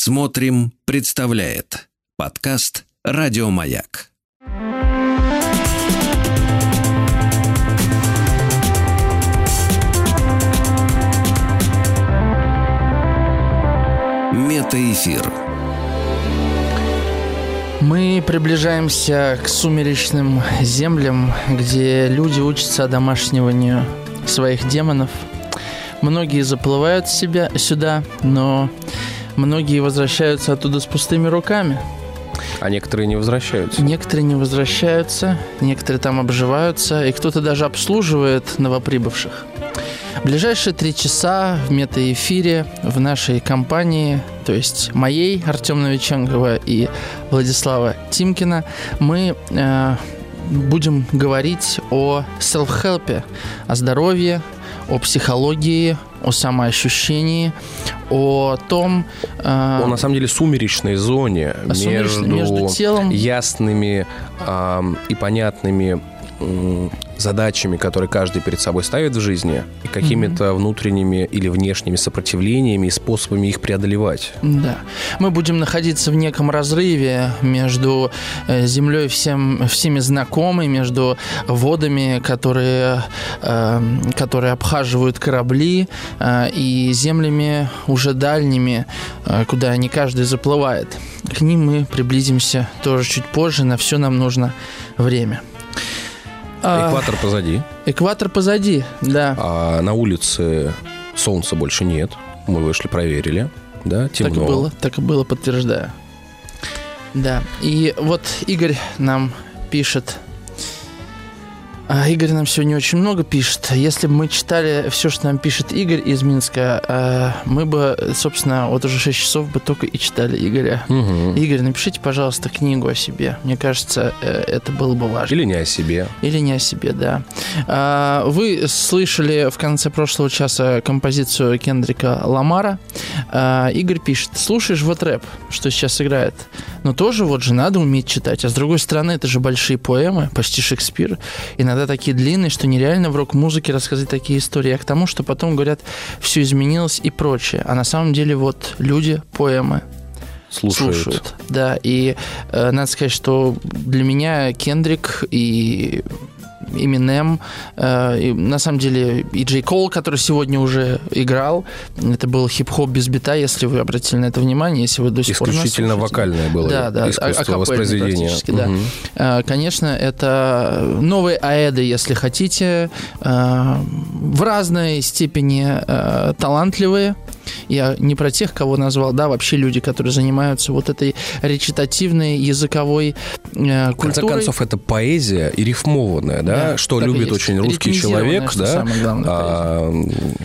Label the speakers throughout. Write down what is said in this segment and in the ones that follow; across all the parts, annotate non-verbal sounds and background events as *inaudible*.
Speaker 1: Смотрим, представляет подкаст Радиомаяк. Метаэфир.
Speaker 2: Мы приближаемся к сумеречным землям, где люди учатся одомашниванию своих демонов. Многие заплывают себя сюда, но многие возвращаются оттуда с пустыми руками.
Speaker 3: А некоторые не возвращаются.
Speaker 2: Некоторые не возвращаются, некоторые там обживаются, и кто-то даже обслуживает новоприбывших. В ближайшие три часа в метаэфире в нашей компании, то есть моей, Артем Новиченкова и Владислава Тимкина, мы э, будем говорить о селф-хелпе, о здоровье, о психологии, о самоощущении, о том...
Speaker 3: Э, о, на самом деле, сумеречной зоне между, между телом... ясными э, и понятными задачами, которые каждый перед собой ставит в жизни, и какими-то mm-hmm. внутренними или внешними сопротивлениями и способами их преодолевать.
Speaker 2: Да. Мы будем находиться в неком разрыве между э, землей всем, всеми знакомой, между водами, которые, э, которые обхаживают корабли, э, и землями уже дальними, э, куда не каждый заплывает. К ним мы приблизимся тоже чуть позже, на все нам нужно время.
Speaker 3: А, экватор позади.
Speaker 2: Экватор позади, да.
Speaker 3: А на улице солнца больше нет. Мы вышли, проверили. Да, темно.
Speaker 2: Так и было, так и было, подтверждаю. Да. И вот Игорь нам пишет Игорь нам сегодня очень много пишет. Если бы мы читали все, что нам пишет Игорь из Минска, а, мы бы, собственно, вот уже 6 часов бы только и читали Игоря. Угу. Игорь, напишите, пожалуйста, книгу о себе. Мне кажется, э, это было бы важно.
Speaker 3: Или не о себе.
Speaker 2: Или не о себе, да. А, вы слышали в конце прошлого часа композицию Кендрика Ламара. Игорь пишет, слушаешь вот рэп, что сейчас играет. Но тоже вот же надо уметь читать. А с другой стороны, это же большие поэмы, почти Шекспир. И надо иногда такие длинные, что нереально в рок-музыке рассказать такие истории. А к тому, что потом говорят, все изменилось и прочее. А на самом деле вот люди поэмы
Speaker 3: слушают. слушают.
Speaker 2: Да, и э, надо сказать, что для меня Кендрик и Eminem, э, и, на самом деле и Джей Кол, который сегодня уже играл. Это был хип-хоп без бита, если вы обратили на это внимание, если вы до
Speaker 3: сих пор Исключительно вокальное было да, да, искусство а, воспроизведения.
Speaker 2: Да. Угу. Э, конечно, это новые аэды, если хотите, э, в разной степени э, талантливые, я не про тех, кого назвал, да, вообще люди, которые занимаются вот этой речитативной языковой э, культурой. В
Speaker 3: конце концов, это поэзия и рифмованная, да, да что любит очень русский человек, да, а,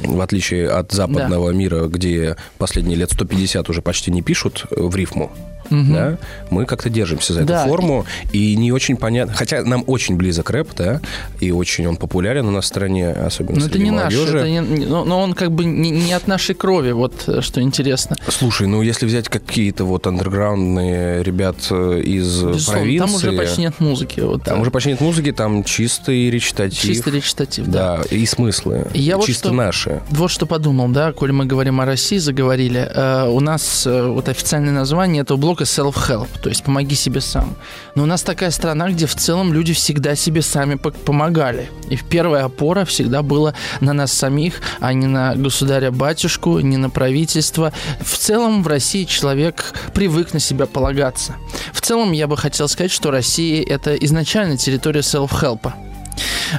Speaker 3: в отличие от западного да. мира, где последние лет 150 уже почти не пишут в рифму угу. да, мы как-то держимся за эту да. форму, и не очень понятно, хотя нам очень близок рэп, да, и очень он популярен у нас в стране, особенно но
Speaker 2: это не молодежи. Наш, это не, но, но он как бы не, не от нашей крови, вот э, что интересно.
Speaker 3: Слушай, ну если взять какие-то вот андерграундные ребят э, из Безусловно, провинции...
Speaker 2: Там уже почти нет музыки. Вот,
Speaker 3: там уже почти нет музыки, там чистый речитатив.
Speaker 2: Чистый речитатив, да.
Speaker 3: Да, и смыслы, Я чисто вот что, наши.
Speaker 2: Вот что подумал, да, коль мы говорим о России, заговорили, э, у нас э, вот официальное название этого блока только self-help, то есть помоги себе сам. Но у нас такая страна, где в целом люди всегда себе сами помогали. И первая опора всегда была на нас самих, а не на государя-батюшку, не на правительство. В целом в России человек привык на себя полагаться. В целом я бы хотел сказать, что Россия это изначально территория self-help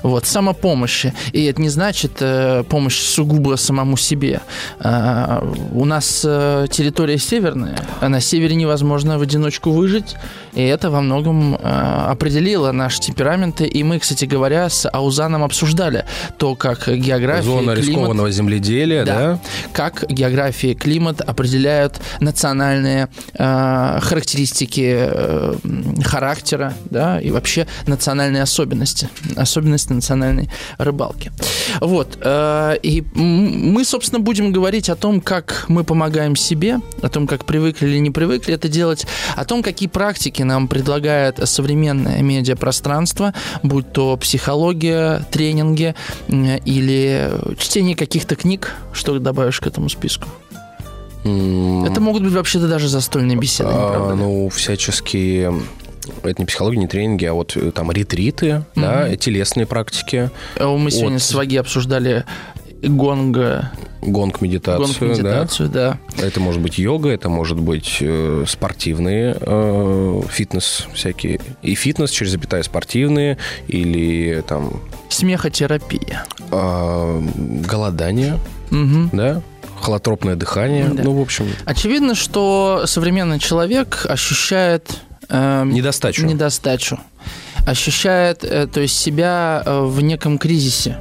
Speaker 2: вот, самопомощи. И это не значит э, помощь сугубо самому себе. Э, у нас э, территория северная, а на севере невозможно в одиночку выжить, и это во многом э, определило наши темпераменты. И мы, кстати говоря, с Аузаном обсуждали то, как география,
Speaker 3: Зона климат, рискованного земледелия, да, да?
Speaker 2: Как география и климат определяют национальные э, характеристики э, характера, да, и вообще национальные особенности, особенности национальной рыбалки. Вот. Э, и мы, собственно, будем говорить о том, как мы помогаем себе, о том, как привыкли или не привыкли это делать, о том, какие практики нам предлагает современное медиапространство, будь то психология, тренинги или чтение каких-то книг. Что добавишь к этому списку? Это могут быть вообще-то даже застольные беседы,
Speaker 3: а, Ну, всяческие это не психология, не тренинги, а вот э, там ретриты, mm-hmm. да, телесные практики.
Speaker 2: А мы сегодня от... с Ваги обсуждали гонга.
Speaker 3: Гонг медитацию, гонг медитацию да. да. Это может быть йога, это может быть э, спортивные э, фитнес всякие. И фитнес через запятая спортивные или там...
Speaker 2: Смехотерапия.
Speaker 3: Э, голодание, угу. да холотропное дыхание. Да. Ну, в общем.
Speaker 2: Очевидно, что современный человек ощущает
Speaker 3: э, недостачу.
Speaker 2: недостачу. Ощущает, э, то есть себя э, в неком кризисе.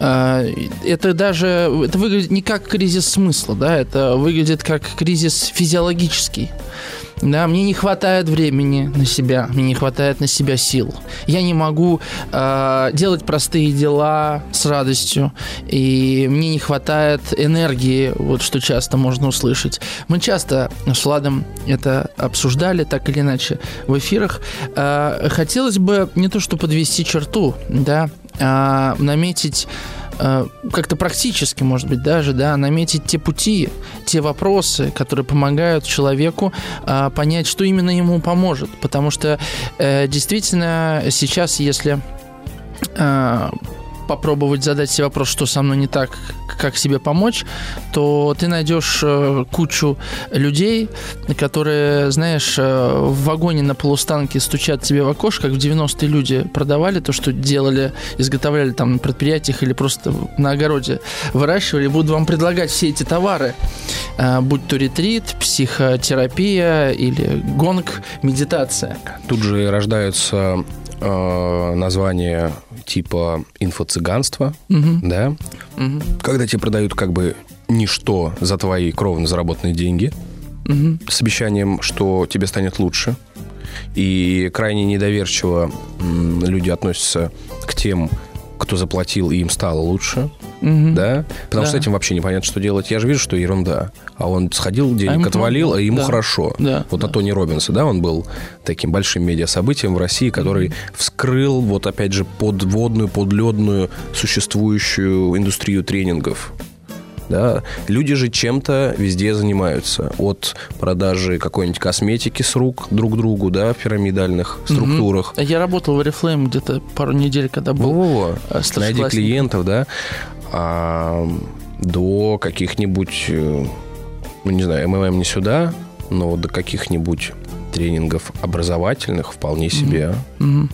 Speaker 2: Э, это даже это выглядит не как кризис смысла, да, это выглядит как кризис физиологический. Да, мне не хватает времени на себя, мне не хватает на себя сил. Я не могу э, делать простые дела с радостью, и мне не хватает энергии, вот что часто можно услышать. Мы часто с Владом это обсуждали, так или иначе, в эфирах. Э, хотелось бы не то что подвести черту, да, а, наметить а, как-то практически, может быть, даже, да, наметить те пути, те вопросы, которые помогают человеку а, понять, что именно ему поможет. Потому что э, действительно сейчас, если а, попробовать задать себе вопрос, что со мной не так, как себе помочь, то ты найдешь э, кучу людей, которые, знаешь, э, в вагоне на полустанке стучат тебе в окошко, как в 90-е люди продавали то, что делали, изготовляли там на предприятиях или просто на огороде выращивали, будут вам предлагать все эти товары, э, будь то ретрит, психотерапия или гонг, медитация.
Speaker 3: Тут же рождаются э, названия типа инфо-цыганства, угу. да, угу. когда тебе продают как бы ничто за твои кровно заработанные деньги, угу. с обещанием, что тебе станет лучше. И крайне недоверчиво люди относятся к тем, кто заплатил, и им стало лучше. Угу. Да? Потому да. что с этим вообще непонятно, что делать. Я же вижу, что ерунда. А он сходил, денег а отвалил, а ему да. хорошо. Да. Вот да. на Тони Робинса, да, он был таким большим медиасобытием в России, который вскрыл, вот опять же, подводную, подледную существующую индустрию тренингов. Да? Люди же чем-то везде занимаются. От продажи какой-нибудь косметики с рук друг другу, да, в пирамидальных структурах.
Speaker 2: Mm-hmm. Я работал в Oriflame где-то пару недель, когда был.
Speaker 3: Во-во-во. Э, Найди клиентов, да а, до каких-нибудь, э, ну, не знаю, МММ не сюда, но до каких-нибудь тренингов образовательных вполне себе. Mm-hmm.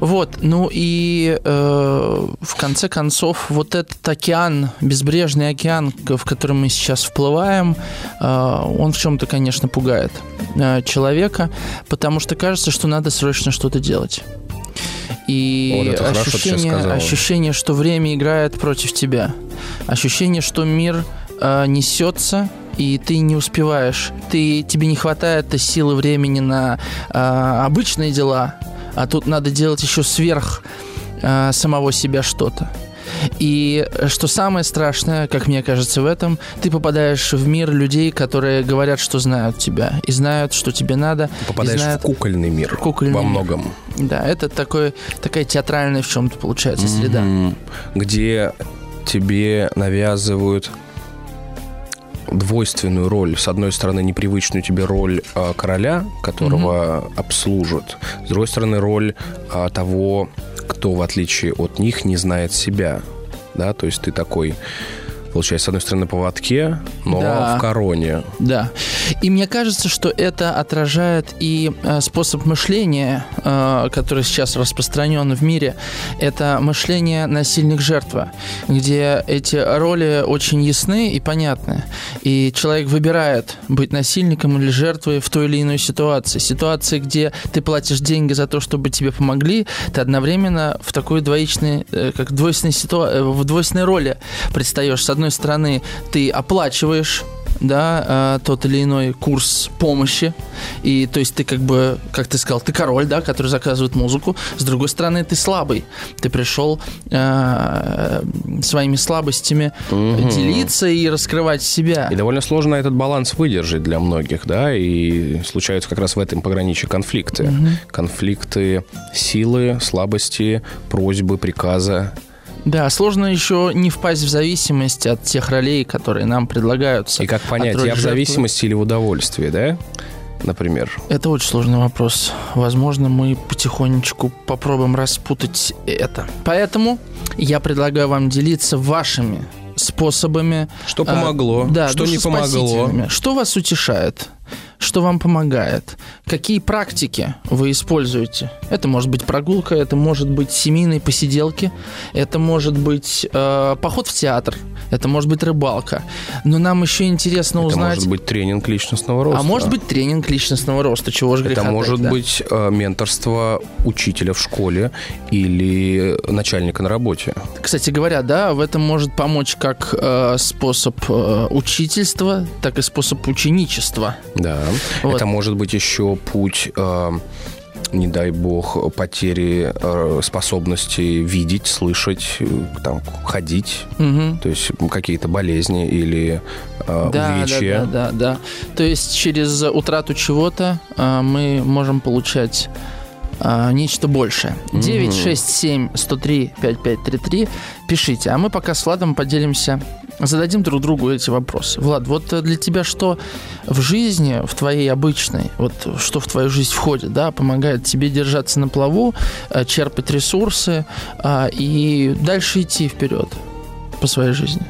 Speaker 2: Вот, ну и э, в конце концов, вот этот океан, безбрежный океан, в который мы сейчас вплываем, э, он в чем-то, конечно, пугает э, человека, потому что кажется, что надо срочно что-то делать. И вот ощущение, ощущение, что время играет против тебя. Ощущение, что мир э, несется, и ты не успеваешь. Ты, тебе не хватает силы времени на э, обычные дела, а тут надо делать еще сверх э, самого себя что-то. И что самое страшное, как мне кажется, в этом, ты попадаешь в мир людей, которые говорят, что знают тебя, и знают, что тебе надо.
Speaker 3: Ты попадаешь знают... в кукольный мир кукольный во многом.
Speaker 2: Мир. Да, это такой, такая театральная в чем-то получается среда. Mm-hmm.
Speaker 3: Где тебе навязывают двойственную роль. С одной стороны, непривычную тебе роль э, короля, которого угу. обслужат. С другой стороны, роль э, того кто, в отличие от них, не знает себя. Да, то есть ты такой получается, с одной стороны, на поводке, но да. в короне.
Speaker 2: Да. И мне кажется, что это отражает и э, способ мышления, э, который сейчас распространен в мире. Это мышление насильник-жертва, где эти роли очень ясны и понятны. И человек выбирает быть насильником или жертвой в той или иной ситуации. Ситуации, где ты платишь деньги за то, чтобы тебе помогли, ты одновременно в такой двоичной, э, как двойственной ситуации, в двойственной роли предстаешь. С одной стороны, ты оплачиваешь да, э, тот или иной курс помощи. И то есть ты как бы, как ты сказал, ты король, да, который заказывает музыку. С другой стороны, ты слабый. Ты пришел э, своими слабостями угу. делиться и раскрывать себя.
Speaker 3: И довольно сложно этот баланс выдержать для многих, да, и случаются как раз в этом пограничье конфликты. Угу. Конфликты силы, слабости, просьбы, приказа
Speaker 2: Да, сложно еще не впасть в зависимость от тех ролей, которые нам предлагаются.
Speaker 3: И как понять, я в зависимости или в удовольствии, да? например?
Speaker 2: Это очень сложный вопрос. Возможно, мы потихонечку попробуем распутать это. Поэтому я предлагаю вам делиться вашими способами.
Speaker 3: Что помогло,
Speaker 2: а, да,
Speaker 3: что не помогло.
Speaker 2: Что вас утешает? Что вам помогает, какие практики вы используете. Это может быть прогулка, это может быть семейные посиделки, это может быть э, поход в театр, это может быть рыбалка. Но нам еще интересно
Speaker 3: это
Speaker 2: узнать...
Speaker 3: Это может быть тренинг личностного роста.
Speaker 2: А может быть тренинг личностного роста, чего же греха
Speaker 3: Это может
Speaker 2: да?
Speaker 3: быть э, менторство учителя в школе или начальника на работе.
Speaker 2: Кстати говоря, да, в этом может помочь как э, способ э, учительства, так и способ ученичества.
Speaker 3: Да. Вот. Это может быть еще путь э, не дай бог, потери э, способности видеть, слышать, э, там, ходить, угу. то есть какие-то болезни или э,
Speaker 2: да, увечья. Да, да, да, да. То есть через утрату чего-то э, мы можем получать э, нечто большее. 967 103 5533. Пишите. А мы пока с Владом поделимся зададим друг другу эти вопросы. Влад, вот э, для тебя что в жизни, в твоей обычной, вот что в твою жизнь входит, да, помогает тебе держаться на плаву, э, черпать ресурсы а, и дальше идти вперед по своей жизни?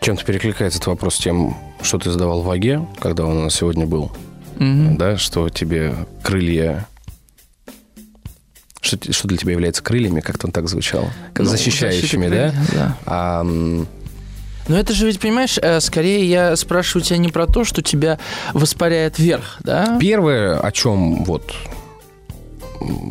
Speaker 3: Чем-то перекликается этот вопрос тем, что ты задавал в АГЕ, когда он у нас сегодня был. Mm-hmm. Да, что тебе крылья что, что для тебя является крыльями, как-то он так звучал, как ну, защищающими, да? да. А,
Speaker 2: но это же ведь, понимаешь, э, скорее я спрашиваю тебя не про то, что тебя воспаряет вверх, да?
Speaker 3: Первое, о чем вот,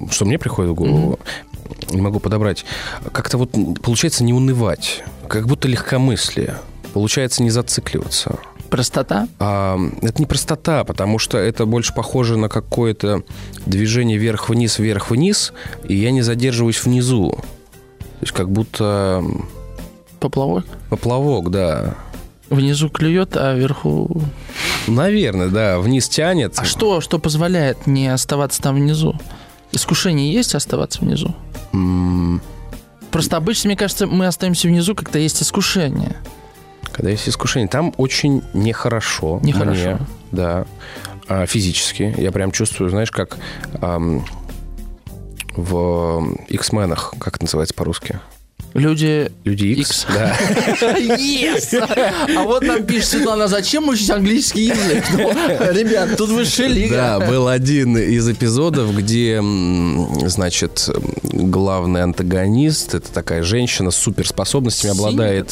Speaker 3: что мне приходит в голову, mm-hmm. не могу подобрать, как-то вот получается не унывать, как будто легкомыслие, получается не зацикливаться.
Speaker 2: Простота?
Speaker 3: А, это не простота, потому что это больше похоже на какое-то движение вверх-вниз, вверх-вниз, и я не задерживаюсь внизу. То есть как будто...
Speaker 2: Поплавок?
Speaker 3: Поплавок, да.
Speaker 2: Внизу клюет, а вверху...
Speaker 3: Наверное, да. Вниз тянет.
Speaker 2: А что, что позволяет не оставаться там внизу? Искушение есть оставаться внизу? Mm. Просто обычно, мне кажется, мы остаемся внизу, когда есть искушение.
Speaker 3: Когда есть искушение, там очень нехорошо.
Speaker 2: Нехорошо. Мне,
Speaker 3: да. А, физически. Я прям чувствую, знаешь, как ам, в X-менах, как это называется по-русски?
Speaker 2: Люди...
Speaker 3: Люди X, да.
Speaker 2: Yes! А вот нам пишет Светлана, зачем учить английский язык? Ну, ребят, тут высшая лига.
Speaker 3: Да, был один из эпизодов, где, значит, главный антагонист, это такая женщина с суперспособностями обладает,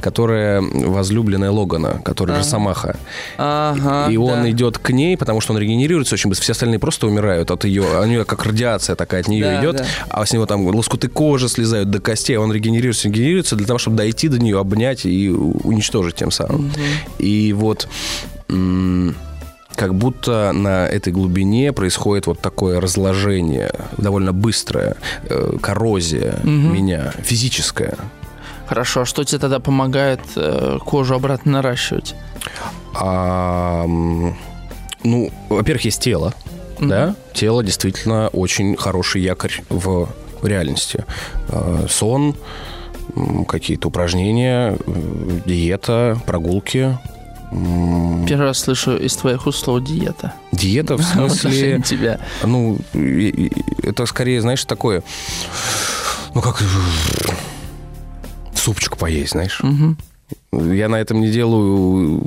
Speaker 3: которая, которая возлюбленная Логана, который ага. Росомаха. Ага, и он да. идет к ней, потому что он регенерируется очень быстро. Все остальные просто умирают от ее, у нее как радиация такая от нее да, идет, да. а с него там лоскуты кожи слезают до костей, он регенерируется, регенерируется для того, чтобы дойти до нее, обнять и уничтожить тем самым. Угу. И вот как будто на этой глубине происходит вот такое разложение, довольно быстрое, э, коррозия угу. меня, физическая.
Speaker 2: Хорошо, а что тебе тогда помогает э, кожу обратно наращивать?
Speaker 3: А, ну, во-первых, есть тело, mm да, тело действительно очень хороший якорь в реальности. Э, сон, какие-то упражнения, э, диета, прогулки.
Speaker 2: Первый раз слышу из твоих уст слово диета.
Speaker 3: Диета в *laughs* смысле... тебя. Ну, это скорее, знаешь, такое... Ну, как... Супчик поесть, знаешь. Угу. Я на этом не делаю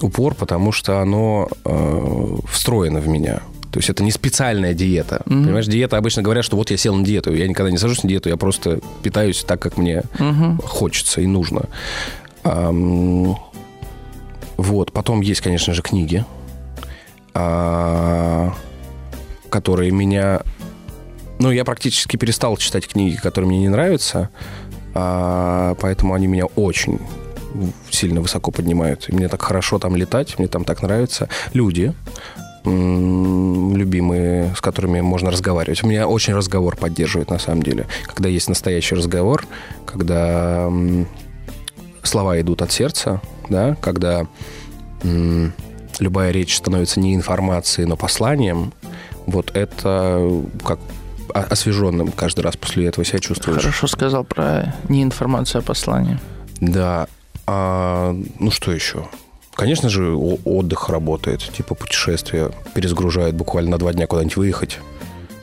Speaker 3: упор, потому что оно э, встроено в меня. То есть это не специальная диета. Mm-hmm. Понимаешь, диета обычно говорят, что вот я сел на диету. Я никогда не сажусь на диету, я просто питаюсь так, как мне mm-hmm. хочется и нужно. Um, вот. Потом есть, конечно же, книги, uh, которые меня... Ну, я практически перестал читать книги, которые мне не нравятся, uh, поэтому они меня очень сильно высоко поднимают. И мне так хорошо там летать, мне там так нравится. Люди, любимые, с которыми можно разговаривать. У меня очень разговор поддерживает, на самом деле. Когда есть настоящий разговор, когда слова идут от сердца, да, когда любая речь становится не информацией, но посланием, вот это как освеженным каждый раз после этого себя чувствуешь.
Speaker 2: Хорошо сказал про неинформацию о послании.
Speaker 3: Да. А, ну что еще? Конечно же, отдых работает, типа путешествия перезагружает буквально на два дня куда-нибудь выехать,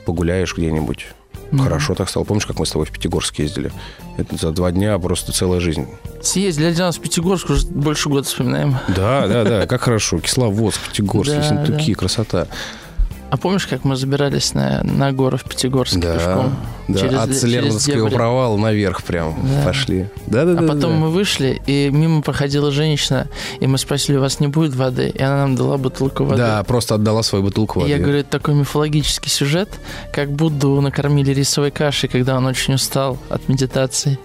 Speaker 3: погуляешь где-нибудь. Mm-hmm. Хорошо так стало. Помнишь, как мы с тобой в Пятигорск ездили? Это за два дня просто целая жизнь.
Speaker 2: Съездили один раз в Пятигорск, уже больше года вспоминаем.
Speaker 3: Да, да, да, как хорошо. Кисловодск, Пятигорск, *laughs* Ессентуки, красота.
Speaker 2: А помнишь, как мы забирались на, на гору в Пятигорске
Speaker 3: да,
Speaker 2: пешком?
Speaker 3: Да, через, от Слерновского провала наверх прям да. пошли.
Speaker 2: Да, да, а да, потом да. мы вышли, и мимо проходила женщина, и мы спросили, у вас не будет воды? И она нам дала бутылку воды.
Speaker 3: Да, просто отдала свою бутылку воды.
Speaker 2: И я говорю, это такой мифологический сюжет, как Будду накормили рисовой кашей, когда он очень устал от медитации.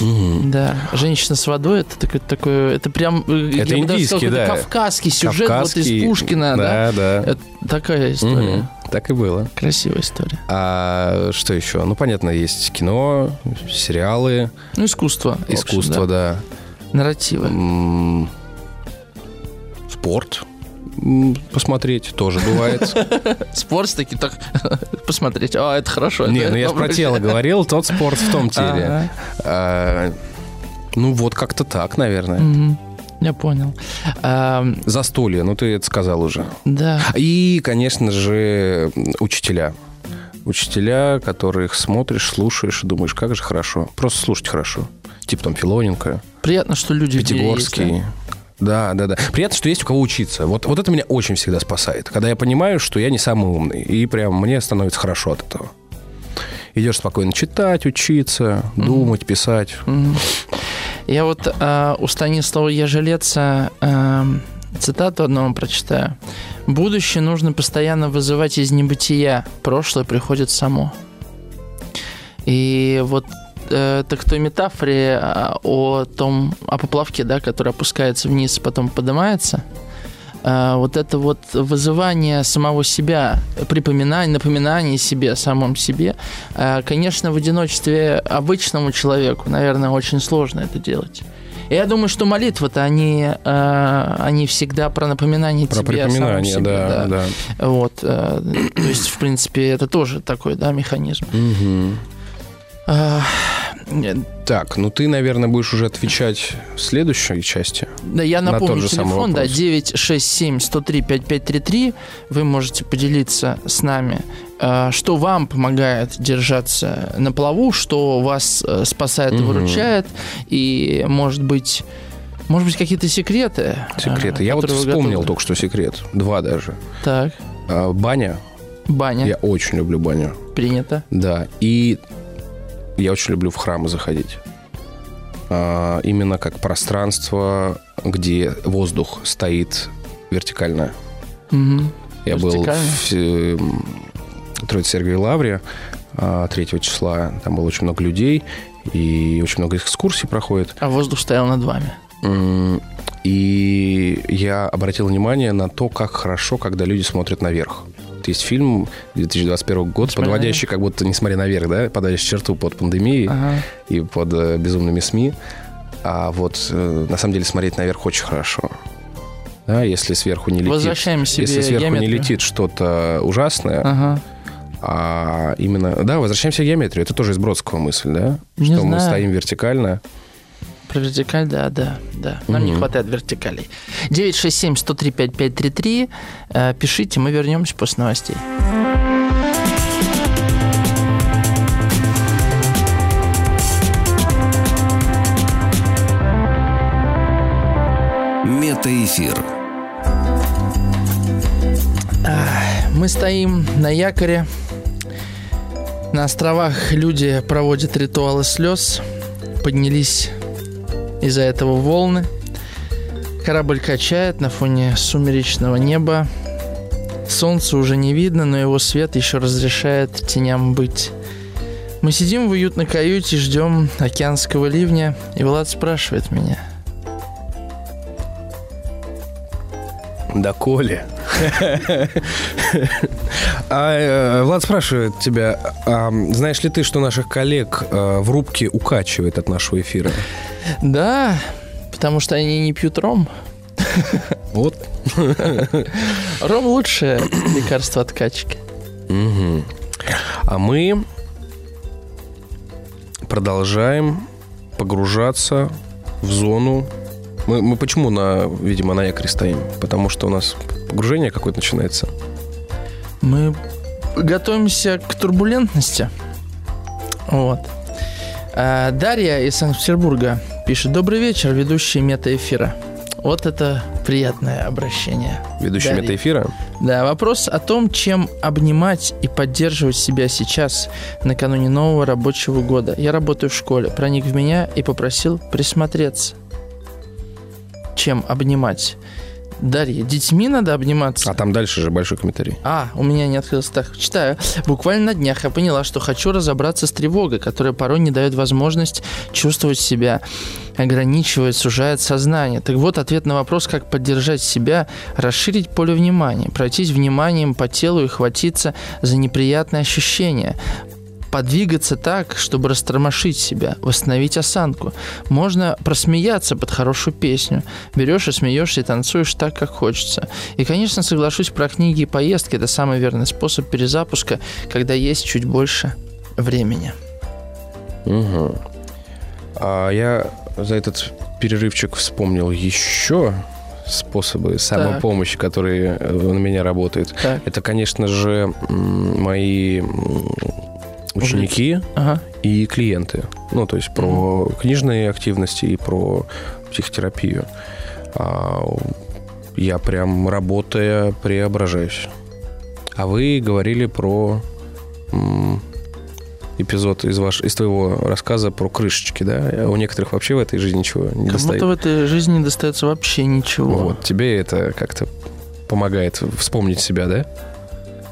Speaker 2: Угу. Да, женщина с водой это такое, такое это прям
Speaker 3: э, это индийский, сказал, да.
Speaker 2: кавказский сюжет кавказский, вот из Пушкина, да,
Speaker 3: да. да.
Speaker 2: Это такая история. Угу.
Speaker 3: Так и было.
Speaker 2: Красивая история.
Speaker 3: А что еще? Ну, понятно, есть кино, сериалы.
Speaker 2: Ну, искусство.
Speaker 3: Искусство, общем, да.
Speaker 2: да. Нарративы. М-м-
Speaker 3: спорт посмотреть тоже бывает. *laughs*
Speaker 2: Спорт таки так *laughs* посмотреть. А, это хорошо.
Speaker 3: Не, ну я про тело говорил, тот спорт в том теле. А, ну вот как-то так, наверное.
Speaker 2: Я понял.
Speaker 3: Застолье, ну ты это сказал уже.
Speaker 2: Да.
Speaker 3: И, конечно же, учителя. Учителя, которых смотришь, слушаешь и думаешь, как же хорошо. Просто слушать хорошо. Типа там Филоненко.
Speaker 2: Приятно, что люди
Speaker 3: Пятигорский. Да, да, да. Приятно, что есть у кого учиться. Вот, вот это меня очень всегда спасает. Когда я понимаю, что я не самый умный. И прям мне становится хорошо от этого. Идешь спокойно читать, учиться, mm-hmm. думать, писать. Mm-hmm.
Speaker 2: Я вот э, у Станислава Ежелеца э, цитату одного прочитаю. «Будущее нужно постоянно вызывать из небытия, прошлое приходит само». И вот э, так той метафоре а, о том, о поплавке, да, который опускается вниз, потом поднимается, э, вот это вот вызывание самого себя, припоминание, напоминание себе, самом себе, э, конечно, в одиночестве обычному человеку, наверное, очень сложно это делать. И я думаю, что молитвы-то они, э, они всегда про напоминание
Speaker 3: про
Speaker 2: тебе
Speaker 3: припоминание,
Speaker 2: себе,
Speaker 3: да, да.
Speaker 2: да. Вот, э, то есть, в принципе, это тоже такой, да, механизм.
Speaker 3: Угу. Так, ну ты, наверное, будешь уже отвечать в следующей части.
Speaker 2: Да, я напомню на телефон, да, 967-103-5533. Вы можете поделиться с нами, а, что вам помогает держаться на плаву, что вас э, спасает угу. и выручает, и, может быть, может быть, какие-то секреты.
Speaker 3: Секреты. Я вот вспомнил готовы. только что секрет. Два даже.
Speaker 2: Так.
Speaker 3: А, баня.
Speaker 2: Баня.
Speaker 3: Я очень люблю баню.
Speaker 2: Принято.
Speaker 3: Да. И я очень люблю в храмы заходить. А, именно как пространство, где воздух стоит вертикально.
Speaker 2: Угу.
Speaker 3: Я был в э, Троице-Сергиевой Лавре 3 а, числа. Там было очень много людей, и очень много экскурсий проходит.
Speaker 2: А воздух стоял над вами?
Speaker 3: И я обратил внимание на то, как хорошо, когда люди смотрят наверх. Есть фильм 2021 год, подводящий как будто, несмотря наверх, да, подводящий черту под пандемией ага. и под э, безумными СМИ. А вот э, на самом деле смотреть наверх очень хорошо. Да, если сверху не летит, если сверху
Speaker 2: геометрию.
Speaker 3: не летит что-то ужасное,
Speaker 2: ага.
Speaker 3: а именно, да, возвращаемся к геометрии. Это тоже из Бродского мысль, да,
Speaker 2: не
Speaker 3: что
Speaker 2: знаю.
Speaker 3: мы стоим вертикально.
Speaker 2: Про вертикаль, да, да, да. Нам угу. не хватает вертикалей. 967-103-5533. Э, пишите, мы вернемся после новостей.
Speaker 1: Метаэфир.
Speaker 2: Мы стоим на якоре. На островах люди проводят ритуалы слез. Поднялись из-за этого волны. Корабль качает на фоне сумеречного неба. Солнце уже не видно, но его свет еще разрешает теням быть. Мы сидим в уютной каюте, ждем океанского ливня, и Влад спрашивает меня.
Speaker 3: Да, Коля. А, э, Влад спрашивает тебя, а, знаешь ли ты, что наших коллег а, в рубке укачивает от нашего эфира?
Speaker 2: Да, потому что они не пьют ром.
Speaker 3: Вот.
Speaker 2: Ром лучшее лекарство от качки.
Speaker 3: Угу. А мы продолжаем погружаться в зону. Мы, мы почему на, видимо, на якоре стоим? Потому что у нас погружение какое-то начинается.
Speaker 2: Мы готовимся к турбулентности. Вот. А Дарья из Санкт-Петербурга пишет. Добрый вечер, ведущий мета-эфира. Вот это приятное обращение.
Speaker 3: Ведущий Дарья. мета-эфира?
Speaker 2: Да, вопрос о том, чем обнимать и поддерживать себя сейчас, накануне нового рабочего года. Я работаю в школе, проник в меня и попросил присмотреться. Чем обнимать? Дарья, детьми надо обниматься.
Speaker 3: А там дальше же большой комментарий.
Speaker 2: А, у меня не открылся. Так, читаю. Буквально на днях я поняла, что хочу разобраться с тревогой, которая порой не дает возможность чувствовать себя, ограничивает, сужает сознание. Так вот, ответ на вопрос, как поддержать себя, расширить поле внимания, пройтись вниманием по телу и хватиться за неприятные ощущения подвигаться так, чтобы растормошить себя, восстановить осанку. Можно просмеяться под хорошую песню. Берешь и смеешься и танцуешь так, как хочется. И, конечно, соглашусь про книги и поездки. Это самый верный способ перезапуска, когда есть чуть больше времени.
Speaker 3: Угу. А я за этот перерывчик вспомнил еще способы самопомощи, так. которые на меня работают. Так. Это, конечно же, мои ученики ага. и клиенты. Ну, то есть про угу. книжные активности и про психотерапию. А, я прям работая преображаюсь. А вы говорили про эпизод из, ваш, из твоего рассказа про крышечки, да? А у некоторых вообще в этой жизни ничего не как достает.
Speaker 2: будто в этой жизни не достается вообще ничего.
Speaker 3: Вот, тебе это как-то помогает вспомнить себя, да?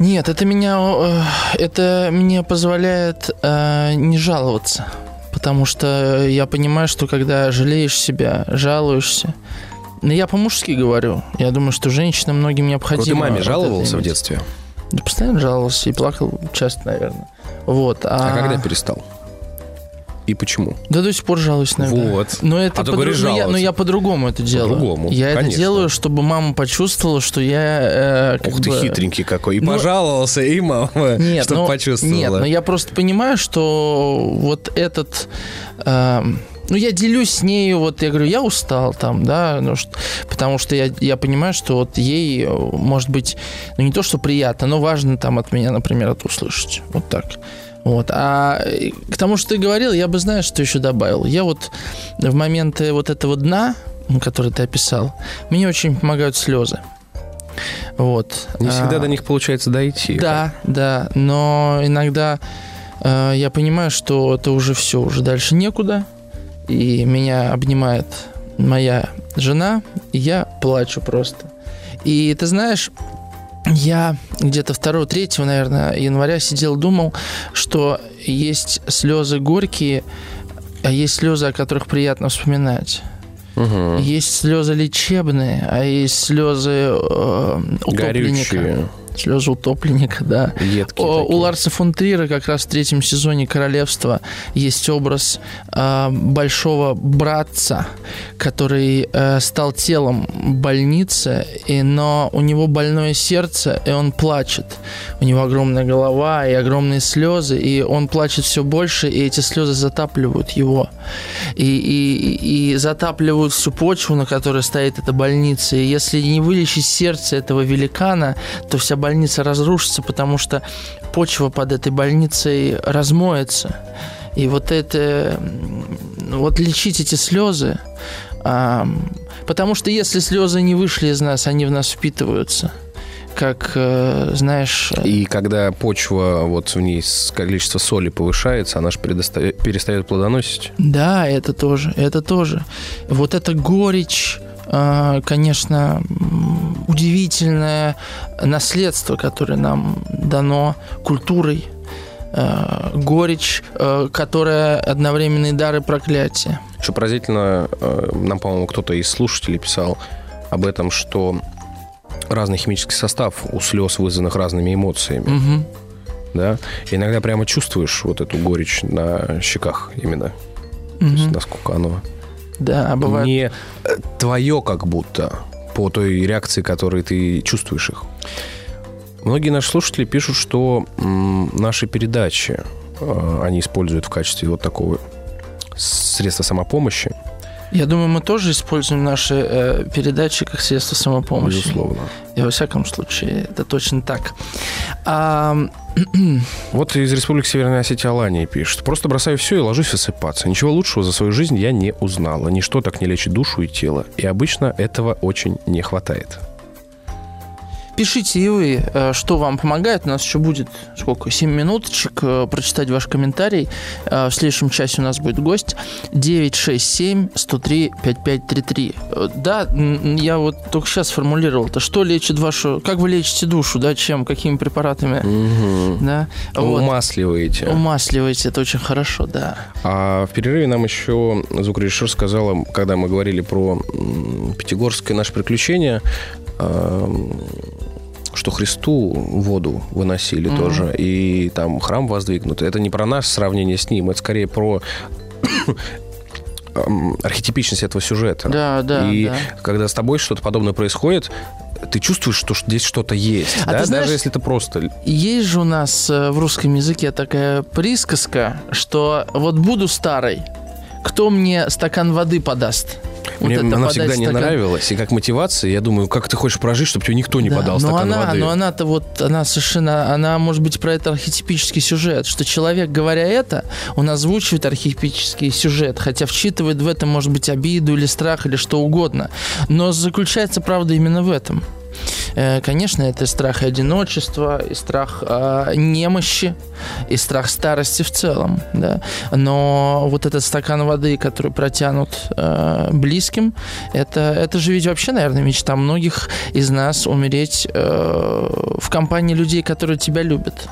Speaker 2: Нет, это меня, э, это мне позволяет э, не жаловаться. Потому что я понимаю, что когда жалеешь себя, жалуешься, ну, я по-мужски говорю. Я думаю, что женщинам многим необходимо...
Speaker 3: Ты маме жаловался в детстве?
Speaker 2: Да постоянно жаловался и плакал часто, наверное. Вот.
Speaker 3: А, а когда перестал? И почему?
Speaker 2: Да до сих пор жалуюсь, наверное.
Speaker 3: Вот.
Speaker 2: Но это а по говоришь, но, я, но я по-другому это делаю.
Speaker 3: По-другому,
Speaker 2: Я
Speaker 3: конечно.
Speaker 2: это делаю, чтобы мама почувствовала, что я...
Speaker 3: Э, Ух ты, бы... хитренький какой. И ну, пожаловался, и мама, *laughs* нет, чтобы
Speaker 2: но,
Speaker 3: почувствовала.
Speaker 2: Нет, но я просто понимаю, что вот этот... Э, ну, я делюсь с нею, вот я говорю, я устал там, да, ну, что, потому что я, я понимаю, что вот ей, может быть, ну, не то, что приятно, но важно там от меня, например, это услышать. Вот так. Вот. А к тому, что ты говорил, я бы, знаешь, что еще добавил. Я вот в моменты вот этого дна, который ты описал, мне очень помогают слезы. Вот.
Speaker 3: Не всегда а, до них получается дойти.
Speaker 2: Да, да, но иногда а, я понимаю, что это уже все, уже дальше некуда, и меня обнимает моя жена, и я плачу просто. И ты знаешь, я где-то 2-3, наверное, января сидел, думал, что есть слезы горькие, а есть слезы, о которых приятно вспоминать. Угу. Есть слезы лечебные, а есть слезы э, утопленника. Горючие. Слезы утопленника, да.
Speaker 3: Едкие
Speaker 2: О, у Ларса фон Трира как раз в третьем сезоне «Королевства» есть образ э, большого братца, который э, стал телом больницы, и, но у него больное сердце, и он плачет. У него огромная голова и огромные слезы, и он плачет все больше, и эти слезы затапливают его. И, и, и затапливают всю почву, на которой стоит эта больница. И если не вылечить сердце этого великана, то вся больница разрушится, потому что почва под этой больницей размоется. И вот это, вот лечить эти слезы, а, потому что если слезы не вышли из нас, они в нас впитываются как, э, знаешь...
Speaker 3: И когда почва, вот в ней количество соли повышается, она же перестает плодоносить.
Speaker 2: Да, это тоже, это тоже. Вот эта горечь, конечно, удивительное наследство, которое нам дано культурой, а, горечь, а, которая одновременно и дар и проклятие.
Speaker 3: Что поразительно, нам, по-моему, кто-то из слушателей писал об этом, что разный химический состав у слез, вызванных разными эмоциями. Угу. Да? И иногда прямо чувствуешь вот эту горечь на щеках именно. Угу. То есть, насколько оно
Speaker 2: да, бывает.
Speaker 3: Не твое как будто по той реакции, которой ты чувствуешь их. Многие наши слушатели пишут, что наши передачи э, они используют в качестве вот такого средства самопомощи.
Speaker 2: Я думаю, мы тоже используем наши э, передачи как средство самопомощи.
Speaker 3: Безусловно.
Speaker 2: И во всяком случае, это точно так. А... *clears throat*
Speaker 3: Вот из Республики Северная Осетия Алания пишет. Просто бросаю все и ложусь высыпаться. Ничего лучшего за свою жизнь я не узнала. Ничто так не лечит душу и тело. И обычно этого очень не хватает.
Speaker 2: Пишите и вы, э, что вам помогает. У нас еще будет сколько? 7 минуточек э, прочитать ваш комментарий. Э, в следующем часе у нас будет гость. 967 103 5533. Да, я вот только сейчас сформулировал. То что лечит вашу... Как вы лечите душу, да? Чем? Какими препаратами?
Speaker 3: Угу.
Speaker 2: Да?
Speaker 3: Вот. Умасливаете.
Speaker 2: Умасливаете. Это очень хорошо, да.
Speaker 3: А в перерыве нам еще звукорежиссер сказала, когда мы говорили про Пятигорское наше приключение, что Христу воду выносили mm-hmm. тоже, и там храм воздвигнут. Это не про наше сравнение с ним, это скорее про *coughs* архетипичность этого сюжета.
Speaker 2: Да, да.
Speaker 3: И
Speaker 2: да.
Speaker 3: когда с тобой что-то подобное происходит, ты чувствуешь, что здесь что-то есть, а да? знаешь, даже если это просто.
Speaker 2: Есть же у нас э, в русском языке такая присказка, что вот буду старой, кто мне стакан воды подаст?
Speaker 3: Мне вот она всегда не стакан... нравилась. И как мотивация, я думаю, как ты хочешь прожить, чтобы тебе никто не да, подал но стакан
Speaker 2: она,
Speaker 3: воды.
Speaker 2: Но она-то вот, она совершенно, она может быть про это архетипический сюжет, что человек, говоря это, он озвучивает архетипический сюжет, хотя вчитывает в это, может быть, обиду или страх или что угодно. Но заключается правда именно в этом. Э, конечно, это страх одиночества, и страх э, немощи, и страх старости в целом. Да? Но вот этот стакан воды, который протянут э, близким, это, это же ведь вообще, наверное, мечта многих из нас умереть э, в компании людей, которые тебя любят.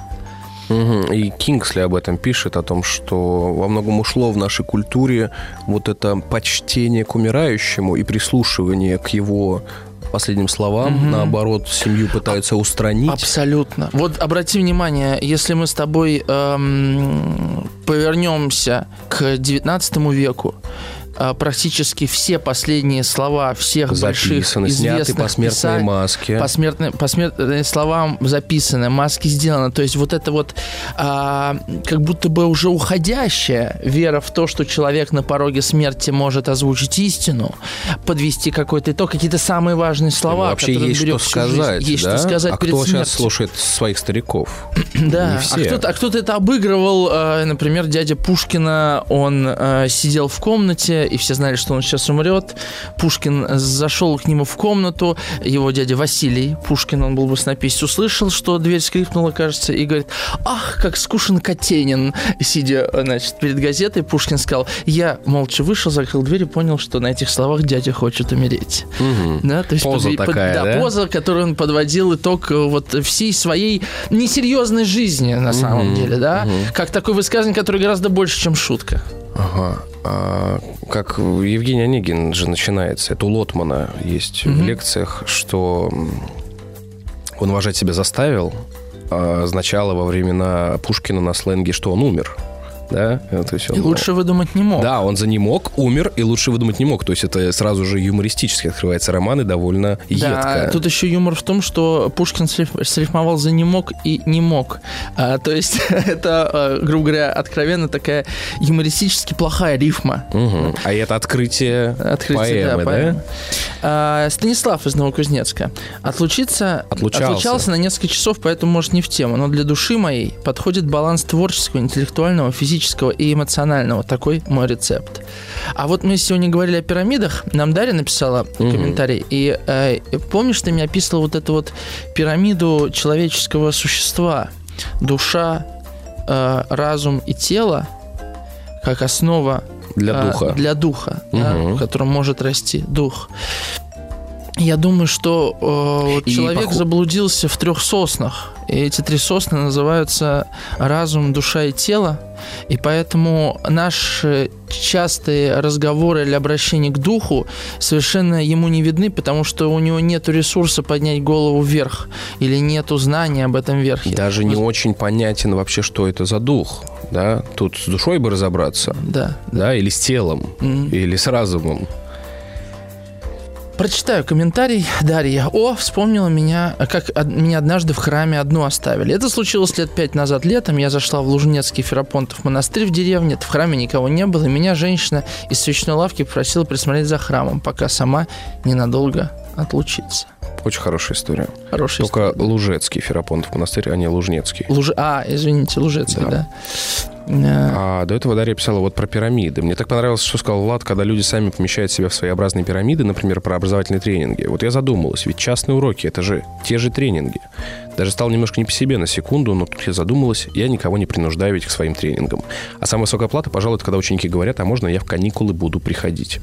Speaker 3: Угу. И Кингсли об этом пишет, о том, что во многом ушло в нашей культуре вот это почтение к умирающему и прислушивание к его последним словам, угу. наоборот, семью пытаются устранить.
Speaker 2: Абсолютно. Вот обрати внимание, если мы с тобой эм, повернемся к 19 веку, а, практически все последние слова всех
Speaker 3: записаны,
Speaker 2: больших известных
Speaker 3: посмертные
Speaker 2: писателей,
Speaker 3: маски.
Speaker 2: Посмертные, посмертные слова записаны, маски сделаны. То есть вот это вот а, как будто бы уже уходящая вера в то, что человек на пороге смерти может озвучить истину, подвести какой-то итог, какие-то самые важные слова.
Speaker 3: Ну, вообще есть что сказать,
Speaker 2: Есть
Speaker 3: да?
Speaker 2: что сказать
Speaker 3: а
Speaker 2: перед
Speaker 3: кто
Speaker 2: смертью.
Speaker 3: сейчас слушает своих стариков? *clears throat*
Speaker 2: Да, а кто-то, а кто-то это обыгрывал. А, например, дядя Пушкина, он а, сидел в комнате и все знали, что он сейчас умрет. Пушкин зашел к нему в комнату, его дядя Василий Пушкин, он был бы баснописец, услышал, что дверь скрипнула, кажется, и говорит, ах, как скушен Катенин. Сидя, значит, перед газетой, Пушкин сказал, я молча вышел, закрыл дверь и понял, что на этих словах дядя хочет умереть.
Speaker 3: Угу. Да, то есть поза под, такая, под, да,
Speaker 2: да? поза, которую он подводил итог э, вот всей своей несерьезной жизни на угу. самом деле, да, угу. как такой высказывание, который гораздо больше, чем шутка.
Speaker 3: Ага. А, как Евгений Онегин же начинается, это у Лотмана есть mm-hmm. в лекциях, что он уважать себя заставил, а означало во времена Пушкина на сленге, что он умер да?
Speaker 2: То есть он, и лучше выдумать не мог.
Speaker 3: Да, он за не мог, умер, и лучше выдумать не мог. То есть это сразу же юмористически открывается роман и довольно да, едко.
Speaker 2: тут еще юмор в том, что Пушкин срифмовал за не мог и не мог. А, то есть *laughs* это, а, грубо говоря, откровенно такая юмористически плохая рифма.
Speaker 3: Угу. А это открытие, открытие поэмы, да? Поэмы.
Speaker 2: А, Станислав из Новокузнецка. Отлучиться,
Speaker 3: отлучался.
Speaker 2: отлучался на несколько часов, поэтому, может, не в тему. Но для души моей подходит баланс творческого, интеллектуального, физического физического и эмоционального. Такой мой рецепт. А вот мы сегодня говорили о пирамидах. Нам Дарья написала угу. комментарий. И э, помнишь, ты мне описывал вот эту вот пирамиду человеческого существа. Душа, э, разум и тело как основа
Speaker 3: для э, духа,
Speaker 2: для духа угу. да, в котором может расти дух. Я думаю, что э, человек пох... заблудился в трех соснах. И эти три сосны называются разум, душа и тело. И поэтому наши частые разговоры или обращения к духу совершенно ему не видны, потому что у него нет ресурса поднять голову вверх или нет знания об этом верхе.
Speaker 3: Даже не очень понятен вообще, что это за дух. Да? Тут с душой бы разобраться.
Speaker 2: Да.
Speaker 3: Да, или с телом, mm-hmm. или с разумом.
Speaker 2: Прочитаю комментарий. Дарья. О, вспомнила меня, как меня однажды в храме одну оставили. Это случилось лет пять назад летом. Я зашла в Лужнецкий Ферапонтов монастырь в деревне. В храме никого не было. И меня женщина из свечной лавки попросила присмотреть за храмом, пока сама ненадолго отлучится.
Speaker 3: Очень хорошая история.
Speaker 2: Хорошая
Speaker 3: Только история. Лужецкий Ферапонтов монастырь, а не Лужнецкий.
Speaker 2: Луж... А, извините, Лужецкий, да. да.
Speaker 3: А до этого Дарья писала вот про пирамиды. Мне так понравилось, что сказал Влад, когда люди сами помещают себя в своеобразные пирамиды, например, про образовательные тренинги. Вот я задумалась, ведь частные уроки — это же те же тренинги. Даже стало немножко не по себе на секунду, но тут я задумалась, я никого не принуждаю ведь к своим тренингам. А самая высокая плата, пожалуй, это когда ученики говорят, а можно я в каникулы буду приходить.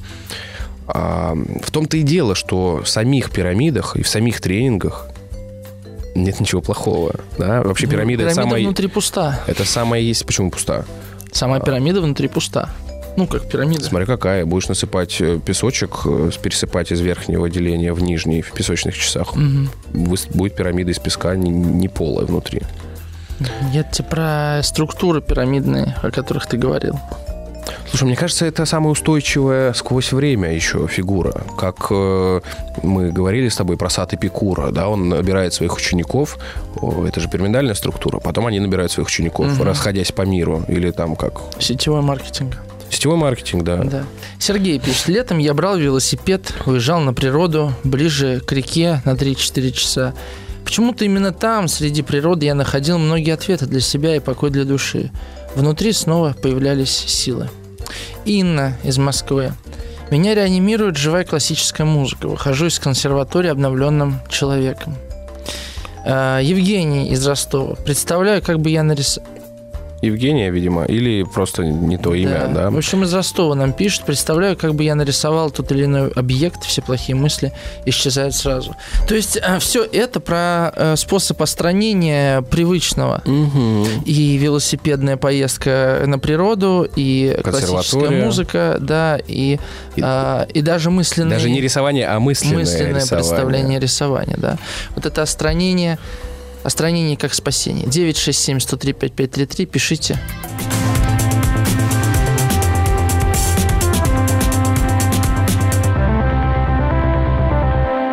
Speaker 3: А, в том-то и дело, что в самих пирамидах и в самих тренингах нет ничего плохого. Да? Вообще пирамида,
Speaker 2: ну, пирамида
Speaker 3: это самая...
Speaker 2: внутри пуста.
Speaker 3: Это самая есть... Почему пуста?
Speaker 2: Самая пирамида внутри пуста. Ну, как пирамида.
Speaker 3: Смотри, какая. Будешь насыпать э, песочек, э, пересыпать из верхнего деления в нижний в песочных часах. Угу. Будет пирамида из песка не, не полая внутри.
Speaker 2: Нет, те про структуры пирамидные, о которых ты говорил.
Speaker 3: Слушай, мне кажется, это самая устойчивая сквозь время еще фигура. Как э, мы говорили с тобой про сад Эпикура, да, он набирает своих учеников, это же пирамидальная структура, потом они набирают своих учеников, угу. расходясь по миру, или там как...
Speaker 2: Сетевой маркетинг.
Speaker 3: Сетевой маркетинг, да.
Speaker 2: да. Сергей пишет, летом я брал велосипед, уезжал на природу, ближе к реке на 3-4 часа. Почему-то именно там, среди природы, я находил многие ответы для себя и покой для души. Внутри снова появлялись силы. Инна из Москвы. Меня реанимирует живая классическая музыка. Выхожу из консерватории обновленным человеком. Э, Евгений из Ростова. Представляю, как бы я нарисовал...
Speaker 3: Евгения, видимо, или просто не то имя, да.
Speaker 2: В общем, из Ростова нам пишет, представляю, как бы я нарисовал тот или иной объект, все плохие мысли исчезают сразу. То есть э, все это про э, способ остранения привычного.
Speaker 3: Угу.
Speaker 2: И велосипедная поездка на природу, и классическая музыка, да, и, и, а, и даже мысленное...
Speaker 3: Даже не рисование, а мысленное
Speaker 2: Мысленное
Speaker 3: рисование.
Speaker 2: представление рисования, да. Вот это остранение Остранение как спасение. 967 103 5533. Пишите.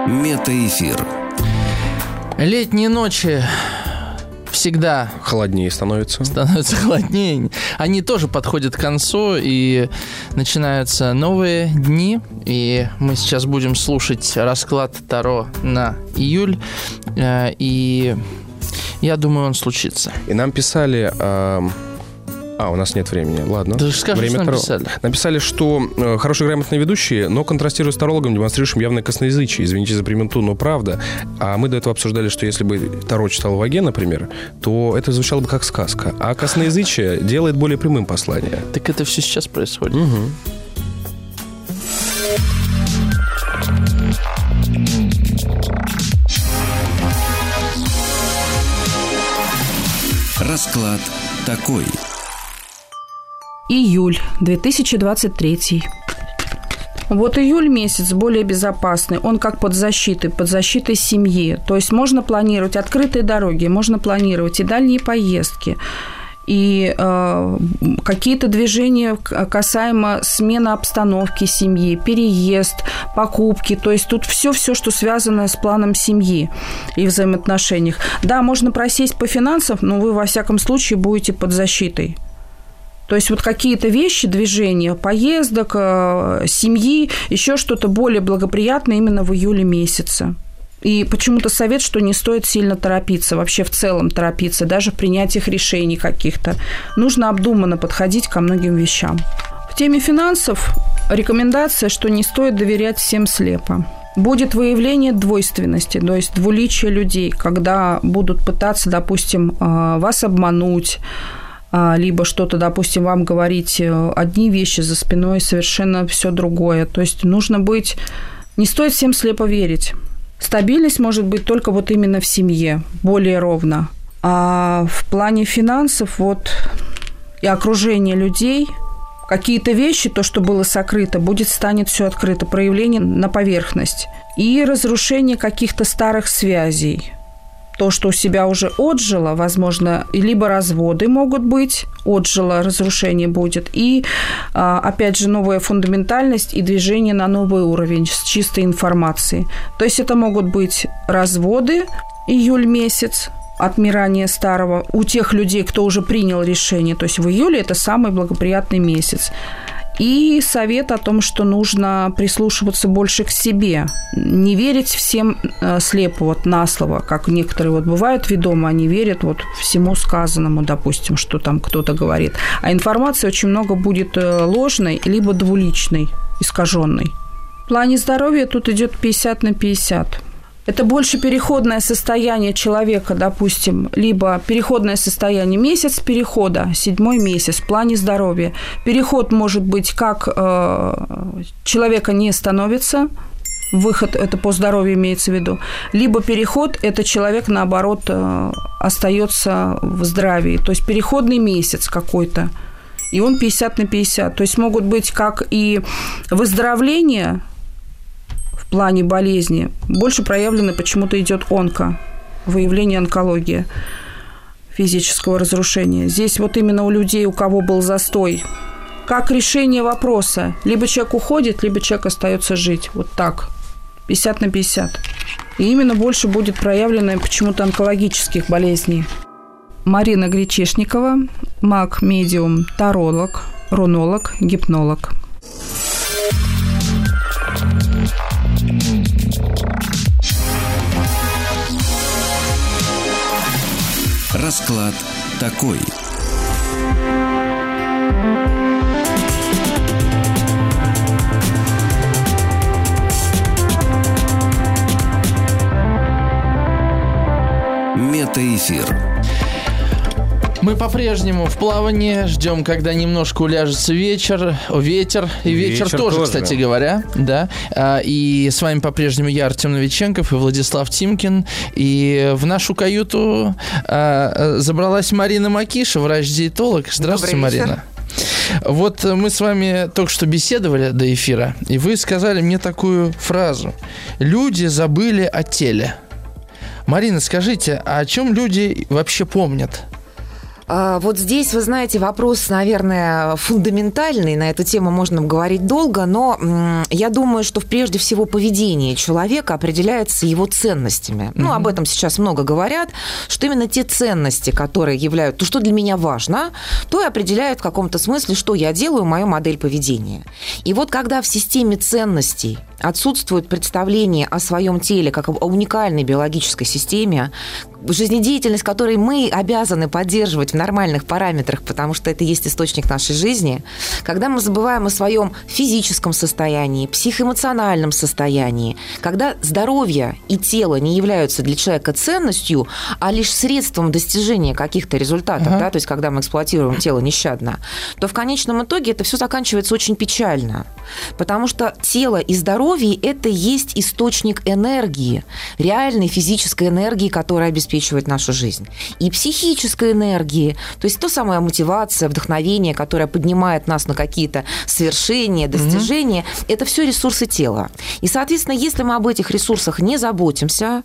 Speaker 1: Метаэфир.
Speaker 2: Летние ночи всегда...
Speaker 3: Холоднее становится.
Speaker 2: Становится холоднее. Они тоже подходят к концу, и начинаются новые дни. И мы сейчас будем слушать расклад Таро на июль. Э, и я думаю, он случится.
Speaker 3: И нам писали... Э, а, у нас нет времени. Ладно.
Speaker 2: Да скажи, Время что написали.
Speaker 3: Написали, что э, хорошие грамотные ведущие, но контрастируя с тарологом, демонстрируем явное косноязычие. Извините за примету, но правда. А мы до этого обсуждали, что если бы Таро читал Ваге, например, то это звучало бы как сказка. А косноязычие делает более прямым послание.
Speaker 2: Так это все сейчас происходит.
Speaker 3: Угу.
Speaker 1: Расклад такой.
Speaker 4: Июль 2023. Вот июль месяц более безопасный, он как под защитой, под защитой семьи. То есть можно планировать открытые дороги, можно планировать и дальние поездки, и э, какие-то движения касаемо смены обстановки семьи, переезд, покупки, то есть тут все-все, что связано с планом семьи и взаимоотношениях. Да, можно просесть по финансам, но вы во всяком случае будете под защитой. То есть вот какие-то вещи, движения, поездок, э, семьи, еще что-то более благоприятное именно в июле месяце. И почему-то совет, что не стоит сильно торопиться, вообще в целом торопиться, даже в принятиях решений каких-то. Нужно обдуманно подходить ко многим вещам. В теме финансов рекомендация, что не стоит доверять всем слепо. Будет выявление двойственности, то есть двуличия людей, когда будут пытаться, допустим, а, вас обмануть, а, либо что-то, допустим, вам говорить э, одни вещи за спиной, совершенно все другое. То есть нужно быть... Не стоит всем слепо верить. Стабильность может быть только вот именно в семье, более ровно. А в плане финансов вот и окружения людей, какие-то вещи, то, что было сокрыто, будет станет все открыто, проявление на поверхность. И разрушение каких-то старых связей. То, что у себя уже отжило, возможно, либо разводы могут быть, отжило, разрушение будет, и, а, опять же, новая фундаментальность и движение на новый уровень с чистой информацией. То есть это могут быть разводы, июль месяц, отмирания старого у тех людей, кто уже принял решение. То есть в июле это самый благоприятный месяц. И совет о том, что нужно прислушиваться больше к себе, не верить всем э, слепо, вот на слово, как некоторые вот бывают ведомы, они верят вот всему сказанному, допустим, что там кто-то говорит. А информации очень много будет э, ложной, либо двуличной, искаженной. В плане здоровья тут идет 50 на 50. Это больше переходное состояние человека, допустим, либо переходное состояние месяц перехода, седьмой месяц в плане здоровья. Переход может быть как э, человека не становится, выход это по здоровью имеется в виду, либо переход это человек наоборот э, остается в здравии, то есть переходный месяц какой-то и он 50 на 50. То есть могут быть как и выздоровление плане болезни больше проявлено почему-то идет онко, выявление онкологии физического разрушения. Здесь вот именно у людей, у кого был застой, как решение вопроса. Либо человек уходит, либо человек остается жить. Вот так. 50 на 50. И именно больше будет проявлено почему-то онкологических болезней. Марина Гречешникова, маг-медиум, таролог, рунолог, гипнолог.
Speaker 1: Расклад такой. Метаэфир.
Speaker 2: Мы по-прежнему в плавании, ждем, когда немножко уляжется вечер, ветер, и вечер, вечер тоже, тоже, кстати говоря, да. А, и с вами по-прежнему я, Артем Новиченков и Владислав Тимкин. И в нашу каюту а, забралась Марина Макиша, врач-диетолог. Здравствуйте, Марина. Вот мы с вами только что беседовали до эфира, и вы сказали мне такую фразу. Люди забыли о теле. Марина, скажите, а о чем люди вообще помнят?
Speaker 5: А, вот здесь, вы знаете, вопрос, наверное, фундаментальный. На эту тему можно говорить долго, но я думаю, что прежде всего поведение человека определяется его ценностями. Mm-hmm. Ну, об этом сейчас много говорят, что именно те ценности, которые являются, то, что для меня важно, то и определяют в каком-то смысле, что я делаю, мою модель поведения. И вот когда в системе ценностей отсутствует представление о своем теле как о уникальной биологической системе, жизнедеятельность которой мы обязаны поддерживать в нормальных параметрах, потому что это есть источник нашей жизни, когда мы забываем о своем физическом состоянии, психоэмоциональном состоянии, когда здоровье и тело не являются для человека ценностью, а лишь средством достижения каких-то результатов, uh-huh. да, то есть когда мы эксплуатируем тело нещадно, то в конечном итоге это все заканчивается очень печально, потому что тело и здоровье – это есть источник энергии, реальной физической энергии, которая обеспечивает обеспечивает нашу жизнь. И психической энергии, то есть то самая мотивация, вдохновение, которое поднимает нас на какие-то свершения, достижения, mm-hmm. это все ресурсы тела. И, соответственно, если мы об этих ресурсах не заботимся,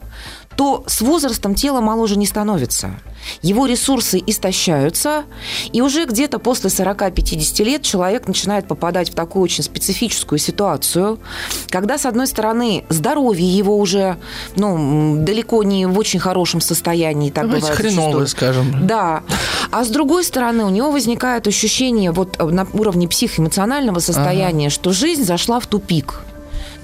Speaker 5: то с возрастом тело моложе не становится. Его ресурсы истощаются, и уже где-то после 40-50 лет человек начинает попадать в такую очень специфическую ситуацию, когда, с одной стороны, здоровье его уже ну, далеко не в очень хорошем состоянии.
Speaker 2: Так Давайте бывает хреновое, скажем.
Speaker 5: Да. А с другой стороны, у него возникает ощущение вот на уровне психоэмоционального состояния, ага. что жизнь зашла в тупик.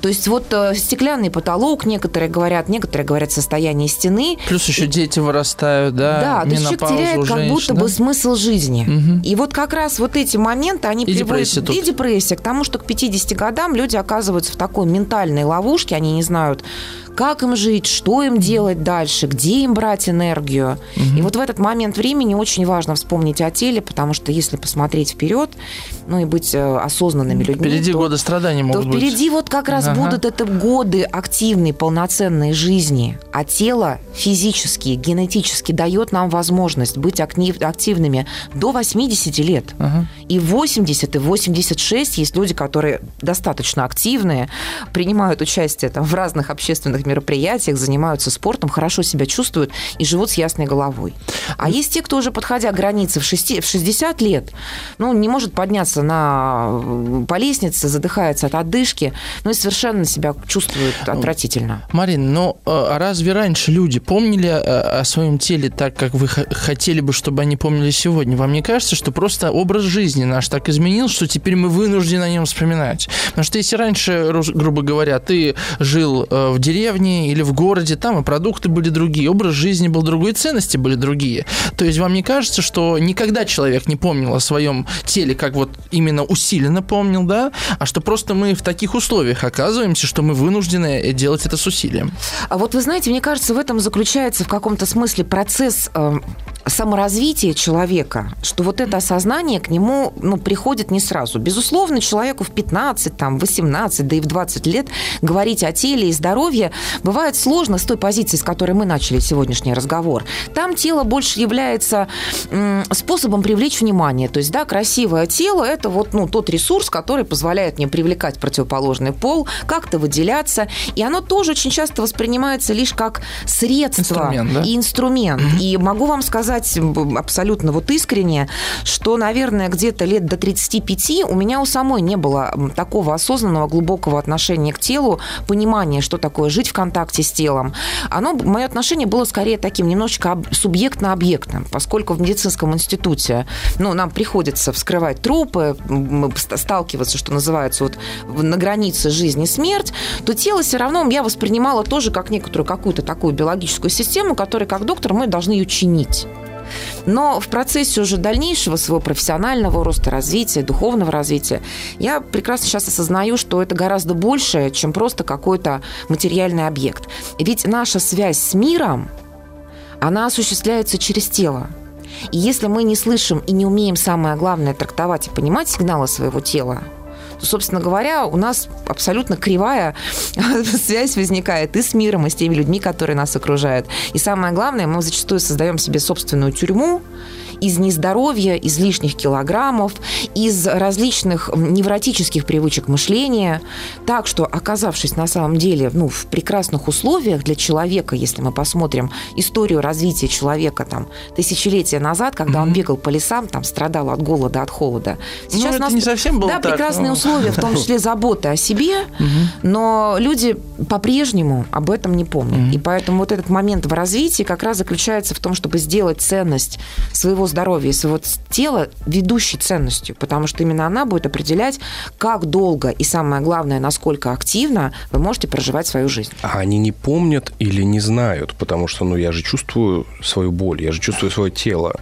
Speaker 5: То есть вот э, стеклянный потолок, некоторые говорят, некоторые говорят состояние стены.
Speaker 2: Плюс еще дети вырастают, да?
Speaker 5: Да, то есть человек теряет как будто бы смысл жизни. Угу. И вот как раз вот эти моменты, они и приводят... Депрессия тут. И депрессия к тому, что к 50 годам люди оказываются в такой ментальной ловушке, они не знают, как им жить, что им делать дальше, где им брать энергию. Угу. И вот в этот момент времени очень важно вспомнить о теле, потому что если посмотреть вперед, ну и быть э, осознанными людьми,
Speaker 2: впереди то, годы страданий могут
Speaker 5: то впереди быть. вот как раз ага. будут это годы активной, полноценной жизни, а тело физически, генетически дает нам возможность быть активными до 80 лет. Ага. И 80, и 86 есть люди, которые достаточно активные, принимают участие там, в разных общественных разных мероприятиях, занимаются спортом, хорошо себя чувствуют и живут с ясной головой. А есть те, кто уже, подходя к границе в, 6, в 60 лет, ну, не может подняться на, по лестнице, задыхается от отдышки, ну и совершенно себя чувствует отвратительно.
Speaker 2: Марин, ну а разве раньше люди помнили о своем теле так, как вы хотели бы, чтобы они помнили сегодня? Вам не кажется, что просто образ жизни наш так изменился, что теперь мы вынуждены о нем вспоминать? Потому что если раньше, грубо говоря, ты жил э, в деревне или в городе, там и продукты были другие, образ жизни был другой, ценности были другие. То есть вам не кажется, что никогда человек не помнил о своем теле, как вот именно усиленно помнил, да, а что просто мы в таких условиях оказываемся, что мы вынуждены делать это с усилием?
Speaker 5: А вот вы знаете, мне кажется, в этом заключается в каком-то смысле процесс э, саморазвития человека, что вот это осознание к нему ну, приходит не сразу. Безусловно, человеку в 15, там, 18, да и в 20 лет говорить о теле и здоровье бывает сложно с той позиции, с которой мы начали сегодняшний разговор. Там тело больше является способом привлечь внимание. То есть, да, красивое тело – это вот ну, тот ресурс, который позволяет мне привлекать противоположный пол, как-то выделяться. И оно тоже очень часто воспринимается лишь как средство инструмент, да? и инструмент. Mm-hmm. И могу вам сказать абсолютно вот искренне, что, наверное, где-то лет до 35 у меня у самой не было такого осознанного, глубокого отношения к телу, понимания, что такое жить в контакте с телом. Оно, мое отношение было скорее таким немножечко субъектно-объектным, поскольку в медицинском институте ну, нам приходится вскрывать трупы, сталкиваться, что называется, вот на границе жизни и смерть, то тело все равно я воспринимала тоже как некоторую какую-то такую биологическую систему, которой, как доктор, мы должны ее чинить. Но в процессе уже дальнейшего своего профессионального роста, развития, духовного развития, я прекрасно сейчас осознаю, что это гораздо больше, чем просто какой-то материальный объект. Ведь наша связь с миром, она осуществляется через тело. И если мы не слышим и не умеем, самое главное, трактовать и понимать сигналы своего тела, собственно говоря, у нас абсолютно кривая *laughs* связь возникает и с миром, и с теми людьми, которые нас окружают. И самое главное, мы зачастую создаем себе собственную тюрьму, из нездоровья, из лишних килограммов, из различных невротических привычек мышления. Так что, оказавшись на самом деле ну, в прекрасных условиях для человека, если мы посмотрим историю развития человека там, тысячелетия назад, когда mm-hmm. он бегал по лесам, там, страдал от голода, от холода.
Speaker 2: Ну, Сейчас ну, у нас не совсем было
Speaker 5: да,
Speaker 2: так,
Speaker 5: прекрасные но... условия, в том числе *laughs* заботы о себе, но люди по-прежнему об этом не помнят. И поэтому вот этот момент в развитии как раз заключается в том, чтобы сделать ценность своего здоровья и своего тела ведущей ценностью, потому что именно она будет определять, как долго и, самое главное, насколько активно вы можете проживать свою жизнь.
Speaker 3: А они не помнят или не знают, потому что, ну, я же чувствую свою боль, я же чувствую свое тело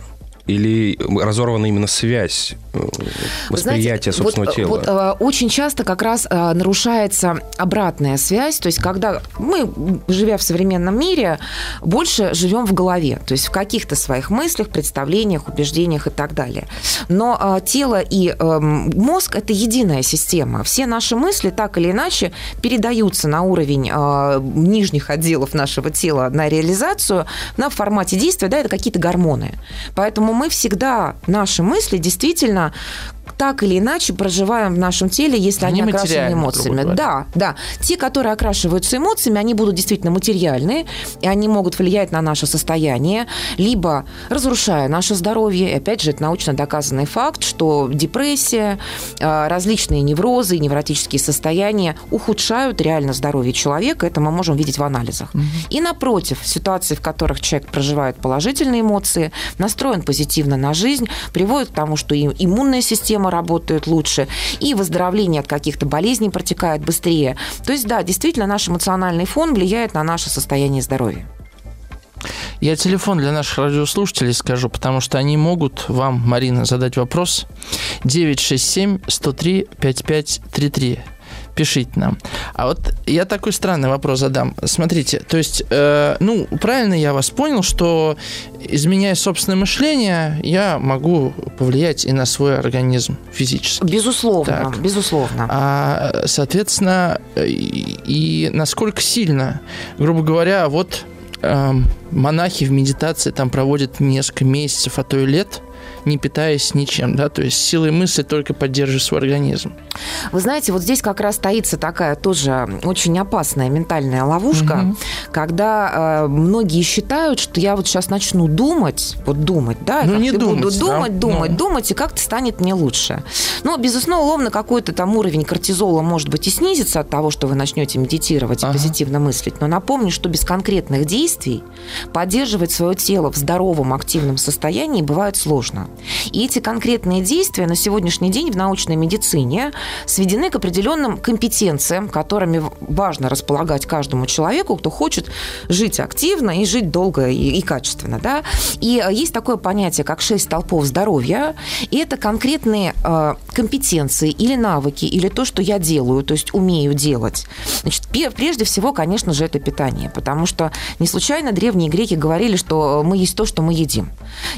Speaker 3: или разорвана именно связь э, восприятия Знаете, собственного
Speaker 5: вот,
Speaker 3: тела?
Speaker 5: Вот, э, очень часто как раз э, нарушается обратная связь, то есть когда мы, живя в современном мире, больше живем в голове, то есть в каких-то своих мыслях, представлениях, убеждениях и так далее. Но тело и мозг – это единая система. Все наши мысли так или иначе передаются на уровень нижних отделов нашего тела на реализацию, на формате действия, да, это какие-то гормоны. Поэтому мы всегда, наши мысли действительно так или иначе проживаем в нашем теле, если они, они окрашены эмоциями. Да, да. Те, которые окрашиваются эмоциями, они будут действительно материальные, и они могут влиять на наше состояние, либо разрушая наше здоровье. И опять же, это научно доказанный факт, что депрессия, а, различные неврозы, невротические состояния ухудшают реально здоровье человека. Это мы можем видеть в анализах. Угу. И напротив, ситуации, в которых человек проживает положительные эмоции, настроен позитивно на жизнь, приводит к тому, что иммунная система работают лучше, и выздоровление от каких-то болезней протекает быстрее. То есть, да, действительно, наш эмоциональный фон влияет на наше состояние здоровья.
Speaker 2: Я телефон для наших радиослушателей скажу, потому что они могут вам, Марина, задать вопрос. 967 103 5533 пишите нам. А вот я такой странный вопрос задам. Смотрите, то есть, э, ну, правильно я вас понял, что изменяя собственное мышление, я могу повлиять и на свой организм физически.
Speaker 5: Безусловно, так. безусловно.
Speaker 2: А, соответственно, и, и насколько сильно, грубо говоря, вот э, монахи в медитации там проводят несколько месяцев, а то и лет – не питаясь ничем, да, то есть силой мысли только поддерживая свой организм.
Speaker 5: Вы знаете, вот здесь как раз стоится такая тоже очень опасная ментальная ловушка, угу. когда э, многие считают, что я вот сейчас начну думать, вот думать, да,
Speaker 2: ну, не думать, буду
Speaker 5: думать,
Speaker 2: да?
Speaker 5: думать, ну. думать, и как-то станет мне лучше. Но, безусловно, какой-то там уровень кортизола может быть и снизится от того, что вы начнете медитировать ага. и позитивно мыслить. Но напомню, что без конкретных действий поддерживать свое тело в здоровом, активном состоянии бывает сложно. И эти конкретные действия на сегодняшний день в научной медицине сведены к определенным компетенциям, которыми важно располагать каждому человеку, кто хочет жить активно и жить долго и, и качественно. Да? И э, есть такое понятие, как шесть столпов здоровья, и это конкретные э, компетенции или навыки, или то, что я делаю, то есть умею делать. Значит, прежде всего, конечно же, это питание, потому что не случайно древние греки говорили, что мы есть то, что мы едим.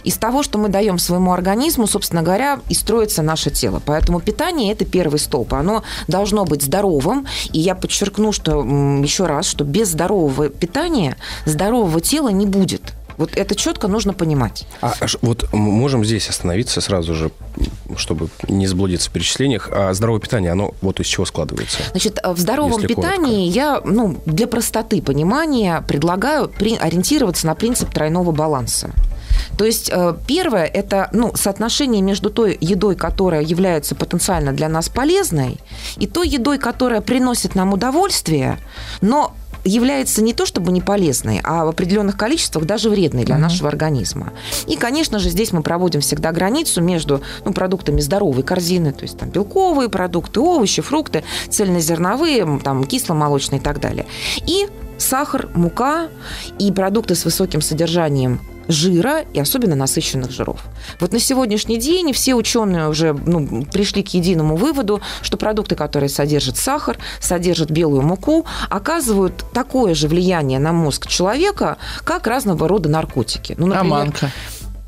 Speaker 5: Из того, что мы даем своему организму, собственно говоря, и строится наше тело. Поэтому питание – это первый столб. Оно должно быть здоровым. И я подчеркну, что еще раз, что без здорового питания здорового тела не будет. Вот это четко нужно понимать.
Speaker 3: А вот можем здесь остановиться сразу же, чтобы не заблудиться в перечислениях. А здоровое питание, оно вот из чего складывается?
Speaker 5: Значит, в здоровом питании коротко. я, ну, для простоты понимания предлагаю ориентироваться на принцип тройного баланса. То есть э, первое – это ну, соотношение между той едой, которая является потенциально для нас полезной, и той едой, которая приносит нам удовольствие, но является не то чтобы не полезной, а в определенных количествах даже вредной для mm-hmm. нашего организма. И, конечно же, здесь мы проводим всегда границу между ну, продуктами здоровой корзины, то есть там белковые продукты, овощи, фрукты, цельнозерновые, там кисломолочные и так далее. И сахар, мука и продукты с высоким содержанием жира и особенно насыщенных жиров. Вот на сегодняшний день все ученые уже ну, пришли к единому выводу, что продукты, которые содержат сахар, содержат белую муку, оказывают такое же влияние на мозг человека, как разного рода наркотики.
Speaker 2: Ну, например, а манка?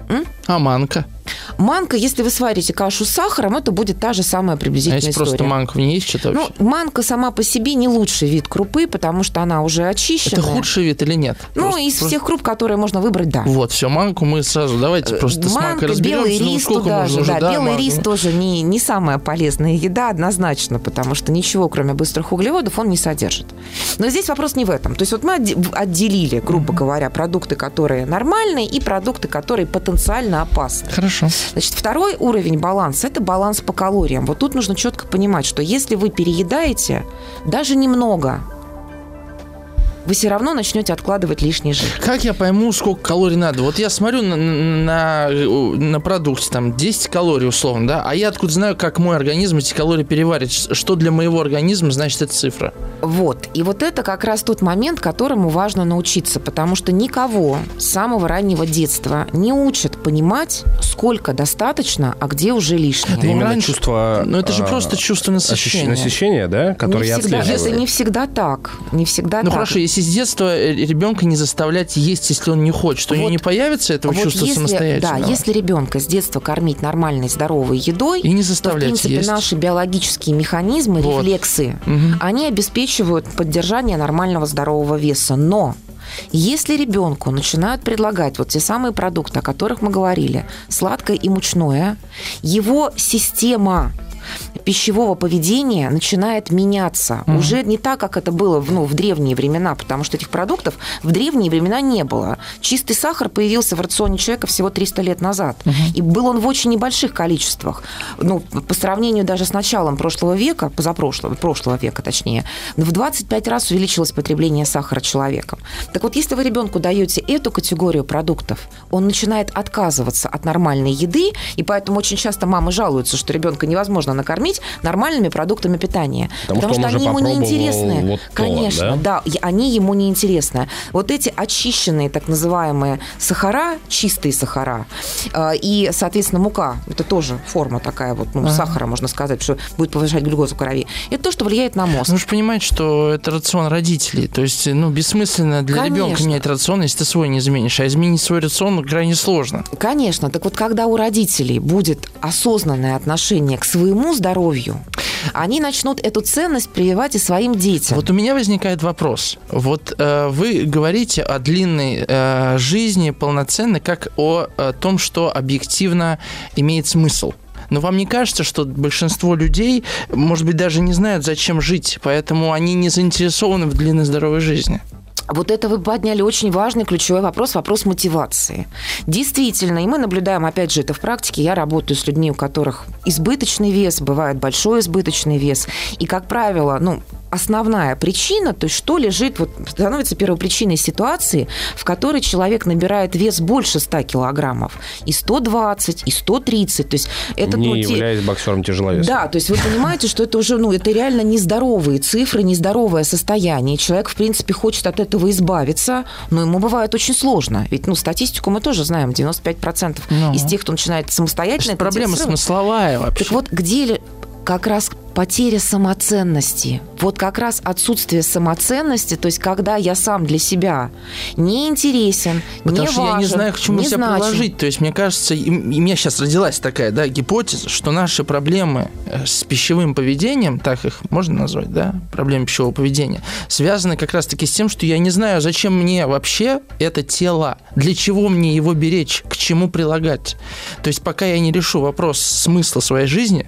Speaker 2: М? А манка?
Speaker 5: Если вы сварите кашу с сахаром, это будет та же самая приблизительная а если
Speaker 2: история. просто манка в ней есть что-то
Speaker 5: Ну, манка сама по себе не лучший вид крупы, потому что она уже очищена.
Speaker 2: Это худший вид или нет?
Speaker 5: Ну, просто, из просто... всех круп, которые можно выбрать, да.
Speaker 2: Вот, все, манку мы сразу, давайте э, просто
Speaker 5: манка, с
Speaker 2: манкой разберемся.
Speaker 5: белый рис ну, туда же, да, да, белый манку. рис тоже не, не самая полезная еда однозначно, потому что ничего, кроме быстрых углеводов, он не содержит. Но здесь вопрос не в этом. То есть вот мы отделили, грубо говоря, продукты, которые нормальные, и продукты, которые потенциально опасны.
Speaker 2: Хорошо.
Speaker 5: Значит, второй уровень баланса – это баланс по калориям. Вот тут нужно четко понимать, что если вы переедаете даже немного, вы все равно начнете откладывать лишний жир.
Speaker 2: Как я пойму, сколько калорий надо? Вот я смотрю на, на, на продукте, там 10 калорий условно, да, а я откуда знаю, как мой организм эти калории переварит? Что для моего организма значит эта цифра?
Speaker 5: Вот. И вот это как раз тот момент, которому важно научиться, потому что никого с самого раннего детства не учат понимать, сколько достаточно, а где уже лишнее.
Speaker 3: Это именно раньше... чувство...
Speaker 2: Ну, это же а, просто чувство насыщения.
Speaker 3: Насыщения, да? Которое
Speaker 5: не всегда,
Speaker 3: я
Speaker 5: Это не всегда так. Не всегда
Speaker 2: ну,
Speaker 5: так.
Speaker 2: хорошо, если с детства э, ребенка не заставлять есть, если он не хочет, то вот, у него не появится этого вот чувства если, самостоятельного.
Speaker 5: Да, если ребенка с детства кормить нормальной, здоровой едой,
Speaker 2: и не заставлять то, в
Speaker 5: принципе,
Speaker 2: есть.
Speaker 5: наши биологические механизмы, вот. рефлексы, угу. они обеспечивают поддержание нормального здорового веса. Но если ребенку начинают предлагать вот те самые продукты, о которых мы говорили, сладкое и мучное, его система пищевого поведения начинает меняться. Mm-hmm. Уже не так, как это было ну, в древние времена, потому что этих продуктов в древние времена не было. Чистый сахар появился в рационе человека всего 300 лет назад. Mm-hmm. И был он в очень небольших количествах. Ну, по сравнению даже с началом прошлого века, позапрошлого, прошлого века точнее, в 25 раз увеличилось потребление сахара человеком. Так вот, если вы ребенку даете эту категорию продуктов, он начинает отказываться от нормальной еды, и поэтому очень часто мамы жалуются, что ребенка невозможно накормить нормальными продуктами питания.
Speaker 3: Потому, потому что, что они ему не интересны. Вот
Speaker 5: Конечно,
Speaker 3: то,
Speaker 5: да? да, они ему не интересны. Вот эти очищенные так называемые сахара, чистые сахара, э, и, соответственно, мука, это тоже форма такая вот, ну, ага. сахара, можно сказать, что будет повышать глюкозу в крови. Это то, что влияет на мозг.
Speaker 2: Нужно понимать, что это рацион родителей. То есть, ну, бессмысленно для Конечно. ребенка менять рацион, если ты свой не изменишь. А изменить свой рацион крайне сложно.
Speaker 5: Конечно. Так вот, когда у родителей будет осознанное отношение к своему здоровью, они начнут эту ценность прививать и своим детям.
Speaker 2: Вот у меня возникает вопрос. Вот э, вы говорите о длинной э, жизни полноценной, как о, о том, что объективно имеет смысл. Но вам не кажется, что большинство людей, может быть, даже не знают, зачем жить, поэтому они не заинтересованы в длинной здоровой жизни?
Speaker 5: Вот это вы подняли очень важный ключевой вопрос, вопрос мотивации. Действительно, и мы наблюдаем, опять же, это в практике. Я работаю с людьми, у которых избыточный вес, бывает большой избыточный вес. И, как правило, ну, основная причина, то есть что лежит, вот становится первопричиной ситуации, в которой человек набирает вес больше 100 килограммов, и 120, и 130, то есть это...
Speaker 3: Не ну, являясь те... боксером тяжеловесом.
Speaker 5: Да, то есть вы понимаете, что это уже, ну, это реально нездоровые цифры, нездоровое состояние. Человек, в принципе, хочет от этого избавиться, но ему бывает очень сложно. Ведь, ну, статистику мы тоже знаем, 95% ну. из тех, кто начинает самостоятельно...
Speaker 2: Это проблема смысловая вообще.
Speaker 5: Так вот, где как раз потеря самоценности. Вот как раз отсутствие самоценности, то есть когда я сам для себя не интересен,
Speaker 2: Потому
Speaker 5: не
Speaker 2: что
Speaker 5: важен,
Speaker 2: я не знаю, к чему себя значим. приложить. То есть мне кажется, и, и у меня сейчас родилась такая да, гипотеза, что наши проблемы э, с пищевым поведением, так их можно назвать, да, проблемы пищевого поведения, связаны как раз-таки с тем, что я не знаю, зачем мне вообще это тело, для чего мне его беречь, к чему прилагать. То есть пока я не решу вопрос смысла своей жизни,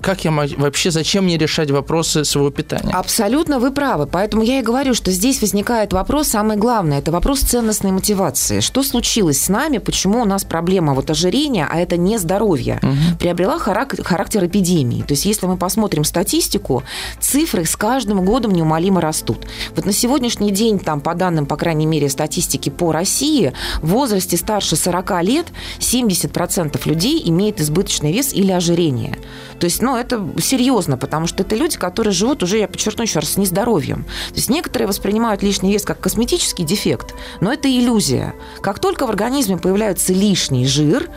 Speaker 2: как я вообще, зачем мне решать вопросы своего питания?
Speaker 5: Абсолютно вы правы. Поэтому я и говорю, что здесь возникает вопрос, самое главное, это вопрос ценностной мотивации. Что случилось с нами, почему у нас проблема вот ожирения, а это не здоровье, угу. приобрела характер, характер эпидемии. То есть если мы посмотрим статистику, цифры с каждым годом неумолимо растут. Вот на сегодняшний день, там, по данным, по крайней мере, статистики по России, в возрасте старше 40 лет 70% людей имеет избыточный вес или ожирение. То есть, ну, это серьезно, потому что это люди, которые живут уже, я подчеркну еще раз, с нездоровьем. То есть некоторые воспринимают лишний вес как косметический дефект, но это иллюзия. Как только в организме появляется лишний жир,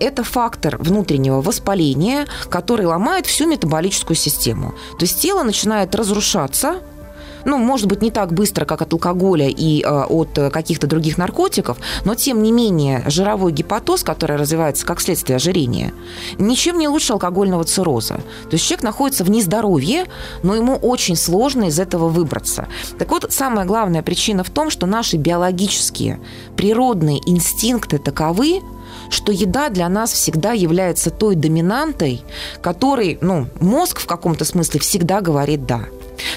Speaker 5: это фактор внутреннего воспаления, который ломает всю метаболическую систему. То есть тело начинает разрушаться, ну, может быть, не так быстро, как от алкоголя и э, от каких-то других наркотиков, но, тем не менее, жировой гепатоз, который развивается как следствие ожирения, ничем не лучше алкогольного цирроза. То есть человек находится в нездоровье, но ему очень сложно из этого выбраться. Так вот, самая главная причина в том, что наши биологические, природные инстинкты таковы, что еда для нас всегда является той доминантой, которой ну, мозг в каком-то смысле всегда говорит «да».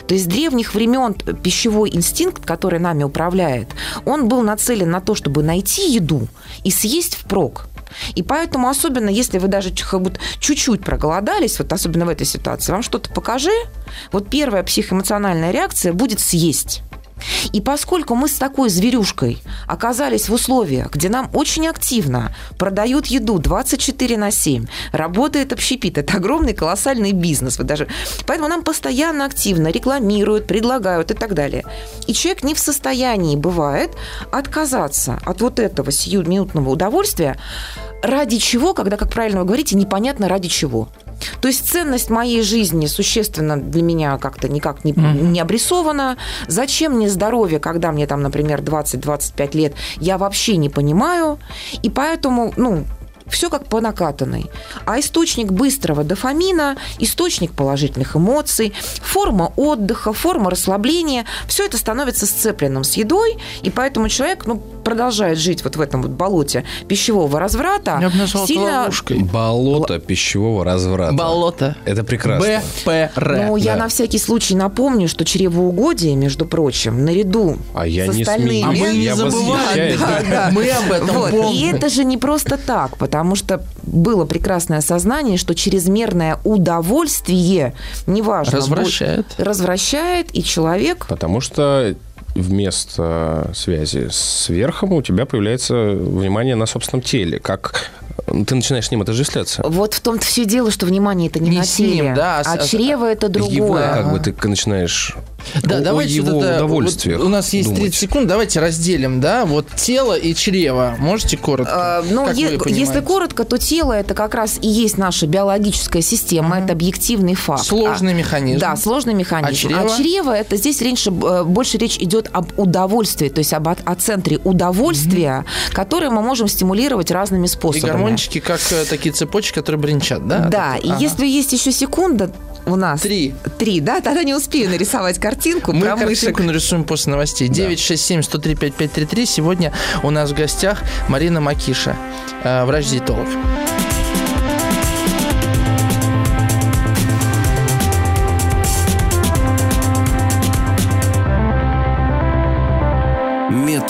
Speaker 5: То есть с древних времен пищевой инстинкт, который нами управляет, он был нацелен на то, чтобы найти еду и съесть впрок. И поэтому, особенно если вы даже чуть-чуть проголодались, вот особенно в этой ситуации, вам что-то покажи, вот первая психоэмоциональная реакция будет съесть. И поскольку мы с такой зверюшкой оказались в условиях, где нам очень активно продают еду 24 на 7, работает общепит, это огромный колоссальный бизнес. Вот даже... Поэтому нам постоянно активно рекламируют, предлагают и так далее. И человек не в состоянии, бывает, отказаться от вот этого сиюминутного удовольствия, ради чего, когда, как правильно вы говорите, непонятно ради чего. То есть ценность моей жизни существенно для меня как-то никак не, не обрисована. Зачем мне здоровье, когда мне там, например, 20-25 лет, я вообще не понимаю. И поэтому, ну, все как по накатанной. А источник быстрого дофамина, источник положительных эмоций, форма отдыха, форма расслабления, все это становится сцепленным с едой, и поэтому человек ну, продолжает жить вот в этом вот болоте пищевого разврата.
Speaker 2: Я бы назвал сильно... ловушкой.
Speaker 3: Болото пищевого разврата.
Speaker 2: Болото.
Speaker 3: Это прекрасно.
Speaker 2: БПР.
Speaker 5: Ну, я на всякий случай напомню, что чревоугодие, между прочим, наряду
Speaker 3: а я
Speaker 5: с
Speaker 3: не
Speaker 5: остальными...
Speaker 2: А мы не забываем. Да, да. Мы об этом вот. помним.
Speaker 5: И это же не просто так, потому что было прекрасное сознание, что чрезмерное удовольствие, неважно...
Speaker 2: Развращает.
Speaker 5: Будет, развращает, и человек...
Speaker 3: Потому что вместо связи с верхом у тебя появляется внимание на собственном теле, как ты начинаешь с ним отождествляться.
Speaker 5: Вот в том-то все дело, что внимание это не, не на теле, ним, да, а, а чрево это другое. Его,
Speaker 3: как бы ты начинаешь
Speaker 2: да, о, давайте
Speaker 3: его вот это, Вот
Speaker 2: у нас есть думать. 30 секунд, давайте разделим, да, вот тело и чрево. Можете коротко?
Speaker 5: А, ну, е- если коротко, то тело это как раз и есть наша биологическая система, uh-huh. это объективный факт.
Speaker 2: Сложный а, механизм.
Speaker 5: Да, сложный механизм. А чрево? А чрево это здесь речь, э, больше речь идет об удовольствии, то есть об о центре удовольствия, которое мы можем стимулировать разными способами. И
Speaker 2: гормончики как э, такие цепочки, которые бренчат, да?
Speaker 5: Да, и если есть еще секунда, у нас...
Speaker 2: Три.
Speaker 5: Три, да? Тогда не успею нарисовать картинку
Speaker 2: Мы картинку нарисуем после новостей. 967-103-5533. Сегодня у нас в гостях Марина Макиша, э,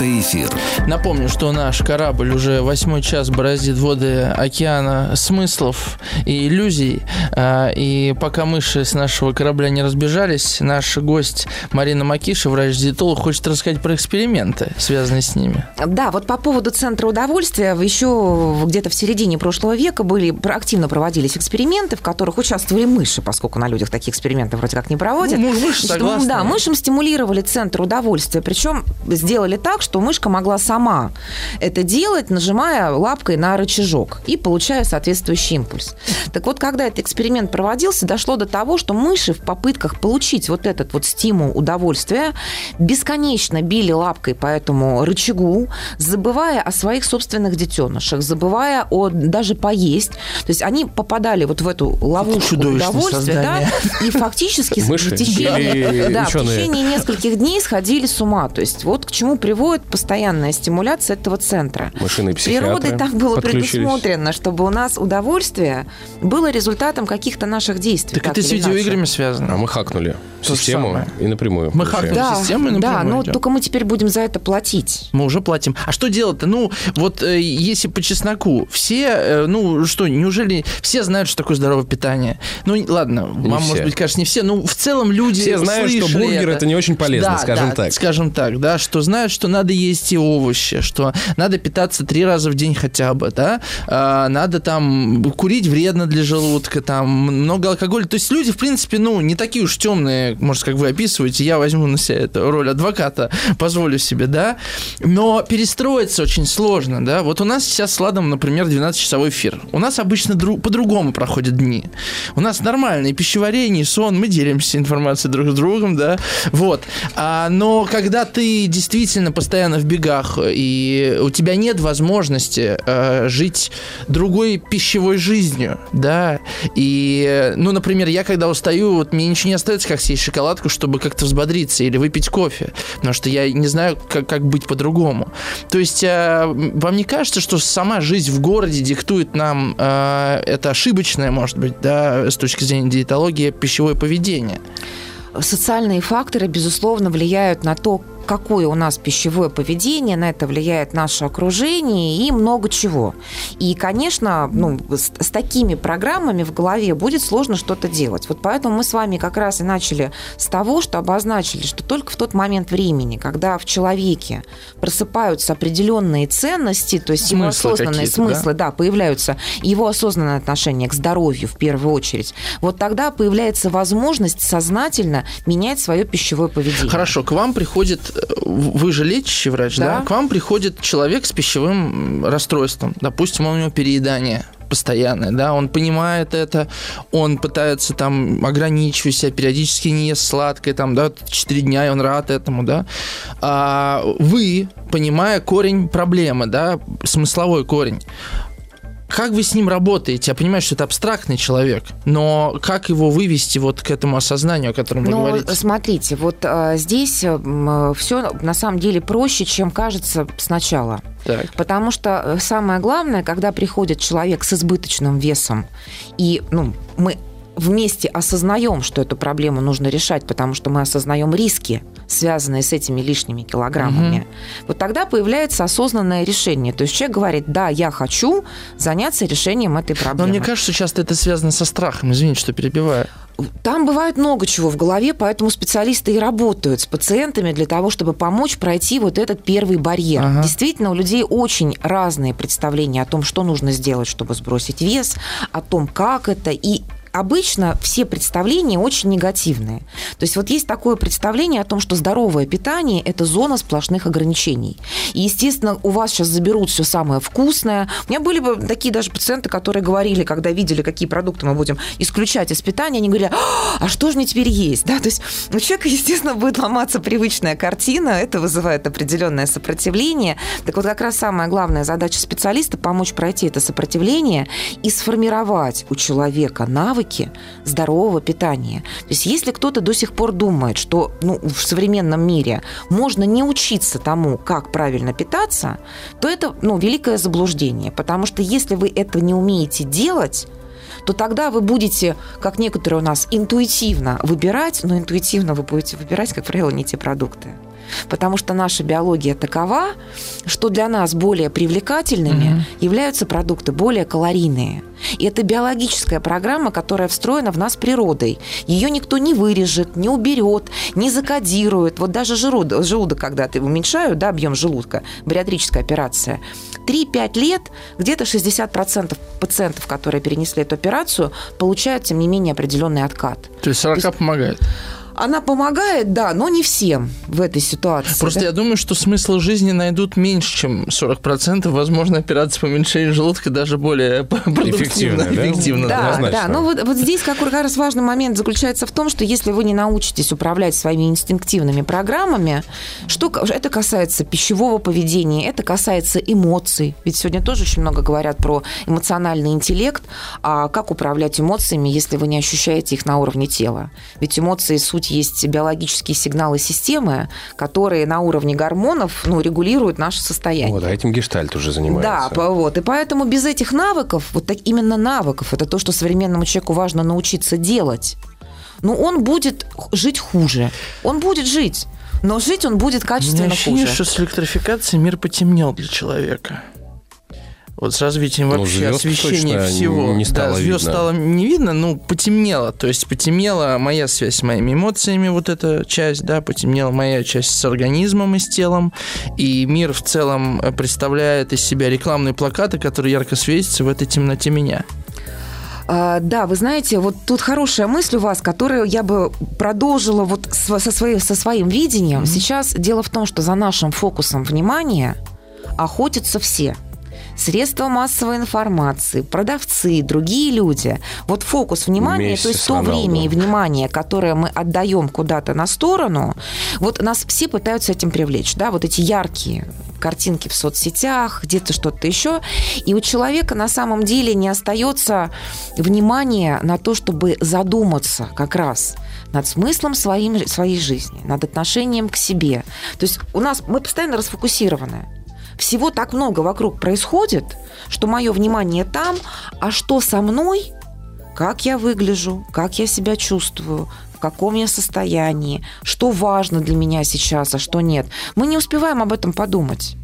Speaker 1: Метаэфир.
Speaker 2: Напомню, что наш корабль уже восьмой час бороздит воды океана смыслов и иллюзий. А, и пока мыши с нашего корабля не разбежались, наш гость Марина Макиша, врач-диетолог, хочет рассказать про эксперименты, связанные с ними.
Speaker 5: Да, вот по поводу центра удовольствия, еще где-то в середине прошлого века были активно проводились эксперименты, в которых участвовали мыши, поскольку на людях такие эксперименты вроде как не проводят.
Speaker 2: Ну, мыши согласны.
Speaker 5: Да, мышам стимулировали центр удовольствия, причем сделали так, что мышка могла сама это делать, нажимая лапкой на рычажок и получая соответствующий импульс. Так вот, когда этот эксперимент проводился, дошло до того, что мыши в попытках получить вот этот вот стимул удовольствия бесконечно били лапкой по этому рычагу, забывая о своих собственных детенышах, забывая о даже поесть. То есть они попадали вот в эту ловушку удовольствия, да, и фактически
Speaker 3: Мыши
Speaker 5: в течение, да, в течение нескольких дней сходили с ума. То есть вот к чему приводит постоянная стимуляция этого центра.
Speaker 3: Машины
Speaker 5: Природой так было предусмотрено, чтобы у нас удовольствие было результатом каких-то наших действий.
Speaker 2: Так, так это с видеоиграми иначе. связано.
Speaker 3: А мы хакнули То систему и напрямую.
Speaker 2: Мы хакнули да, систему и напрямую.
Speaker 5: Да, но идем. только мы теперь будем за это платить.
Speaker 2: Мы уже платим. А что делать-то? Ну, вот э, если по чесноку, все, э, ну что, неужели все знают, что такое здоровое питание? Ну, ладно, не вам, все. может быть, кажется, не все, но в целом люди
Speaker 3: Все знают, что бургер это. это не очень полезно,
Speaker 2: да,
Speaker 3: скажем
Speaker 2: да,
Speaker 3: так.
Speaker 2: скажем так, да, что знают, что надо есть и овощи, что надо питаться три раза в день хотя бы, да, а, надо там курить вредно для желудка, там много алкоголя. То есть люди, в принципе, ну, не такие уж темные, может, как вы описываете, я возьму на себя эту роль адвоката, позволю себе, да, но перестроиться очень сложно, да. Вот у нас сейчас с Ладом, например, 12-часовой эфир. У нас обычно дру- по-другому проходят дни. У нас нормальное пищеварение, сон, мы делимся информацией друг с другом, да, вот. А, но когда ты действительно постоянно в бегах, и у тебя нет возможности э, жить другой пищевой жизнью, да, и, ну, например, я когда устаю, вот мне ничего не остается, как съесть шоколадку, чтобы как-то взбодриться или выпить кофе, потому что я не знаю, как, как быть по-другому. То есть, э, вам не кажется, что сама жизнь в городе диктует нам э, это ошибочное, может быть, да, с точки зрения диетологии, пищевое поведение?
Speaker 5: Социальные факторы, безусловно, влияют на то, какое у нас пищевое поведение, на это влияет наше окружение и много чего. И, конечно, ну, с, с такими программами в голове будет сложно что-то делать. Вот поэтому мы с вами как раз и начали с того, что обозначили, что только в тот момент времени, когда в человеке просыпаются определенные ценности, то есть его осознанные смыслы, да? да, появляются, его осознанное отношение к здоровью в первую очередь, вот тогда появляется возможность сознательно менять свое пищевое поведение.
Speaker 2: Хорошо, к вам приходит вы же лечащий врач, да. да? К вам приходит человек с пищевым расстройством. Допустим, у него переедание постоянное, да, он понимает это, он пытается там ограничивать себя, периодически не ест сладкое, там, да, 4 дня, и он рад этому, да. А вы, понимая корень проблемы, да, смысловой корень, как вы с ним работаете? Я понимаю, что это абстрактный человек, но как его вывести вот к этому осознанию, о котором вы ну, говорите?
Speaker 5: Смотрите, вот а, здесь а, все на самом деле проще, чем кажется сначала. Так. Потому что э, самое главное, когда приходит человек с избыточным весом, и ну, мы вместе осознаем, что эту проблему нужно решать, потому что мы осознаем риски, связанные с этими лишними килограммами, угу. вот тогда появляется осознанное решение. То есть человек говорит, да, я хочу заняться решением этой проблемы.
Speaker 2: Но мне кажется, часто это связано со страхом. Извините, что перебиваю.
Speaker 5: Там бывает много чего в голове, поэтому специалисты и работают с пациентами для того, чтобы помочь пройти вот этот первый барьер. Ага. Действительно, у людей очень разные представления о том, что нужно сделать, чтобы сбросить вес, о том, как это, и обычно все представления очень негативные. То есть вот есть такое представление о том, что здоровое питание – это зона сплошных ограничений. И, естественно, у вас сейчас заберут все самое вкусное. У меня были бы такие даже пациенты, которые говорили, когда видели, какие продукты мы будем исключать из питания, они говорили, а что же мне теперь есть? Да, то есть у человека, естественно, будет ломаться привычная картина, это вызывает определенное сопротивление. Так вот, как раз самая главная задача специалиста – помочь пройти это сопротивление и сформировать у человека навык навыки здорового питания. То есть если кто-то до сих пор думает, что ну, в современном мире можно не учиться тому, как правильно питаться, то это ну, великое заблуждение. Потому что если вы это не умеете делать, то тогда вы будете, как некоторые у нас, интуитивно выбирать, но интуитивно вы будете выбирать, как правило, не те продукты потому что наша биология такова, что для нас более привлекательными mm-hmm. являются продукты более калорийные. И это биологическая программа, которая встроена в нас природой. Ее никто не вырежет, не уберет, не закодирует. Вот даже желудок, желудок когда ты уменьшают, да, объем желудка, бариатрическая операция, 3-5 лет где-то 60% пациентов, которые перенесли эту операцию, получают, тем не менее, определенный откат.
Speaker 2: То есть 40 То есть, помогает?
Speaker 5: Она помогает, да, но не всем в этой ситуации.
Speaker 2: Просто
Speaker 5: да?
Speaker 2: я думаю, что смысл жизни найдут меньше, чем 40%. Возможно, операция по уменьшению желудка даже более *laughs* эффективна.
Speaker 5: Да, эффективно, да, да. да. Но вот, вот здесь как раз важный момент заключается в том, что если вы не научитесь управлять своими инстинктивными программами, что это касается пищевого поведения, это касается эмоций. Ведь сегодня тоже очень много говорят про эмоциональный интеллект. А как управлять эмоциями, если вы не ощущаете их на уровне тела? Ведь эмоции суть суть есть биологические сигналы системы, которые на уровне гормонов ну, регулируют наше состояние.
Speaker 3: Вот, а этим гештальт уже занимается.
Speaker 5: Да, вот. И поэтому без этих навыков, вот так, именно навыков, это то, что современному человеку важно научиться делать, ну, он будет жить хуже. Он будет жить. Но жить он будет качественно У меня ощущение,
Speaker 2: хуже. что с электрификацией мир потемнел для человека. Вот с развитием ну, вообще освещения всего.
Speaker 3: Не стало
Speaker 2: да, звезд
Speaker 3: видно.
Speaker 2: стало не видно, ну, потемнело. То есть потемнела моя связь с моими эмоциями, вот эта часть, да, потемнела моя часть с организмом и с телом. И мир в целом представляет из себя рекламные плакаты, которые ярко светятся в этой темноте меня.
Speaker 5: А, да, вы знаете, вот тут хорошая мысль у вас, которую я бы продолжила вот со, своим, со своим видением. Mm-hmm. Сейчас дело в том, что за нашим фокусом внимания охотятся все – средства массовой информации, продавцы, другие люди. Вот фокус внимания, Вместе то есть то время и внимание, которое мы отдаем куда-то на сторону, вот нас все пытаются этим привлечь, да, вот эти яркие картинки в соцсетях, где-то что-то еще. И у человека на самом деле не остается внимания на то, чтобы задуматься как раз над смыслом своим, своей жизни, над отношением к себе. То есть у нас мы постоянно расфокусированы всего так много вокруг происходит, что мое внимание там, а что со мной, как я выгляжу, как я себя чувствую, в каком я состоянии, что важно для меня сейчас, а что нет. Мы не успеваем об этом подумать.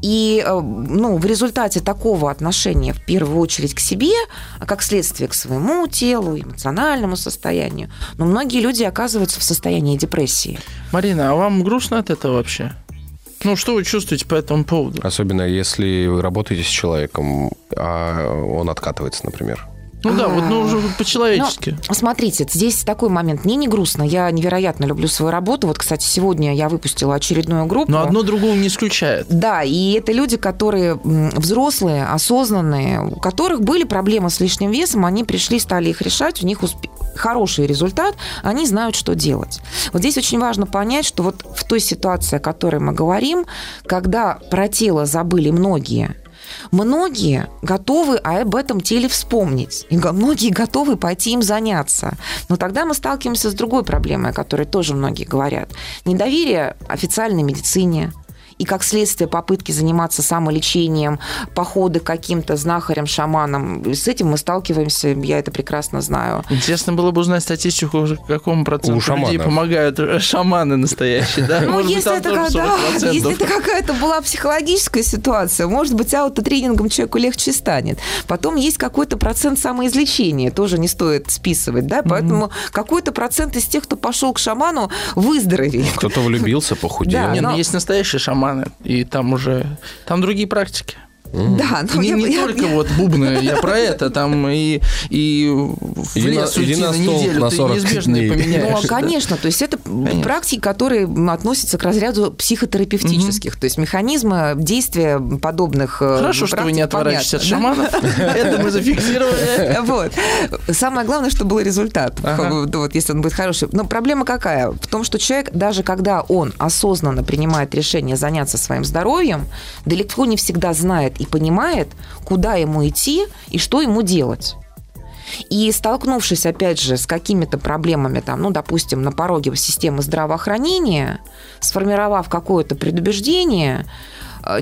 Speaker 5: И э, ну, в результате такого отношения, в первую очередь, к себе, а как следствие к своему телу, эмоциональному состоянию, но многие люди оказываются в состоянии депрессии.
Speaker 2: Марина, а вам грустно от этого вообще? Ну, что вы чувствуете по этому поводу?
Speaker 3: Особенно если вы работаете с человеком, а он откатывается, например.
Speaker 2: Ну да, вот ну уже по-человечески.
Speaker 5: Ну, смотрите, здесь такой момент. Мне не грустно. Я невероятно люблю свою работу. Вот, кстати, сегодня я выпустила очередную группу.
Speaker 2: Но одно другого не исключает.
Speaker 5: Да, и это люди, которые взрослые, осознанные, у которых были проблемы с лишним весом, они пришли, стали их решать, у них усп... хороший результат, они знают, что делать. Вот здесь очень важно понять, что вот в той ситуации, о которой мы говорим, когда про тело забыли многие, Многие готовы об этом теле вспомнить, и многие готовы пойти им заняться. Но тогда мы сталкиваемся с другой проблемой, о которой тоже многие говорят. Недоверие официальной медицине, и как следствие попытки заниматься самолечением, походы к каким-то знахарям, шаманам. С этим мы сталкиваемся, я это прекрасно знаю.
Speaker 2: Интересно было бы узнать статистику, какому проценту людей помогают шаманы настоящие, да?
Speaker 5: Ну, если это, да, если это какая-то была психологическая ситуация, может быть, аутотренингом человеку легче станет. Потом есть какой-то процент самоизлечения, тоже не стоит списывать, да, поэтому какой-то процент из тех, кто пошел к шаману, выздоровели.
Speaker 3: Кто-то влюбился, *laughs* похудел. Да,
Speaker 2: Нет, но... есть настоящие шаманы, шаманы, и там уже... Там другие практики.
Speaker 5: Да,
Speaker 2: но не, я, не я, только я... вот бубны, я про это, там и, и в лес на, уйти на, на неделю на ты неизбежно дней. поменяешь.
Speaker 5: Ну, а, конечно, то есть это конечно. практики, которые относятся к разряду психотерапевтических, угу. то есть механизмы действия подобных
Speaker 2: э, Хорошо, что вы не отворачиваетесь от шаманов, это мы зафиксировали. *laughs*
Speaker 5: Вот. Самое главное, чтобы был результат, вот если он будет хороший. Но проблема какая? В том, что человек, даже когда он осознанно принимает решение заняться своим здоровьем, далеко не всегда знает и понимает, куда ему идти и что ему делать. И столкнувшись, опять же, с какими-то проблемами, там, ну, допустим, на пороге системы здравоохранения, сформировав какое-то предубеждение,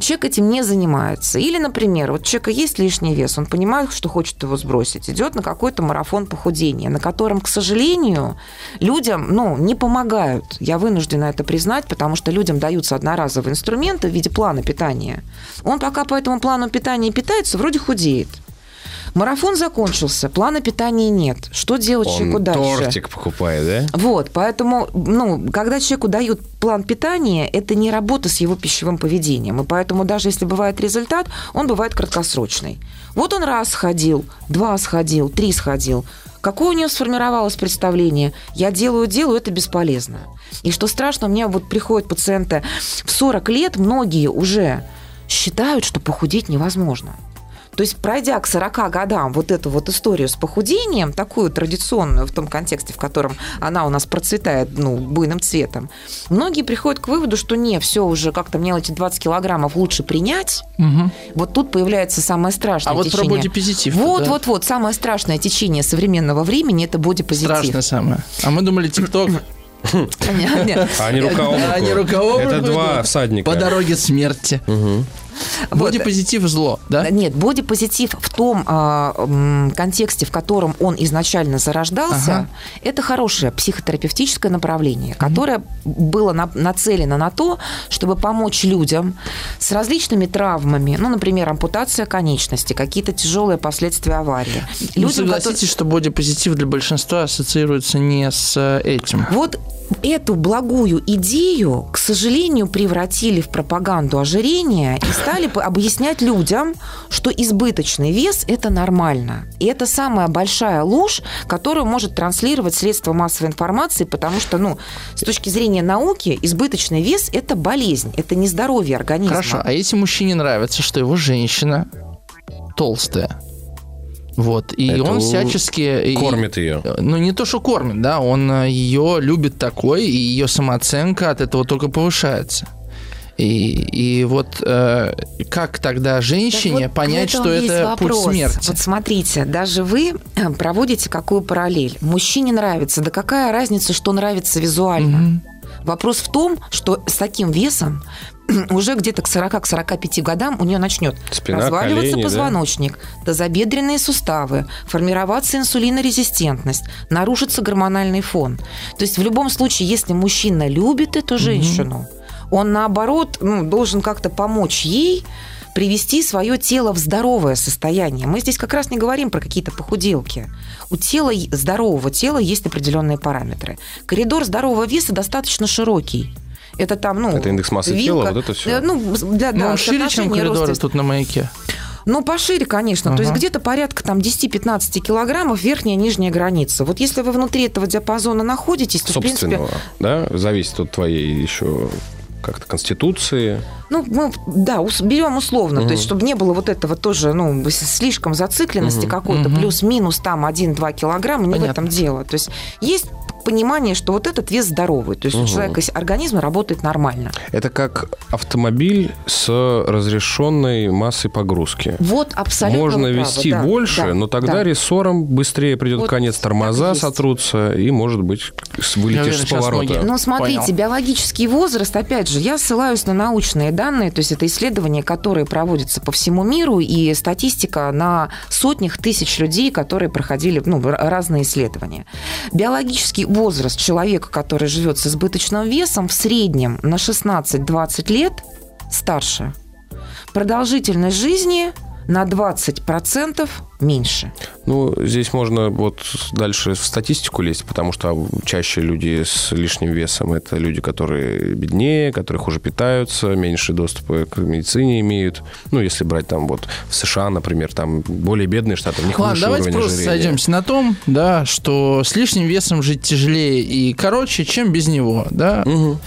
Speaker 5: человек этим не занимается. Или, например, вот у человека есть лишний вес, он понимает, что хочет его сбросить, идет на какой-то марафон похудения, на котором, к сожалению, людям ну, не помогают. Я вынуждена это признать, потому что людям даются одноразовые инструменты в виде плана питания. Он пока по этому плану питания питается, вроде худеет. Марафон закончился, плана питания нет. Что делать Он человеку дальше?
Speaker 3: тортик покупает, да?
Speaker 5: Вот, поэтому, ну, когда человеку дают план питания, это не работа с его пищевым поведением. И поэтому даже если бывает результат, он бывает краткосрочный. Вот он раз сходил, два сходил, три сходил. Какое у него сформировалось представление? Я делаю, делаю, это бесполезно. И что страшно, у меня вот приходят пациенты в 40 лет, многие уже считают, что похудеть невозможно. То есть, пройдя к 40 годам вот эту вот историю с похудением, такую традиционную в том контексте, в котором она у нас процветает ну, буйным цветом, многие приходят к выводу, что не, все уже как-то мне эти 20 килограммов лучше принять. Угу. Вот тут появляется самое страшное
Speaker 2: а
Speaker 5: течение.
Speaker 2: вот про бодипозитив.
Speaker 5: Вот, да? вот, вот. Самое страшное течение современного времени – это бодипозитив.
Speaker 2: Страшное самое. А мы думали, ТикТок
Speaker 3: они рука Они рука Это два всадника.
Speaker 2: По дороге смерти. Бодипозитив зло, да?
Speaker 5: Нет, бодипозитив в том э, контексте, в котором он изначально зарождался, ага. это хорошее психотерапевтическое направление, которое угу. было на, нацелено на то, чтобы помочь людям с различными травмами, ну, например, ампутация конечности, какие-то тяжелые последствия аварии.
Speaker 2: Ну, людям, согласитесь, которые... что бодипозитив для большинства ассоциируется не с э, этим.
Speaker 5: Вот эту благую идею, к сожалению, превратили в пропаганду ожирения и стали объяснять людям, что избыточный вес – это нормально. И это самая большая ложь, которую может транслировать средство массовой информации, потому что, ну, с точки зрения науки, избыточный вес – это болезнь, это нездоровье организма.
Speaker 2: Хорошо, а если мужчине нравится, что его женщина толстая, вот. И Это он всячески...
Speaker 3: Кормит ее.
Speaker 2: Ну, не то, что кормит, да, он э, ее любит такой, и ее самооценка от этого только повышается. И, и вот э, как тогда женщине вот понять, что это вопрос. путь смерти?
Speaker 5: Вот смотрите, даже вы э, проводите какую параллель. Мужчине нравится, да какая разница, что нравится визуально? Угу. Вопрос в том, что с таким весом *clears throat* уже где-то к 40-45 годам у нее начнет Спина, разваливаться колени, позвоночник, да? тазобедренные суставы, формироваться инсулинорезистентность, нарушится гормональный фон. То есть в любом случае, если мужчина любит эту женщину, угу. Он наоборот ну, должен как-то помочь ей привести свое тело в здоровое состояние. Мы здесь как раз не говорим про какие-то похуделки. У тела, здорового тела есть определенные параметры. Коридор здорового веса достаточно широкий. Это там, ну...
Speaker 3: Это индекс массы вилка. тела, вот это все.
Speaker 5: Ну, для,
Speaker 2: да, ну, шире, чем коридоры тут на маяке.
Speaker 5: Ну, пошире, конечно. Ага. То есть где-то порядка там 10-15 килограммов верхняя и нижняя граница. Вот если вы внутри этого диапазона находитесь, то, в принципе...
Speaker 3: да? Зависит от твоей еще как-то конституции.
Speaker 5: Ну, мы, да, берем условно, угу. то есть, чтобы не было вот этого тоже, ну, слишком зацикленности угу. какой-то, угу. плюс-минус там 1-2 килограмма, не Понятно. в этом дело. То есть, есть понимание, что вот этот вес здоровый, то есть угу. у человека организм работает нормально.
Speaker 3: Это как автомобиль с разрешенной массой погрузки.
Speaker 5: Вот абсолютно.
Speaker 3: Можно правы, вести да, больше, да, но тогда да. рессором быстрее придет вот конец, тормоза сотрутся и, может быть, вылетишь с поворота.
Speaker 5: Ну, смотрите, Понял. биологический возраст, опять же, я ссылаюсь на научные данные, то есть это исследования, которые проводятся по всему миру, и статистика на сотнях тысяч людей, которые проходили ну, разные исследования. Биологический возраст человека, который живет с избыточным весом, в среднем на 16-20 лет старше. Продолжительность жизни на 20% меньше.
Speaker 3: Ну, здесь можно вот дальше в статистику лезть, потому что чаще люди с лишним весом – это люди, которые беднее, которые хуже питаются, меньше доступа к медицине имеют. Ну, если брать там вот в США, например, там более бедные штаты, у них Ладно,
Speaker 2: давайте просто ожирения. сойдемся на том, да, что с лишним весом жить тяжелее и короче, чем без него, да. Угу.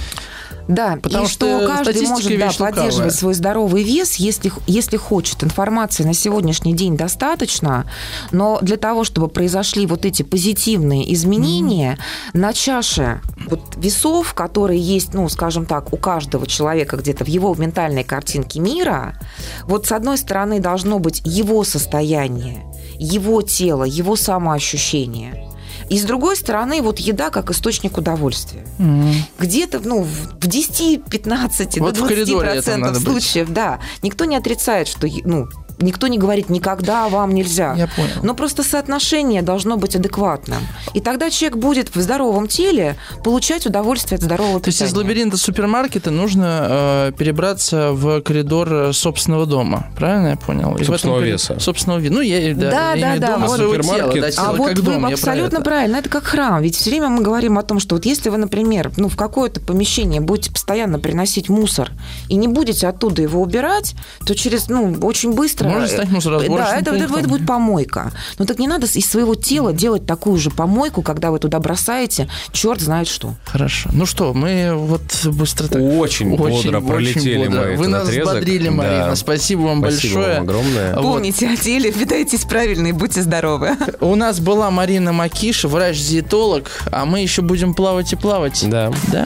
Speaker 5: Да, Потому и что, что каждый может да, поддерживать свой здоровый вес, если, если хочет. Информации на сегодняшний день достаточно, но для того, чтобы произошли вот эти позитивные изменения mm. на чаше вот весов, которые есть, ну, скажем так, у каждого человека где-то в его ментальной картинке мира, вот с одной стороны должно быть его состояние, его тело, его самоощущение. И с другой стороны, вот еда как источник удовольствия. Угу. Где-то ну, в 10, 15, вот до 20 процентов случаев, быть. да. Никто не отрицает, что ну, Никто не говорит, никогда вам нельзя.
Speaker 2: Я понял.
Speaker 5: Но просто соотношение должно быть адекватным. И тогда человек будет в здоровом теле получать удовольствие от здорового
Speaker 2: То питания. То есть из лабиринта супермаркета нужно э, перебраться в коридор собственного дома. Правильно я понял?
Speaker 3: И собственного этом, веса.
Speaker 2: Собственного веса. Ну, я,
Speaker 5: да, да, да. да
Speaker 2: дома,
Speaker 5: вот
Speaker 2: супермаркет. Тела, да,
Speaker 5: а вот вы дом, абсолютно про правильно. Это как храм. Ведь все время мы говорим о том, что вот если вы, например, ну, в какое-то помещение будете постоянно приносить мусор и не будете оттуда его убирать, то через, ну, очень быстро...
Speaker 2: Может стать мусоросборным
Speaker 5: да, это, это, это будет помойка. Но так не надо из своего тела делать такую же помойку, когда вы туда бросаете, черт знает что.
Speaker 2: Хорошо. Ну что, мы вот быстро так...
Speaker 3: Очень, очень бодро пролетели бодро. мы
Speaker 2: Вы нас
Speaker 3: отрезок.
Speaker 2: взбодрили, Марина. Да. Спасибо вам
Speaker 3: Спасибо
Speaker 2: большое.
Speaker 3: Вам огромное.
Speaker 5: Вот. Помните о теле, питайтесь правильно и будьте здоровы.
Speaker 2: У нас была Марина Макиша, врач-диетолог, а мы еще будем плавать и плавать.
Speaker 3: Да.
Speaker 2: Да.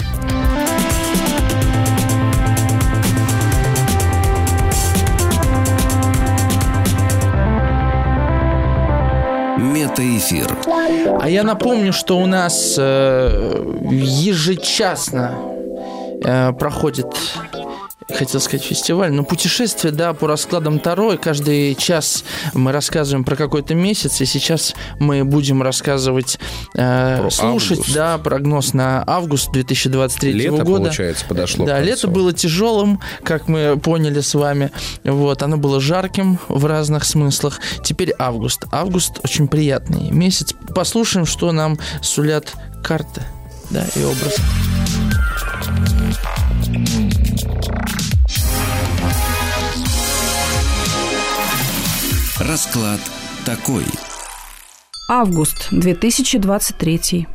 Speaker 1: Метаэфир.
Speaker 2: А я напомню, что у нас э, ежечасно э, проходит хотел сказать фестиваль, но путешествие, да, по раскладам Таро. И каждый час мы рассказываем про какой-то месяц, и сейчас мы будем рассказывать, э, слушать, август. да, прогноз на август 2023
Speaker 3: лето,
Speaker 2: года.
Speaker 3: получается, подошло.
Speaker 2: Да, лето было тяжелым, как мы поняли с вами. Вот, оно было жарким в разных смыслах. Теперь август. Август очень приятный месяц. Послушаем, что нам сулят карты, да, и образ.
Speaker 1: Расклад такой.
Speaker 4: Август 2023.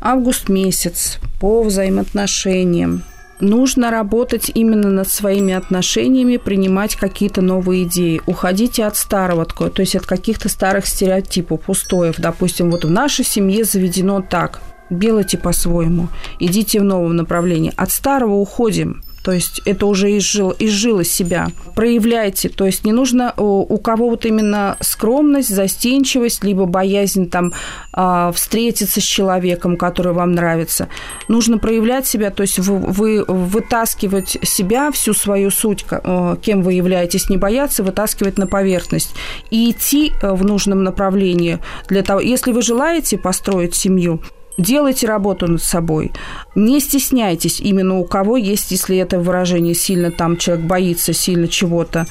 Speaker 4: Август месяц по взаимоотношениям. Нужно работать именно над своими отношениями, принимать какие-то новые идеи. Уходите от старого, то есть от каких-то старых стереотипов, устоев. Допустим, вот в нашей семье заведено так. Делайте по-своему. Идите в новом направлении. От старого уходим. То есть это уже изжил, изжило себя. Проявляйте. То есть не нужно у кого вот именно скромность, застенчивость, либо боязнь там а, встретиться с человеком, который вам нравится. Нужно проявлять себя, то есть вы, вы вытаскивать себя, всю свою суть, э, кем вы являетесь, не бояться, вытаскивать на поверхность и идти э, в нужном направлении для того, если вы желаете построить семью, Делайте работу над собой. Не стесняйтесь именно у кого есть, если это выражение сильно там человек боится сильно чего-то.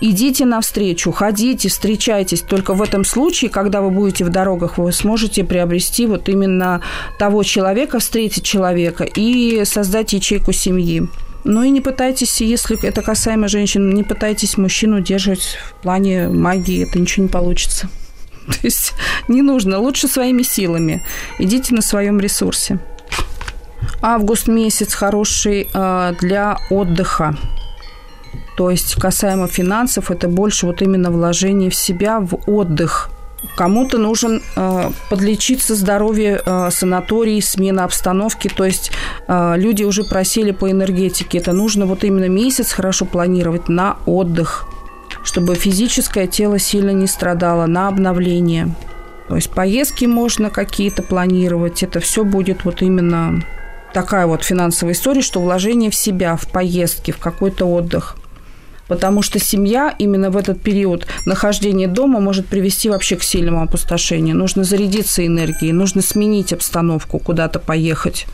Speaker 4: Идите навстречу, ходите, встречайтесь. Только в этом случае, когда вы будете в дорогах, вы сможете приобрести вот именно того человека, встретить человека и создать ячейку семьи. Ну и не пытайтесь, если это касаемо женщин, не пытайтесь мужчину удерживать в плане магии, это ничего не получится. *laughs* То есть не нужно, лучше своими силами. Идите на своем ресурсе. Август месяц хороший э, для отдыха. То есть касаемо финансов, это больше вот именно вложение в себя, в отдых. Кому-то нужен э, подлечиться здоровье, э, санаторий, смена обстановки. То есть э, люди уже просили по энергетике. Это нужно вот именно месяц хорошо планировать на отдых чтобы физическое тело сильно не страдало, на обновление. То есть поездки можно какие-то планировать. Это все будет вот именно такая вот финансовая история, что вложение в себя, в поездки, в какой-то отдых. Потому что семья именно в этот период нахождения дома может привести вообще к сильному опустошению. Нужно зарядиться энергией, нужно сменить обстановку, куда-то поехать.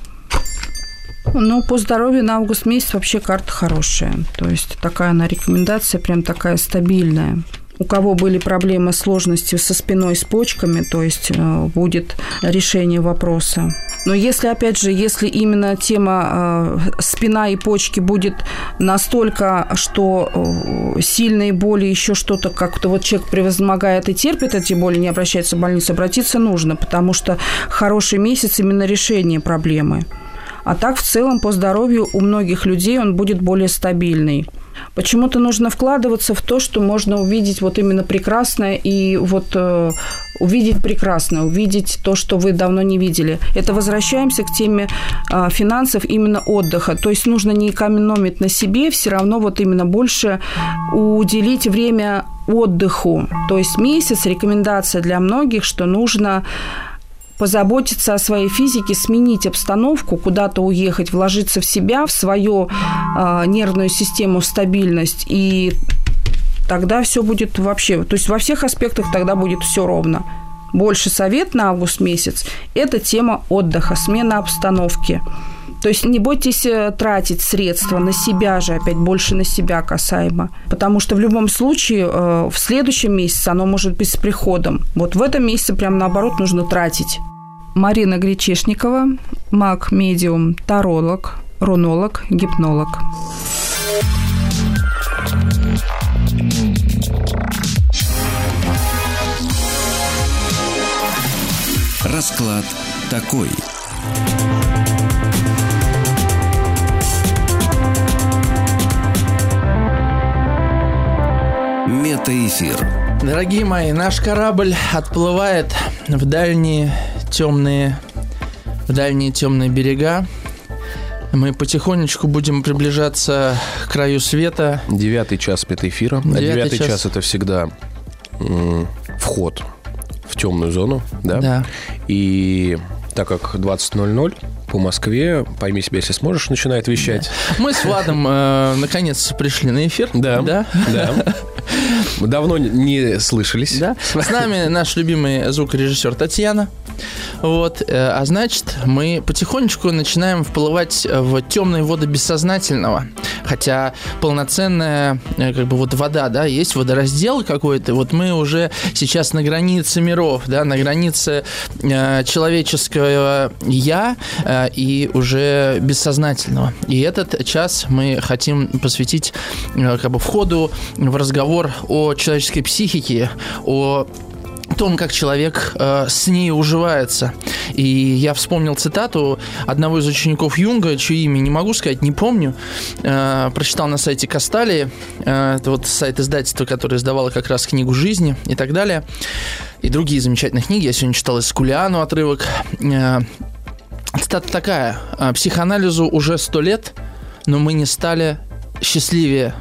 Speaker 4: Ну, по здоровью на август месяц вообще карта хорошая. То есть такая она рекомендация, прям такая стабильная. У кого были проблемы, сложности со спиной, с почками, то есть э, будет решение вопроса. Но если, опять же, если именно тема э, спина и почки будет настолько, что э, сильные боли, еще что-то, как-то вот человек превозмогает и терпит эти боли, не обращается в больницу, обратиться нужно, потому что хороший месяц именно решение проблемы. А так в целом по здоровью у многих людей он будет более стабильный. Почему-то нужно вкладываться в то, что можно увидеть вот именно прекрасное и вот э, увидеть прекрасное, увидеть то, что вы давно не видели. Это возвращаемся к теме э, финансов именно отдыха. То есть нужно не экономить на себе, все равно вот именно больше уделить время отдыху. То есть месяц рекомендация для многих, что нужно позаботиться о своей физике, сменить обстановку, куда-то уехать, вложиться в себя, в свою э, нервную систему, стабильность, и тогда все будет вообще, то есть во всех аспектах тогда будет все ровно. Больше совет на август месяц – это тема отдыха, смена обстановки. То есть не бойтесь э, тратить средства на себя же, опять больше на себя касаемо. Потому что в любом случае э, в следующем месяце оно может быть с приходом. Вот в этом месяце прям наоборот нужно тратить. Марина Гречешникова, маг, медиум, таролог, рунолог, гипнолог.
Speaker 1: Расклад такой. Метаэфир.
Speaker 2: Дорогие мои, наш корабль отплывает в дальние темные, в дальние темные берега. Мы потихонечку будем приближаться к краю света.
Speaker 3: Девятый час метаэфира. А девятый час. час это всегда м- вход в темную зону, да?
Speaker 2: Да.
Speaker 3: И так как 20.00 по Москве, пойми себя, если сможешь, начинает вещать.
Speaker 2: Да. Мы с Владом э, наконец пришли на эфир.
Speaker 3: Да. Да. да. *laughs* Мы давно не слышались.
Speaker 2: Да. С нами наш любимый звукорежиссер Татьяна. Вот, э, а значит, мы потихонечку начинаем вплывать в темные воды бессознательного. Хотя полноценная, э, как бы вот вода, да, есть водораздел какой-то. Вот мы уже сейчас на границе миров, да, на границе э, человеческого я э, и уже бессознательного. И этот час мы хотим посвятить э, как бы входу в разговор о человеческой психике, о том, как человек э, с ней уживается. И я вспомнил цитату одного из учеников Юнга, чье имя не могу сказать, не помню. Э, прочитал на сайте Кастали, э, это вот сайт издательства, которое издавало как раз книгу жизни и так далее. И другие замечательные книги. Я сегодня читал из Кулиану отрывок. Э, цитата такая. «Э, Психоанализу уже сто лет, но мы не стали счастливее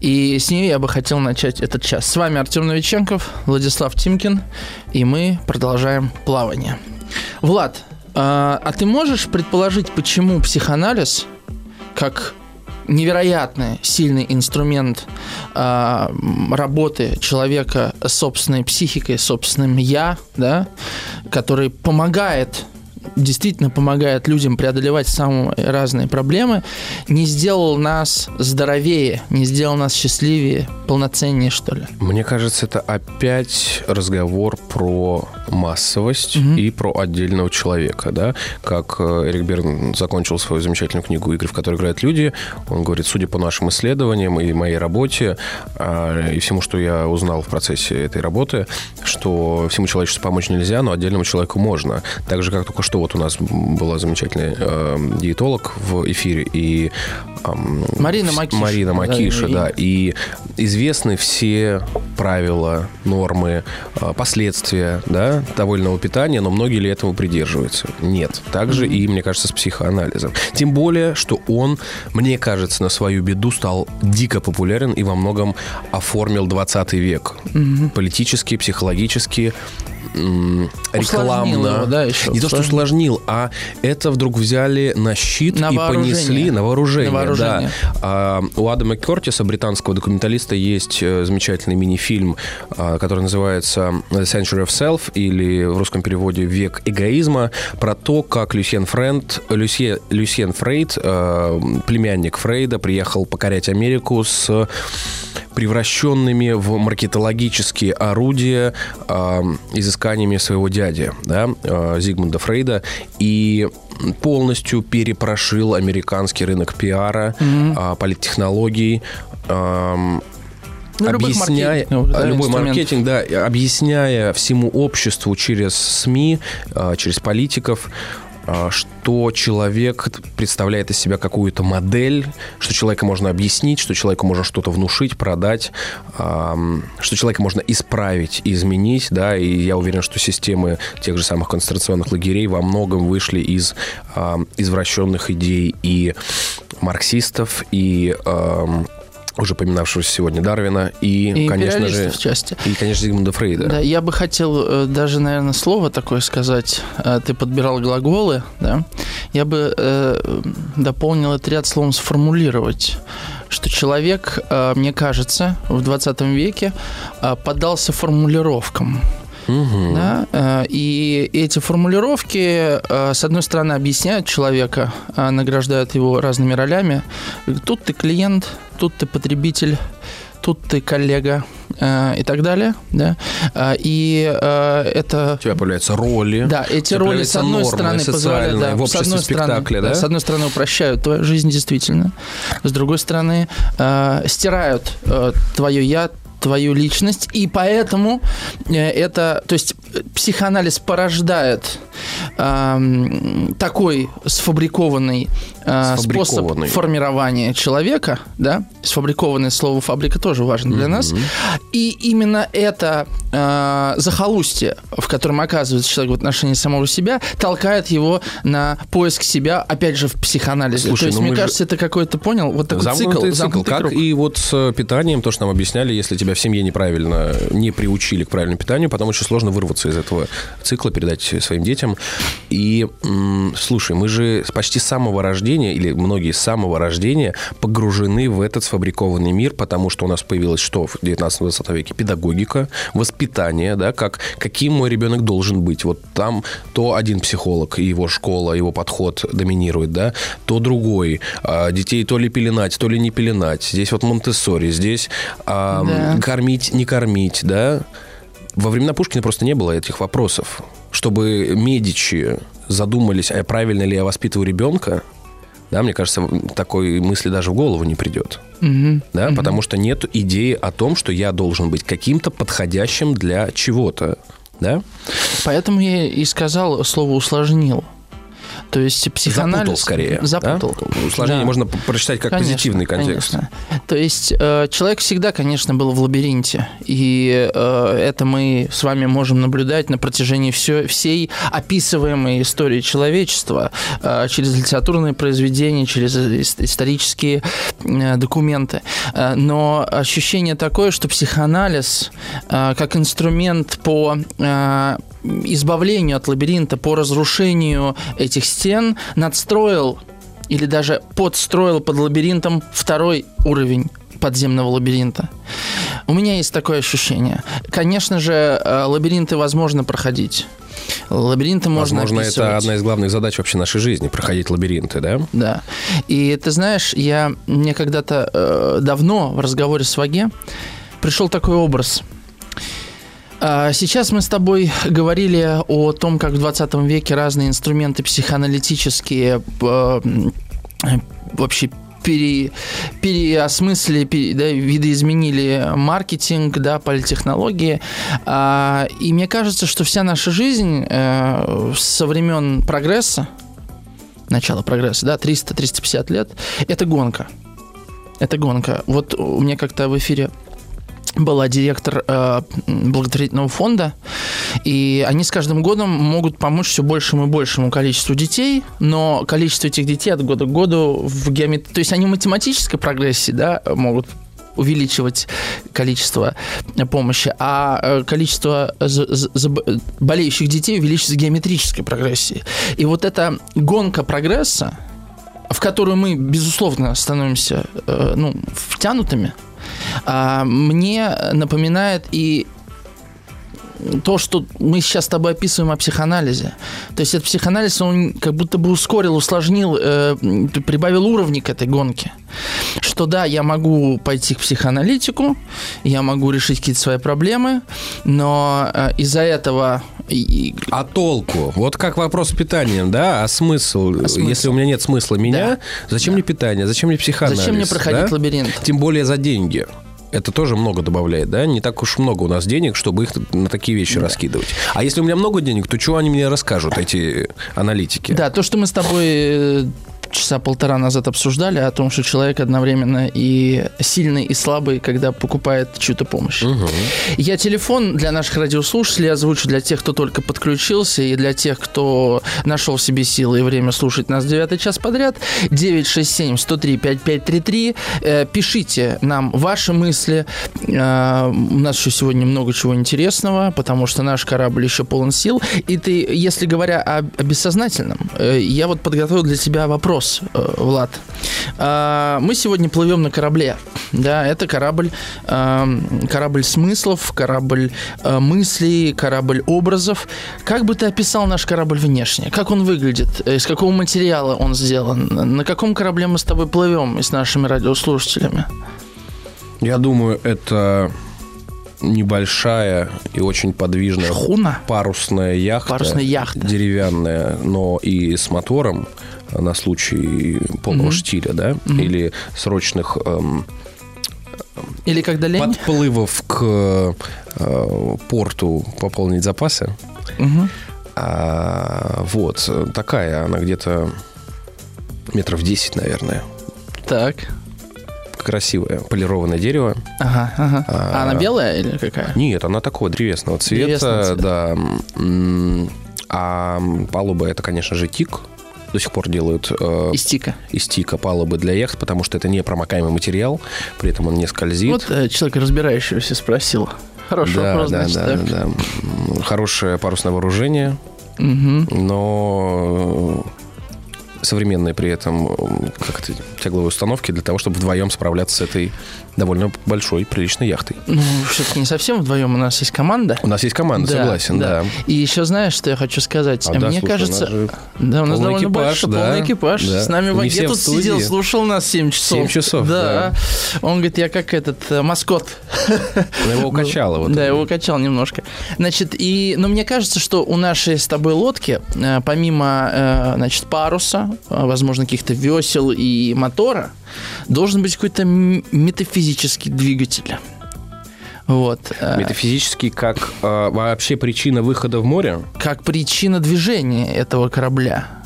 Speaker 2: и с нее я бы хотел начать этот час. С вами Артем Новиченков, Владислав Тимкин, и мы продолжаем плавание. Влад, а, а ты можешь предположить, почему психоанализ, как невероятный сильный инструмент э, работы человека с собственной психикой, собственным я, да, который помогает действительно помогает людям преодолевать самые разные проблемы, не сделал нас здоровее, не сделал нас счастливее, полноценнее, что ли.
Speaker 3: Мне кажется, это опять разговор про массовость угу. и про отдельного человека, да, как э, Эрик Берн закончил свою замечательную книгу «Игры, в которой играют люди», он говорит, судя по нашим исследованиям и моей работе, а, и всему, что я узнал в процессе этой работы, что всему человечеству помочь нельзя, но отдельному человеку можно. Так же, как только что вот у нас была замечательная э, диетолог в эфире, и
Speaker 2: э, Марина Макиша.
Speaker 3: Марина Макиша, да, да, и известны все правила, нормы, э, последствия, да, довольного питания, но многие ли этому придерживаются? Нет. Также mm-hmm. и, мне кажется, с психоанализом. Тем более, что он, мне кажется, на свою беду стал дико популярен и во многом оформил 20 век. Mm-hmm. Политически, психологически, рекламно. да, еще не то, что усложнил, а это вдруг взяли на щит на и понесли на вооружение. На вооружение. Да. А, у Адама Кертиса, британского документалиста, есть э, замечательный мини-фильм, а, который называется The Century of Self, или в русском переводе «Век эгоизма», про то, как Люсьен, Френд, Люсье, Люсьен Фрейд, э, племянник Фрейда, приехал покорять Америку с превращенными в маркетологические орудия э, изысканиями своего дяди, да, э, Зигмунда Фрейда, и полностью перепрошил американский рынок пиара, mm-hmm. политтехнологий, ну, объясняя маркетинг, да, любой маркетинг, да, объясняя всему обществу через СМИ, через политиков, а, что человек представляет из себя какую-то модель, что человека можно объяснить, что человеку можно что-то внушить, продать, что человека можно исправить изменить, да, и я уверен, что системы тех же самых концентрационных лагерей во многом вышли из извращенных идей и марксистов, и уже поминавшегося сегодня Дарвина и, и конечно же,
Speaker 2: в части.
Speaker 3: и, конечно, Зигмунда Фрейда.
Speaker 2: Да, я бы хотел э, даже, наверное, слово такое сказать. Э, ты подбирал глаголы, да? Я бы э, дополнил этот ряд словом сформулировать что человек, э, мне кажется, в 20 веке поддался формулировкам. Угу. Да? Э, и эти формулировки, э, с одной стороны, объясняют человека, э, награждают его разными ролями. Тут ты клиент, тут ты потребитель, тут ты коллега и так далее, да, и это...
Speaker 3: У тебя появляются роли.
Speaker 2: Да, эти роли, с одной
Speaker 3: нормы,
Speaker 2: стороны, позволяют... Да,
Speaker 3: в
Speaker 2: с одной стороны,
Speaker 3: да?
Speaker 2: С одной стороны, упрощают твою жизнь, действительно. С другой стороны, стирают твое «я», твою личность, и поэтому э, это, то есть психоанализ порождает э, такой сфабрикованный, э, способ формирования человека, да, сфабрикованное слово фабрика тоже важно для mm-hmm. нас, и именно это э, захолустье, в котором оказывается человек в отношении самого себя, толкает его на поиск себя, опять же, в психоанализе. Слушай, то есть, ну мне кажется, же... это какой-то, понял, вот такой замкнутый цикл.
Speaker 3: Замкнутый цикл. Как круг. и вот с питанием, то, что нам объясняли, если тебя в семье неправильно, не приучили к правильному питанию, потом очень сложно вырваться из этого цикла, передать своим детям. И, слушай, мы же почти самого рождения, или многие с самого рождения погружены в этот сфабрикованный мир, потому что у нас появилось что в 19-20 веке? Педагогика, воспитание, да, как, каким мой ребенок должен быть. Вот там то один психолог, его школа, его подход доминирует, да, то другой. А, детей то ли пеленать, то ли не пеленать. Здесь вот Монтессори, здесь а, да. Кормить, не кормить, да. Во времена Пушкина просто не было этих вопросов. Чтобы медичи задумались, а правильно ли я воспитываю ребенка, да, мне кажется, такой мысли даже в голову не придет. Угу, да, угу. потому что нет идеи о том, что я должен быть каким-то подходящим для чего-то. Да?
Speaker 2: Поэтому я и сказал слово усложнил. То есть психоанализ...
Speaker 3: Запутал скорее.
Speaker 2: Запутал.
Speaker 3: Да? Усложнение да. можно прочитать как конечно, позитивный контекст.
Speaker 2: Конечно. То есть э, человек всегда, конечно, был в лабиринте. И э, это мы с вами можем наблюдать на протяжении все, всей описываемой истории человечества э, через литературные произведения, через исторические документы. Но ощущение такое, что психоанализ как инструмент по избавлению от лабиринта, по разрушению этих стен надстроил или даже подстроил под лабиринтом второй уровень подземного лабиринта. У меня есть такое ощущение. Конечно же, э, лабиринты возможно проходить. Лабиринты можно
Speaker 3: Возможно, описывать. это одна из главных задач вообще нашей жизни, проходить лабиринты, да?
Speaker 2: Да. И ты знаешь, я мне когда-то э, давно в разговоре с Ваге пришел такой образ – сейчас мы с тобой говорили о том, как в 20 веке разные инструменты психоаналитические э, вообще пере, переосмыслили, пере, да, видоизменили маркетинг, да, политтехнологии. А, и мне кажется, что вся наша жизнь э, со времен прогресса, начала прогресса, да, 300-350 лет, это гонка. Это гонка. Вот у меня как-то в эфире была директор э, благотворительного фонда, и они с каждым годом могут помочь все большему и большему количеству детей, но количество этих детей от года к году в геометрии... То есть они в математической прогрессии да, могут увеличивать количество помощи, а э, количество болеющих детей увеличится в геометрической прогрессии. И вот эта гонка прогресса, в которую мы, безусловно, становимся э, ну, втянутыми, мне напоминает и то, что мы сейчас с тобой описываем о психоанализе. То есть этот психоанализ, он как будто бы ускорил, усложнил, э, прибавил уровни к этой гонке. Что да, я могу пойти к психоаналитику, я могу решить какие-то свои проблемы, но э, из-за этого
Speaker 3: а толку? Вот как вопрос с питанием, да? А смысл? А смысл? Если у меня нет смысла меня, да. зачем да. мне питание? Зачем мне психоанализ?
Speaker 2: Зачем мне проходить да? лабиринт?
Speaker 3: Тем более за деньги это тоже много добавляет, да? Не так уж много у нас денег, чтобы их на такие вещи да. раскидывать. А если у меня много денег, то чего они мне расскажут, эти аналитики?
Speaker 2: Да, то, что мы с тобой э, часа полтора назад обсуждали о том, что человек одновременно и сильный, и слабый, когда покупает чью-то помощь. Угу. Я телефон для наших радиослушателей озвучу для тех, кто только подключился, и для тех, кто нашел в себе силы и время слушать нас девятый час подряд. 967 103 5533. Э, пишите нам ваши мысли. Э, у нас еще сегодня много чего интересного, потому что наш корабль еще полон сил. И ты, если говоря о, о бессознательном, э, я вот подготовил для тебя вопрос, э, Влад. Э, мы сегодня плывем на корабле. Да, это корабль, э, корабль смыслов, корабль э, мыслей, корабль образов. Как бы ты описал наш корабль внешне? Как он выглядит? Из какого материала он сделан? На каком корабле мы с тобой плывем и с нашими радиослушателями?
Speaker 3: Я думаю, это небольшая и очень подвижная
Speaker 2: Шхуна?
Speaker 3: парусная яхта.
Speaker 2: Парусная яхта.
Speaker 3: Деревянная, но и с мотором на случай полного mm-hmm. штиля, да, mm-hmm. или срочных эм,
Speaker 2: или когда лень?
Speaker 3: подплывов к э, порту пополнить запасы. Угу. А, вот, такая она где-то метров 10, наверное.
Speaker 2: Так
Speaker 3: красивое полированное дерево.
Speaker 2: Ага, ага. А, а она белая или какая?
Speaker 3: Нет, она такого древесного цвета, древесного цвета. да. А палуба это, конечно же, тик. До сих пор делают
Speaker 2: э, из тика.
Speaker 3: из тика палубы для яхт, потому что это не промокаемый материал, при этом он не скользит.
Speaker 2: Вот э, человек разбирающийся спросил. Хороший да, вопрос,
Speaker 3: да,
Speaker 2: значит,
Speaker 3: да,
Speaker 2: так.
Speaker 3: да, да. Хорошее парусное вооружение, угу. но современные при этом как это, тягловые установки для того, чтобы вдвоем справляться с этой довольно большой, приличной яхтой.
Speaker 2: Ну, все-таки не совсем вдвоем. У нас есть команда.
Speaker 3: У нас есть команда, да, согласен, да. да.
Speaker 2: И еще знаешь, что я хочу сказать? А, Мне да, кажется... Слушай, у да, у нас довольно экипаж, большой, да, полный экипаж. Да. С нами Аге тут сидел, слушал нас 7 часов.
Speaker 3: 7 часов,
Speaker 2: да. да. Он говорит, я как этот э, маскот.
Speaker 3: Его укачало. Вот *laughs*
Speaker 2: да, его укачал немножко. Значит, и... Но мне кажется, что у нашей с тобой лодки, э, помимо, э, значит, паруса, возможно, каких-то весел и мотора, должен быть какой-то метафизический двигатель. Вот.
Speaker 3: Э, метафизический как э, вообще причина выхода в море?
Speaker 2: Как причина движения этого корабля.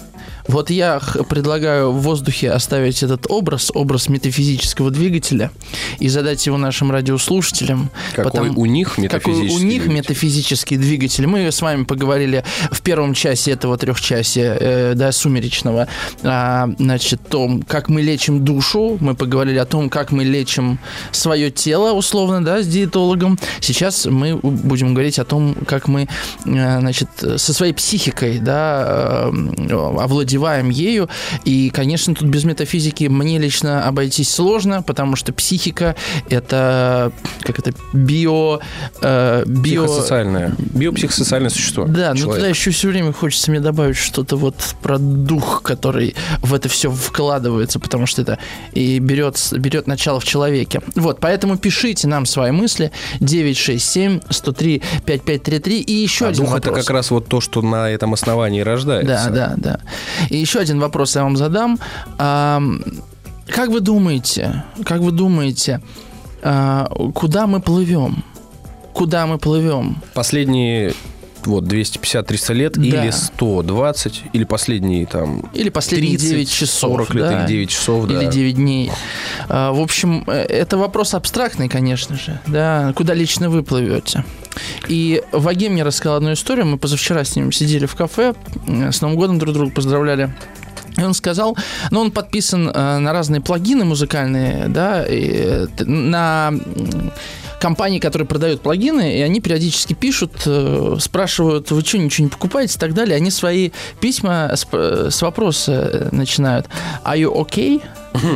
Speaker 2: Вот я предлагаю в воздухе оставить этот образ, образ метафизического двигателя, и задать его нашим радиослушателям.
Speaker 3: Какой потому, у них метафизический
Speaker 2: Какой у них двигатель? метафизический двигатель. Мы с вами поговорили в первом часе этого трехчасия, э, да, сумеречного, а, значит, том, как мы лечим душу, мы поговорили о том, как мы лечим свое тело, условно, да, с диетологом. Сейчас мы будем говорить о том, как мы, э, значит, со своей психикой, да, э, овладеваем овладеваем ею. И, конечно, тут без метафизики мне лично обойтись сложно, потому что психика — это как это био...
Speaker 3: Э, био... Психосоциальное. Биопсихосоциальное существо.
Speaker 2: Да, но туда еще все время хочется мне добавить что-то вот про дух, который в это все вкладывается, потому что это и берет, берет начало в человеке. Вот, поэтому пишите нам свои мысли 967 103 5533 и еще а один
Speaker 3: дух
Speaker 2: вопрос.
Speaker 3: это как раз вот то, что на этом основании рождается.
Speaker 2: Да, да, да. И еще один вопрос я вам задам. Как вы думаете, как вы думаете, а, куда мы плывем? Куда мы плывем?
Speaker 3: Последние вот 250-300 лет да. или 120, или последние там
Speaker 2: Или последние 30, 9 часов.
Speaker 3: 40 лет да. или 9 часов,
Speaker 2: да. Или 9 дней. А, в общем, э, это вопрос абстрактный, конечно же. Да, куда лично вы плывете? И Ваге мне рассказал одну историю. Мы позавчера с ним сидели в кафе, с Новым годом друг друга поздравляли. И он сказал, ну, он подписан э, на разные плагины музыкальные, да, и, э, на компании, которые продают плагины, и они периодически пишут, э, спрашивают, вы что, ничего не покупаете и так далее. Они свои письма с, с вопроса э, начинают. Are you okay?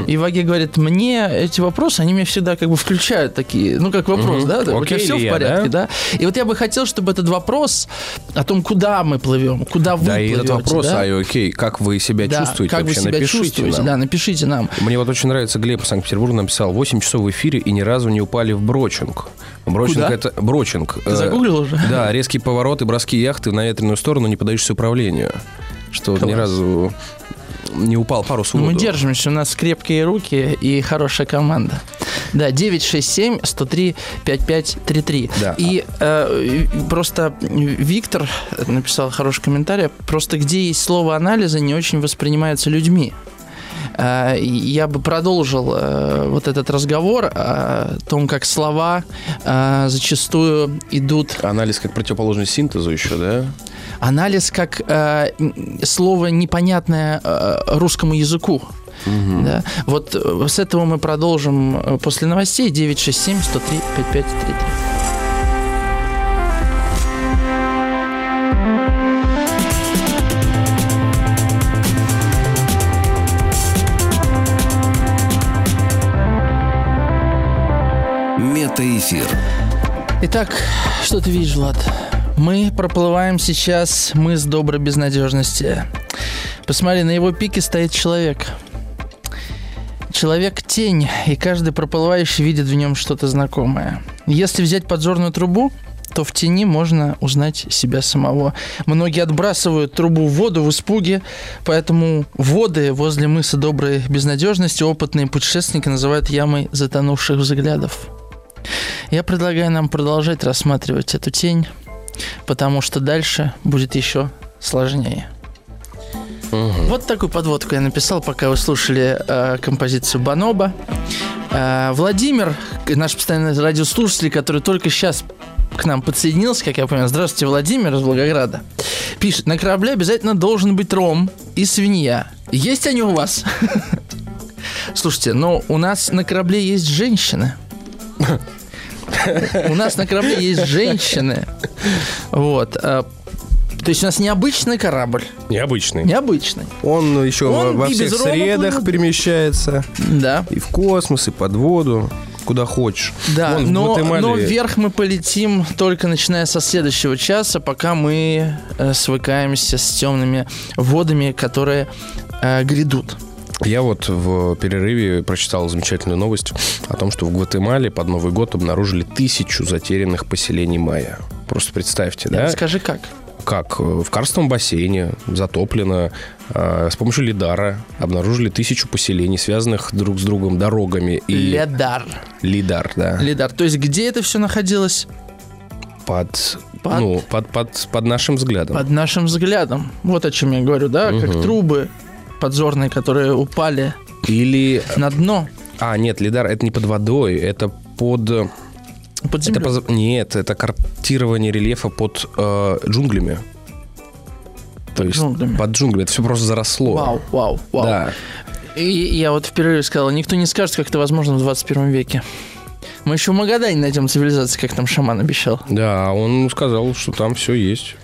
Speaker 2: И Ваге говорит, мне эти вопросы, они меня всегда как бы включают такие, ну, как вопрос, да? У тебя все в порядке, да? И вот я бы хотел, чтобы этот вопрос о том, куда мы плывем, куда вы
Speaker 3: Да, и этот вопрос, а окей, как вы себя чувствуете
Speaker 2: как вы себя чувствуете, да, напишите нам.
Speaker 3: Мне вот очень нравится, Глеб из Санкт-Петербурга написал, 8 часов в эфире и ни разу не упали в брочинг. Брочинг
Speaker 2: Куда?
Speaker 3: это... Брочинг.
Speaker 2: Ты загуглил уже?
Speaker 3: Да, резкие повороты, броски яхты на ветреную сторону, не подаешься управлению. Что Класс. ни разу не упал парус в
Speaker 2: воду. Мы держимся, у нас крепкие руки и хорошая команда. Да, 967 103 5533. Да. И э, просто Виктор написал хороший комментарий. Просто где есть слово анализа, не очень воспринимается людьми. Э, я бы продолжил э, вот этот разговор о том, как слова э, зачастую идут...
Speaker 3: Анализ как противоположность синтезу еще, да?
Speaker 2: Анализ как слово непонятное русскому языку. Угу. Да? Вот с этого мы продолжим после новостей 967 103 5533. Итак, что ты видишь, Влад? Мы проплываем сейчас мыс доброй безнадежности. Посмотри, на его пике стоит человек. Человек – тень, и каждый проплывающий видит в нем что-то знакомое. Если взять поджорную трубу, то в тени можно узнать себя самого. Многие отбрасывают трубу в воду в испуге, поэтому воды возле мыса доброй безнадежности опытные путешественники называют ямой затонувших взглядов. Я предлагаю нам продолжать рассматривать эту тень, потому что дальше будет еще сложнее. Угу. Вот такую подводку я написал, пока вы слушали э, композицию Баноба. Э, Владимир, наш постоянный радиослушатель, который только сейчас к нам подсоединился, как я понимаю. Здравствуйте, Владимир из Волгограда. Пишет, на корабле обязательно должен быть ром и свинья. Есть они у вас? *laughs* Слушайте, но у нас на корабле есть женщины. *laughs* У нас на корабле есть женщины. Вот. А, то есть у нас необычный корабль.
Speaker 3: Необычный.
Speaker 2: Необычный.
Speaker 3: Он еще Он во всех средах перемещается.
Speaker 2: Да.
Speaker 3: И в космос, и под воду куда хочешь.
Speaker 2: Да, Вон, но, Гватемале... но вверх мы полетим только начиная со следующего часа, пока мы э, свыкаемся с темными водами, которые э, грядут.
Speaker 3: Я вот в перерыве прочитал замечательную новость о том, что в Гватемале под Новый год обнаружили тысячу затерянных поселений майя. Просто представьте, да?
Speaker 2: Скажи как?
Speaker 3: Как? В карстовом бассейне затоплено э, с помощью лидара обнаружили тысячу поселений, связанных друг с другом дорогами.
Speaker 2: И... Лидар.
Speaker 3: Лидар, да.
Speaker 2: Лидар. То есть где это все находилось?
Speaker 3: Под под, ну, под, под, под нашим взглядом.
Speaker 2: Под нашим взглядом. Вот о чем я говорю, да? Угу. Как трубы подзорные, которые упали
Speaker 3: Или...
Speaker 2: на дно.
Speaker 3: А, нет, лидар, это не под водой, это под...
Speaker 2: Под землей? Это
Speaker 3: под... Нет, это картирование рельефа под э, джунглями. То есть джунглями. под джунглями. Это все просто заросло.
Speaker 2: Вау, вау, вау.
Speaker 3: Да.
Speaker 2: И я вот впервые сказал, никто не скажет, как это возможно в 21 веке. Мы еще в Магадане найдем цивилизацию, как там шаман обещал.
Speaker 3: Да, он сказал, что там все есть.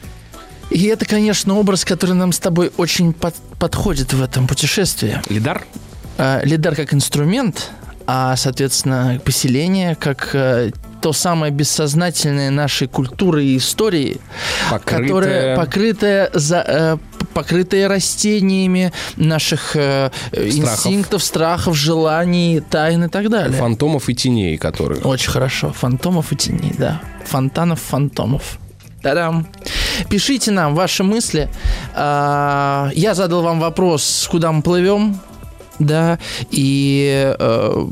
Speaker 2: И это, конечно, образ, который нам с тобой очень под, подходит в этом путешествии.
Speaker 3: Лидар?
Speaker 2: А, лидар как инструмент, а, соответственно, поселение как а, то самое бессознательное нашей культуры и истории, покрытое... которое покрытое за, э, покрытое растениями наших э, страхов. инстинктов, страхов, желаний, тайн и так далее.
Speaker 3: Фантомов и теней, которые.
Speaker 2: Очень хорошо. Фантомов и теней, да. Фонтанов, фантомов. Та-дам. Пишите нам ваши мысли. А, я задал вам вопрос, куда мы плывем да, и э,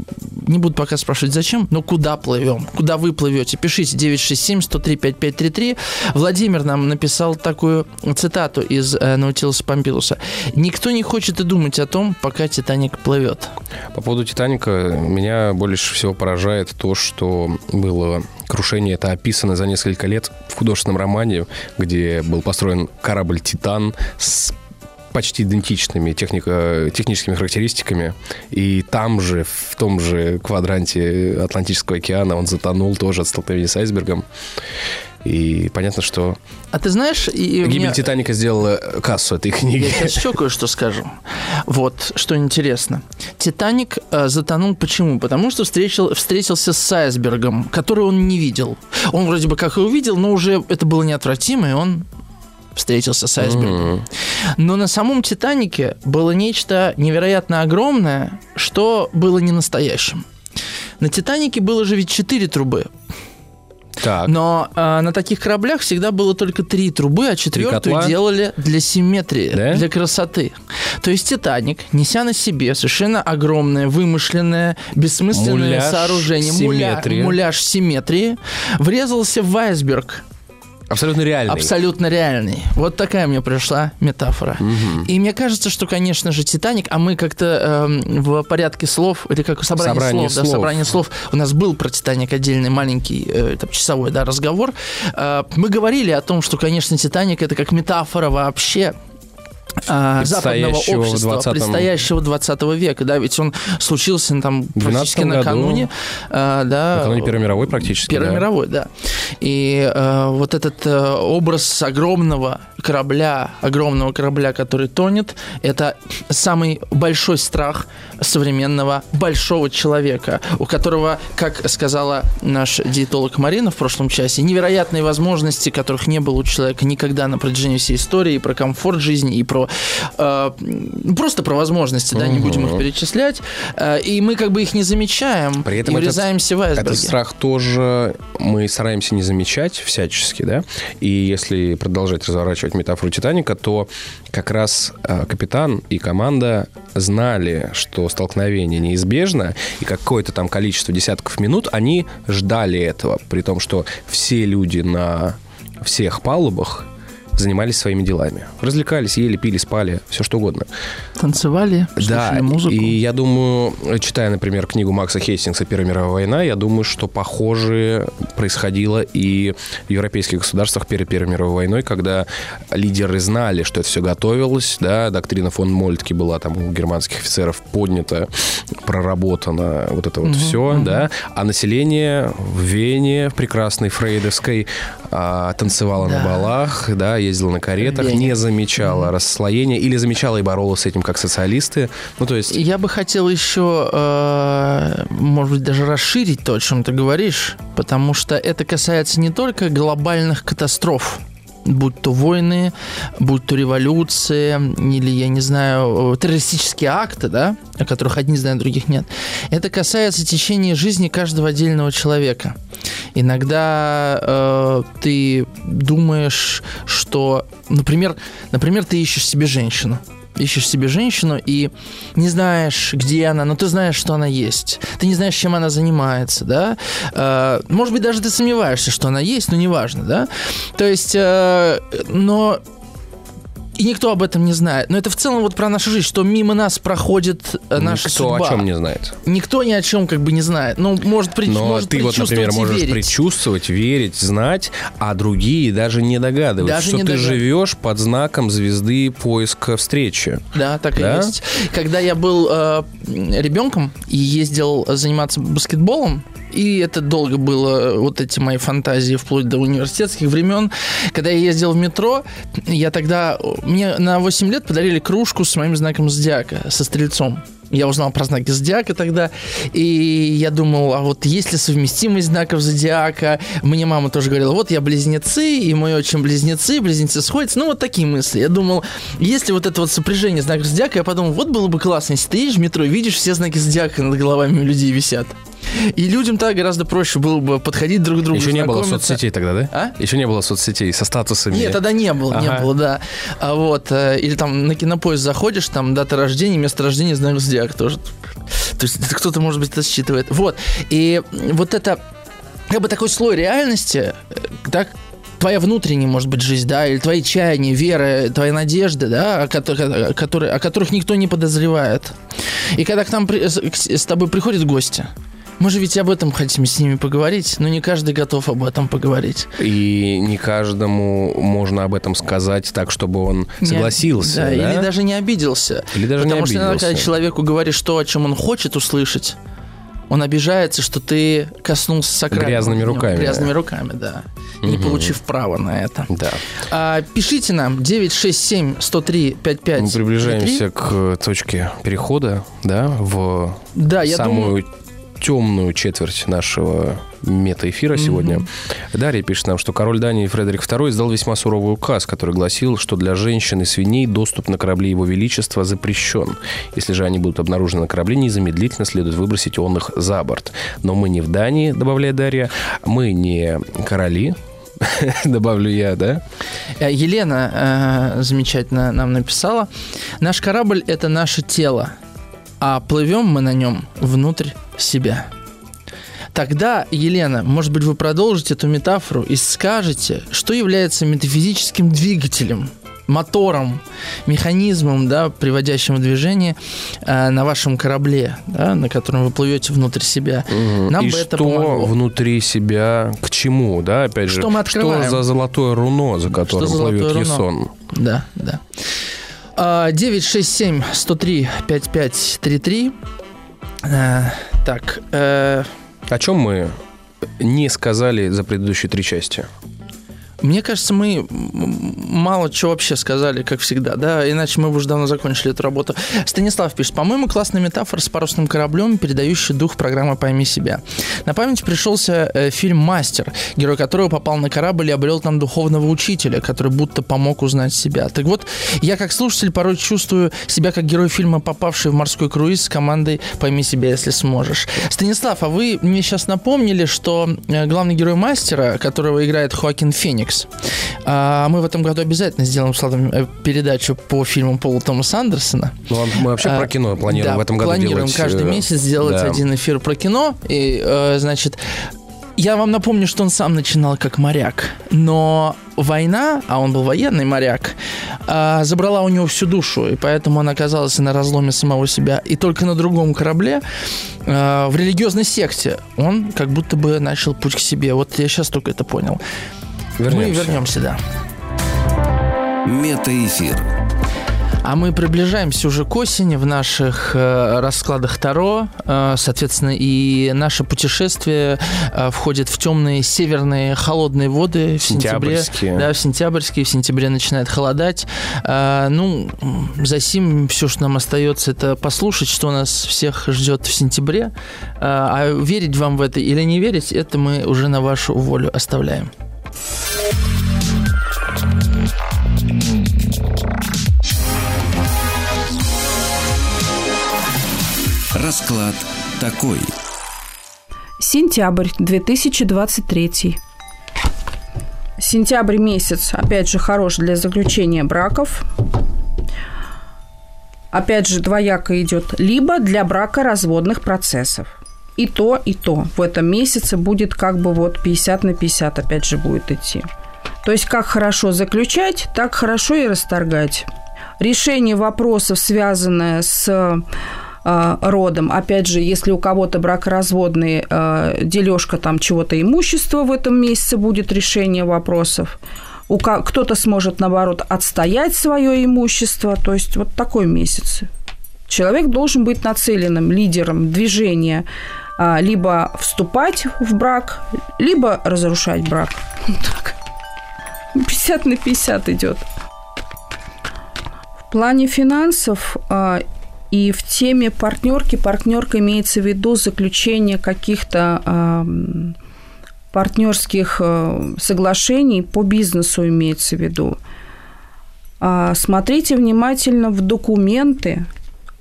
Speaker 2: не буду пока спрашивать, зачем, но куда плывем, куда вы плывете, пишите 967-103-5533. Владимир нам написал такую цитату из э, Наутилуса Помпилуса. «Никто не хочет и думать о том, пока Титаник плывет».
Speaker 3: По поводу Титаника меня больше всего поражает то, что было крушение, это описано за несколько лет в художественном романе, где был построен корабль «Титан» с почти идентичными техника, техническими характеристиками. И там же, в том же квадранте Атлантического океана он затонул тоже от столкновения с айсбергом. И понятно, что...
Speaker 2: А ты знаешь... И
Speaker 3: Гибель меня... Титаника сделала кассу этой книги.
Speaker 2: Я сейчас еще *laughs* кое-что скажу. Вот, что интересно. Титаник э, затонул почему? Потому что встретил, встретился с айсбергом, который он не видел. Он вроде бы как и увидел, но уже это было неотвратимо, и он встретился с айсбергом. Mm-hmm. Но на самом Титанике было нечто невероятно огромное, что было не настоящим. На Титанике было же ведь четыре трубы.
Speaker 3: Так.
Speaker 2: Но э, на таких кораблях всегда было только три трубы, а четвертую делали для симметрии, да? для красоты. То есть Титаник, неся на себе совершенно огромное, вымышленное, бессмысленное муляж сооружение,
Speaker 3: симметрии.
Speaker 2: Муля, муляж симметрии, врезался в айсберг
Speaker 3: Абсолютно реальный.
Speaker 2: Абсолютно реальный. Вот такая мне пришла метафора. Угу. И мне кажется, что, конечно же, «Титаник», а мы как-то э, в порядке слов, или как собрание, собрание слов, слов. Да, собрание слов, у нас был про «Титаник» отдельный маленький э, там, часовой да, разговор. Э, мы говорили о том, что, конечно, «Титаник» — это как метафора вообще западного общества, 20 предстоящего 20 века, да, ведь он случился там практически накануне,
Speaker 3: а, да, накануне Первой мировой практически,
Speaker 2: Первой да. мировой, да, и а, вот этот а, образ огромного корабля, огромного корабля, который тонет, это самый большой страх современного большого человека, у которого, как сказала наш диетолог Марина в прошлом часе, невероятные возможности, которых не было у человека никогда на протяжении всей истории, и про комфорт жизни, и про э, просто про возможности, да, не будем их перечислять, э, и мы как бы их не замечаем,
Speaker 3: При этом
Speaker 2: и врезаемся
Speaker 3: этот,
Speaker 2: в айсберги.
Speaker 3: Этот страх тоже мы стараемся не замечать всячески, да, и если продолжать разворачивать метафору Титаника, то как раз э, капитан и команда знали, что столкновение неизбежно, и какое-то там количество десятков минут они ждали этого, при том, что все люди на всех палубах занимались своими делами. Развлекались, ели, пили, спали, все что угодно.
Speaker 2: Танцевали,
Speaker 3: да,
Speaker 2: музыку.
Speaker 3: И я думаю, читая, например, книгу Макса Хейстингса «Первая мировая война», я думаю, что похоже происходило и в европейских государствах перед Первой мировой войной, когда лидеры знали, что это все готовилось, да, доктрина фон Мольтки была там у германских офицеров поднята, проработана, вот это вот угу, все, угу. да, а население в Вене, в прекрасной фрейдовской, а, танцевало да. на балах, да, ездила на каретах, Вене. не замечала mm-hmm. расслоения или замечала и боролась с этим как социалисты. Ну, то есть...
Speaker 2: Я бы хотел еще, э, может быть, даже расширить то, о чем ты говоришь, потому что это касается не только глобальных катастроф, будь то войны, будь то революции, или, я не знаю, террористические акты, да, о которых одни знают, других нет. Это касается течения жизни каждого отдельного человека. Иногда э, ты думаешь, что, например, например, ты ищешь себе женщину, ищешь себе женщину и не знаешь, где она, но ты знаешь, что она есть. Ты не знаешь, чем она занимается, да? Э, может быть, даже ты сомневаешься, что она есть, но неважно, да? То есть, э, но и никто об этом не знает. Но это в целом вот про нашу жизнь, что мимо нас проходит э, наша
Speaker 3: никто
Speaker 2: судьба.
Speaker 3: Никто о чем не знает.
Speaker 2: Никто ни о чем как бы не знает. Ну, может, при...
Speaker 3: Но
Speaker 2: может
Speaker 3: ты вот, например, можешь
Speaker 2: верить.
Speaker 3: предчувствовать, верить, знать, а другие даже не догадываются, даже что не ты догад... живешь под знаком звезды поиска встречи.
Speaker 2: Да, так да? и есть. Когда я был э, ребенком и ездил заниматься баскетболом, и это долго было, вот эти мои фантазии, вплоть до университетских времен. Когда я ездил в метро, я тогда... Мне на 8 лет подарили кружку с моим знаком зодиака, со стрельцом. Я узнал про знаки зодиака тогда, и я думал, а вот есть ли совместимость знаков зодиака? Мне мама тоже говорила, вот я близнецы, и мой отчим близнецы, близнецы сходятся. Ну, вот такие мысли. Я думал, если вот это вот сопряжение знаков зодиака, я подумал, вот было бы классно, если ты едешь в метро, видишь, все знаки зодиака над головами людей висят. И людям так гораздо проще было бы подходить друг к другу.
Speaker 3: Еще не было соцсетей тогда, да? А? Еще не было соцсетей со статусами.
Speaker 2: Нет, тогда не было, ага. не было, да. А вот, э, или там на кинопоезд заходишь, там дата рождения, место рождения, знак зодиак тоже. То есть кто-то, может быть, это считывает. Вот. И вот это как бы такой слой реальности, так, э, твоя внутренняя, может быть, жизнь, да, или твои чаяния, вера, твои надежды, да, о, которых, которые, о которых никто не подозревает. И когда к нам с, с тобой приходят гости, мы же ведь об этом хотим с ними поговорить, но не каждый готов об этом поговорить.
Speaker 3: И не каждому можно об этом сказать так, чтобы он согласился.
Speaker 2: да, да? Или даже не обиделся.
Speaker 3: Или даже
Speaker 2: Потому
Speaker 3: не
Speaker 2: что
Speaker 3: иногда,
Speaker 2: когда человеку говоришь то, о чем он хочет услышать, он обижается, что ты коснулся сакрального.
Speaker 3: Грязными руками.
Speaker 2: Грязными руками, да. Угу. Не получив права на это.
Speaker 3: Да.
Speaker 2: А, пишите нам 967 103 55
Speaker 3: Мы приближаемся 3. к точке перехода, да, в да, я самую думаю темную четверть нашего мета-эфира сегодня. Mm-hmm. Дарья пишет нам, что король Дании Фредерик II издал весьма суровый указ, который гласил, что для женщин и свиней доступ на корабли Его Величества запрещен. Если же они будут обнаружены на корабле, незамедлительно следует выбросить он их за борт. Но мы не в Дании, добавляет Дарья, мы не короли, *laughs* добавлю я, да?
Speaker 2: Э, Елена э, замечательно нам написала. Наш корабль – это наше тело а плывем мы на нем внутрь себя. Тогда, Елена, может быть, вы продолжите эту метафору и скажете, что является метафизическим двигателем мотором, механизмом, да, приводящим в движение э, на вашем корабле, да, на котором вы плывете внутрь себя.
Speaker 3: Угу. Нам и бы это что помогло. внутри себя к чему, да, опять
Speaker 2: что
Speaker 3: же,
Speaker 2: мы открываем?
Speaker 3: что за золотое руно, за которым что плывет руно? Ясон?
Speaker 2: Да, да. 967 103 5533. Так. Э...
Speaker 3: О чем мы не сказали за предыдущие три части?
Speaker 2: Мне кажется, мы мало чего вообще сказали, как всегда, да, иначе мы бы уже давно закончили эту работу. Станислав пишет, по-моему, классная метафора с парусным кораблем, передающий дух программы «Пойми себя». На память пришелся э, фильм «Мастер», герой которого попал на корабль и обрел там духовного учителя, который будто помог узнать себя. Так вот, я как слушатель порой чувствую себя как герой фильма, попавший в морской круиз с командой «Пойми себя, если сможешь». Станислав, а вы мне сейчас напомнили, что э, главный герой «Мастера», которого играет Хоакин Феникс, Netflix. А мы в этом году обязательно сделаем с Владом э, передачу по фильму Пола Томаса Андерсона.
Speaker 3: Ну, мы вообще а, про кино планируем да, в этом году
Speaker 2: планируем
Speaker 3: делать...
Speaker 2: каждый э, месяц сделать да. один эфир про кино. И, э, значит, я вам напомню, что он сам начинал как моряк, но война, а он был военный моряк, забрала у него всю душу, и поэтому он оказался на разломе самого себя. И только на другом корабле, в религиозной секте, он как будто бы начал путь к себе. Вот я сейчас только это понял. Вернемся. Мы вернемся, да.
Speaker 1: Метаэфир.
Speaker 2: А мы приближаемся уже к осени в наших э, раскладах Таро. Э, соответственно, и наше путешествие э, входит в темные северные холодные воды в сентябре. Да, в сентябрьские. В сентябре начинает холодать. Э, ну, за сим все, что нам остается, это послушать, что нас всех ждет в сентябре. Э, а верить вам в это или не верить, это мы уже на вашу волю оставляем.
Speaker 1: Расклад такой.
Speaker 4: Сентябрь 2023. Сентябрь месяц, опять же, хорош для заключения браков. Опять же, двояко идет либо для брака разводных процессов и то, и то. В этом месяце будет как бы вот 50 на 50 опять же будет идти. То есть как хорошо заключать, так хорошо и расторгать. Решение вопросов, связанное с э, родом. Опять же, если у кого-то бракоразводный э, дележка там чего-то имущества в этом месяце будет решение вопросов. У кто-то сможет, наоборот, отстоять свое имущество. То есть вот такой месяц. Человек должен быть нацеленным лидером движения либо вступать в брак, либо разрушать брак. Так. 50 на 50 идет. В плане финансов а, и в теме партнерки, партнерка имеется в виду заключение каких-то а, партнерских соглашений по бизнесу имеется в виду. Смотрите внимательно в документы,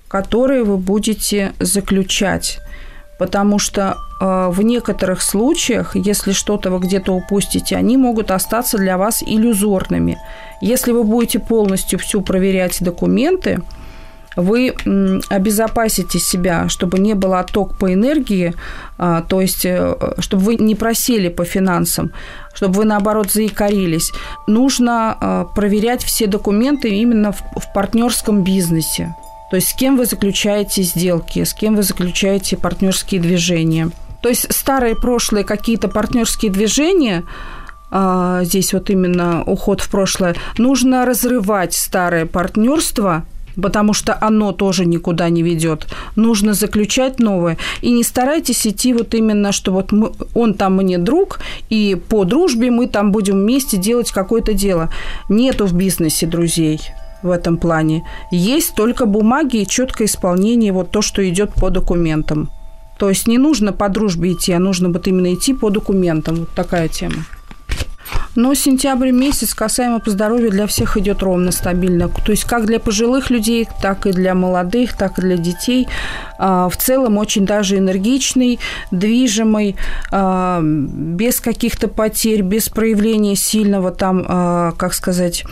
Speaker 4: которые вы будете заключать потому что э, в некоторых случаях, если что-то вы где-то упустите, они могут остаться для вас иллюзорными. Если вы будете полностью всю проверять документы, вы обезопасите себя, чтобы не было отток по энергии, а, то есть э, чтобы вы не просели по финансам, чтобы вы, наоборот, заикарились. Нужно э, проверять все документы именно в партнерском бизнесе. То есть с кем вы заключаете сделки, с кем вы заключаете партнерские движения. То есть старые прошлые какие-то партнерские движения, а, здесь вот именно уход в прошлое, нужно разрывать старое партнерство, потому что оно тоже никуда не ведет. Нужно заключать новое. И не старайтесь идти вот именно, что вот мы, он там мне друг, и по дружбе мы там будем вместе делать какое-то дело. Нету в бизнесе друзей в этом плане. Есть только бумаги и четкое исполнение вот то, что идет по документам. То есть не нужно по дружбе идти, а нужно вот именно идти по документам. Вот такая тема. Но сентябрь месяц касаемо по здоровью для всех идет ровно стабильно. То есть как для пожилых людей, так и для молодых, так и для детей. А, в целом очень даже энергичный, движимый, а, без каких-то потерь, без проявления сильного там, а, как сказать,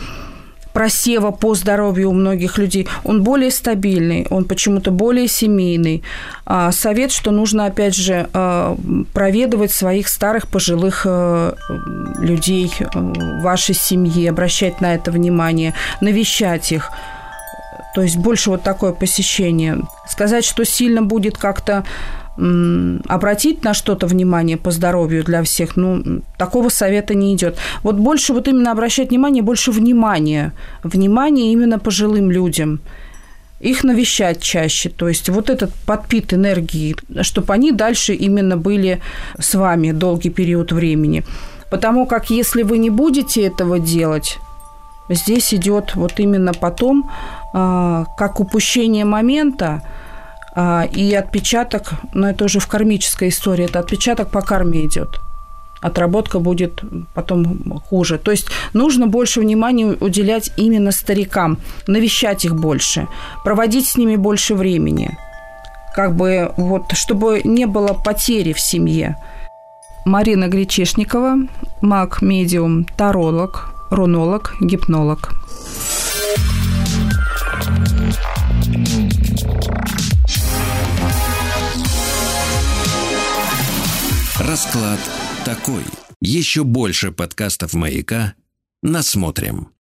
Speaker 4: просева по здоровью у многих людей, он более стабильный, он почему-то более семейный. А совет, что нужно, опять же, э, проведывать своих старых пожилых э, людей в вашей семье, обращать на это внимание, навещать их. То есть больше вот такое посещение. Сказать, что сильно будет как-то обратить на что-то внимание по здоровью для всех, ну, такого совета не идет. Вот больше вот именно обращать внимание, больше внимания. Внимание именно пожилым людям. Их навещать чаще. То есть вот этот подпит энергии, чтобы они дальше именно были с вами долгий период времени. Потому как если вы не будете этого делать, здесь идет вот именно потом, а, как упущение момента, и отпечаток, но это уже в кармической истории, это отпечаток по карме идет. Отработка будет потом хуже. То есть нужно больше внимания уделять именно старикам, навещать их больше, проводить с ними больше времени. Как бы вот, чтобы не было потери в семье. Марина Гречешникова, маг-медиум, таролог, рунолог, гипнолог.
Speaker 1: Расклад такой. Еще больше подкастов «Маяка» насмотрим.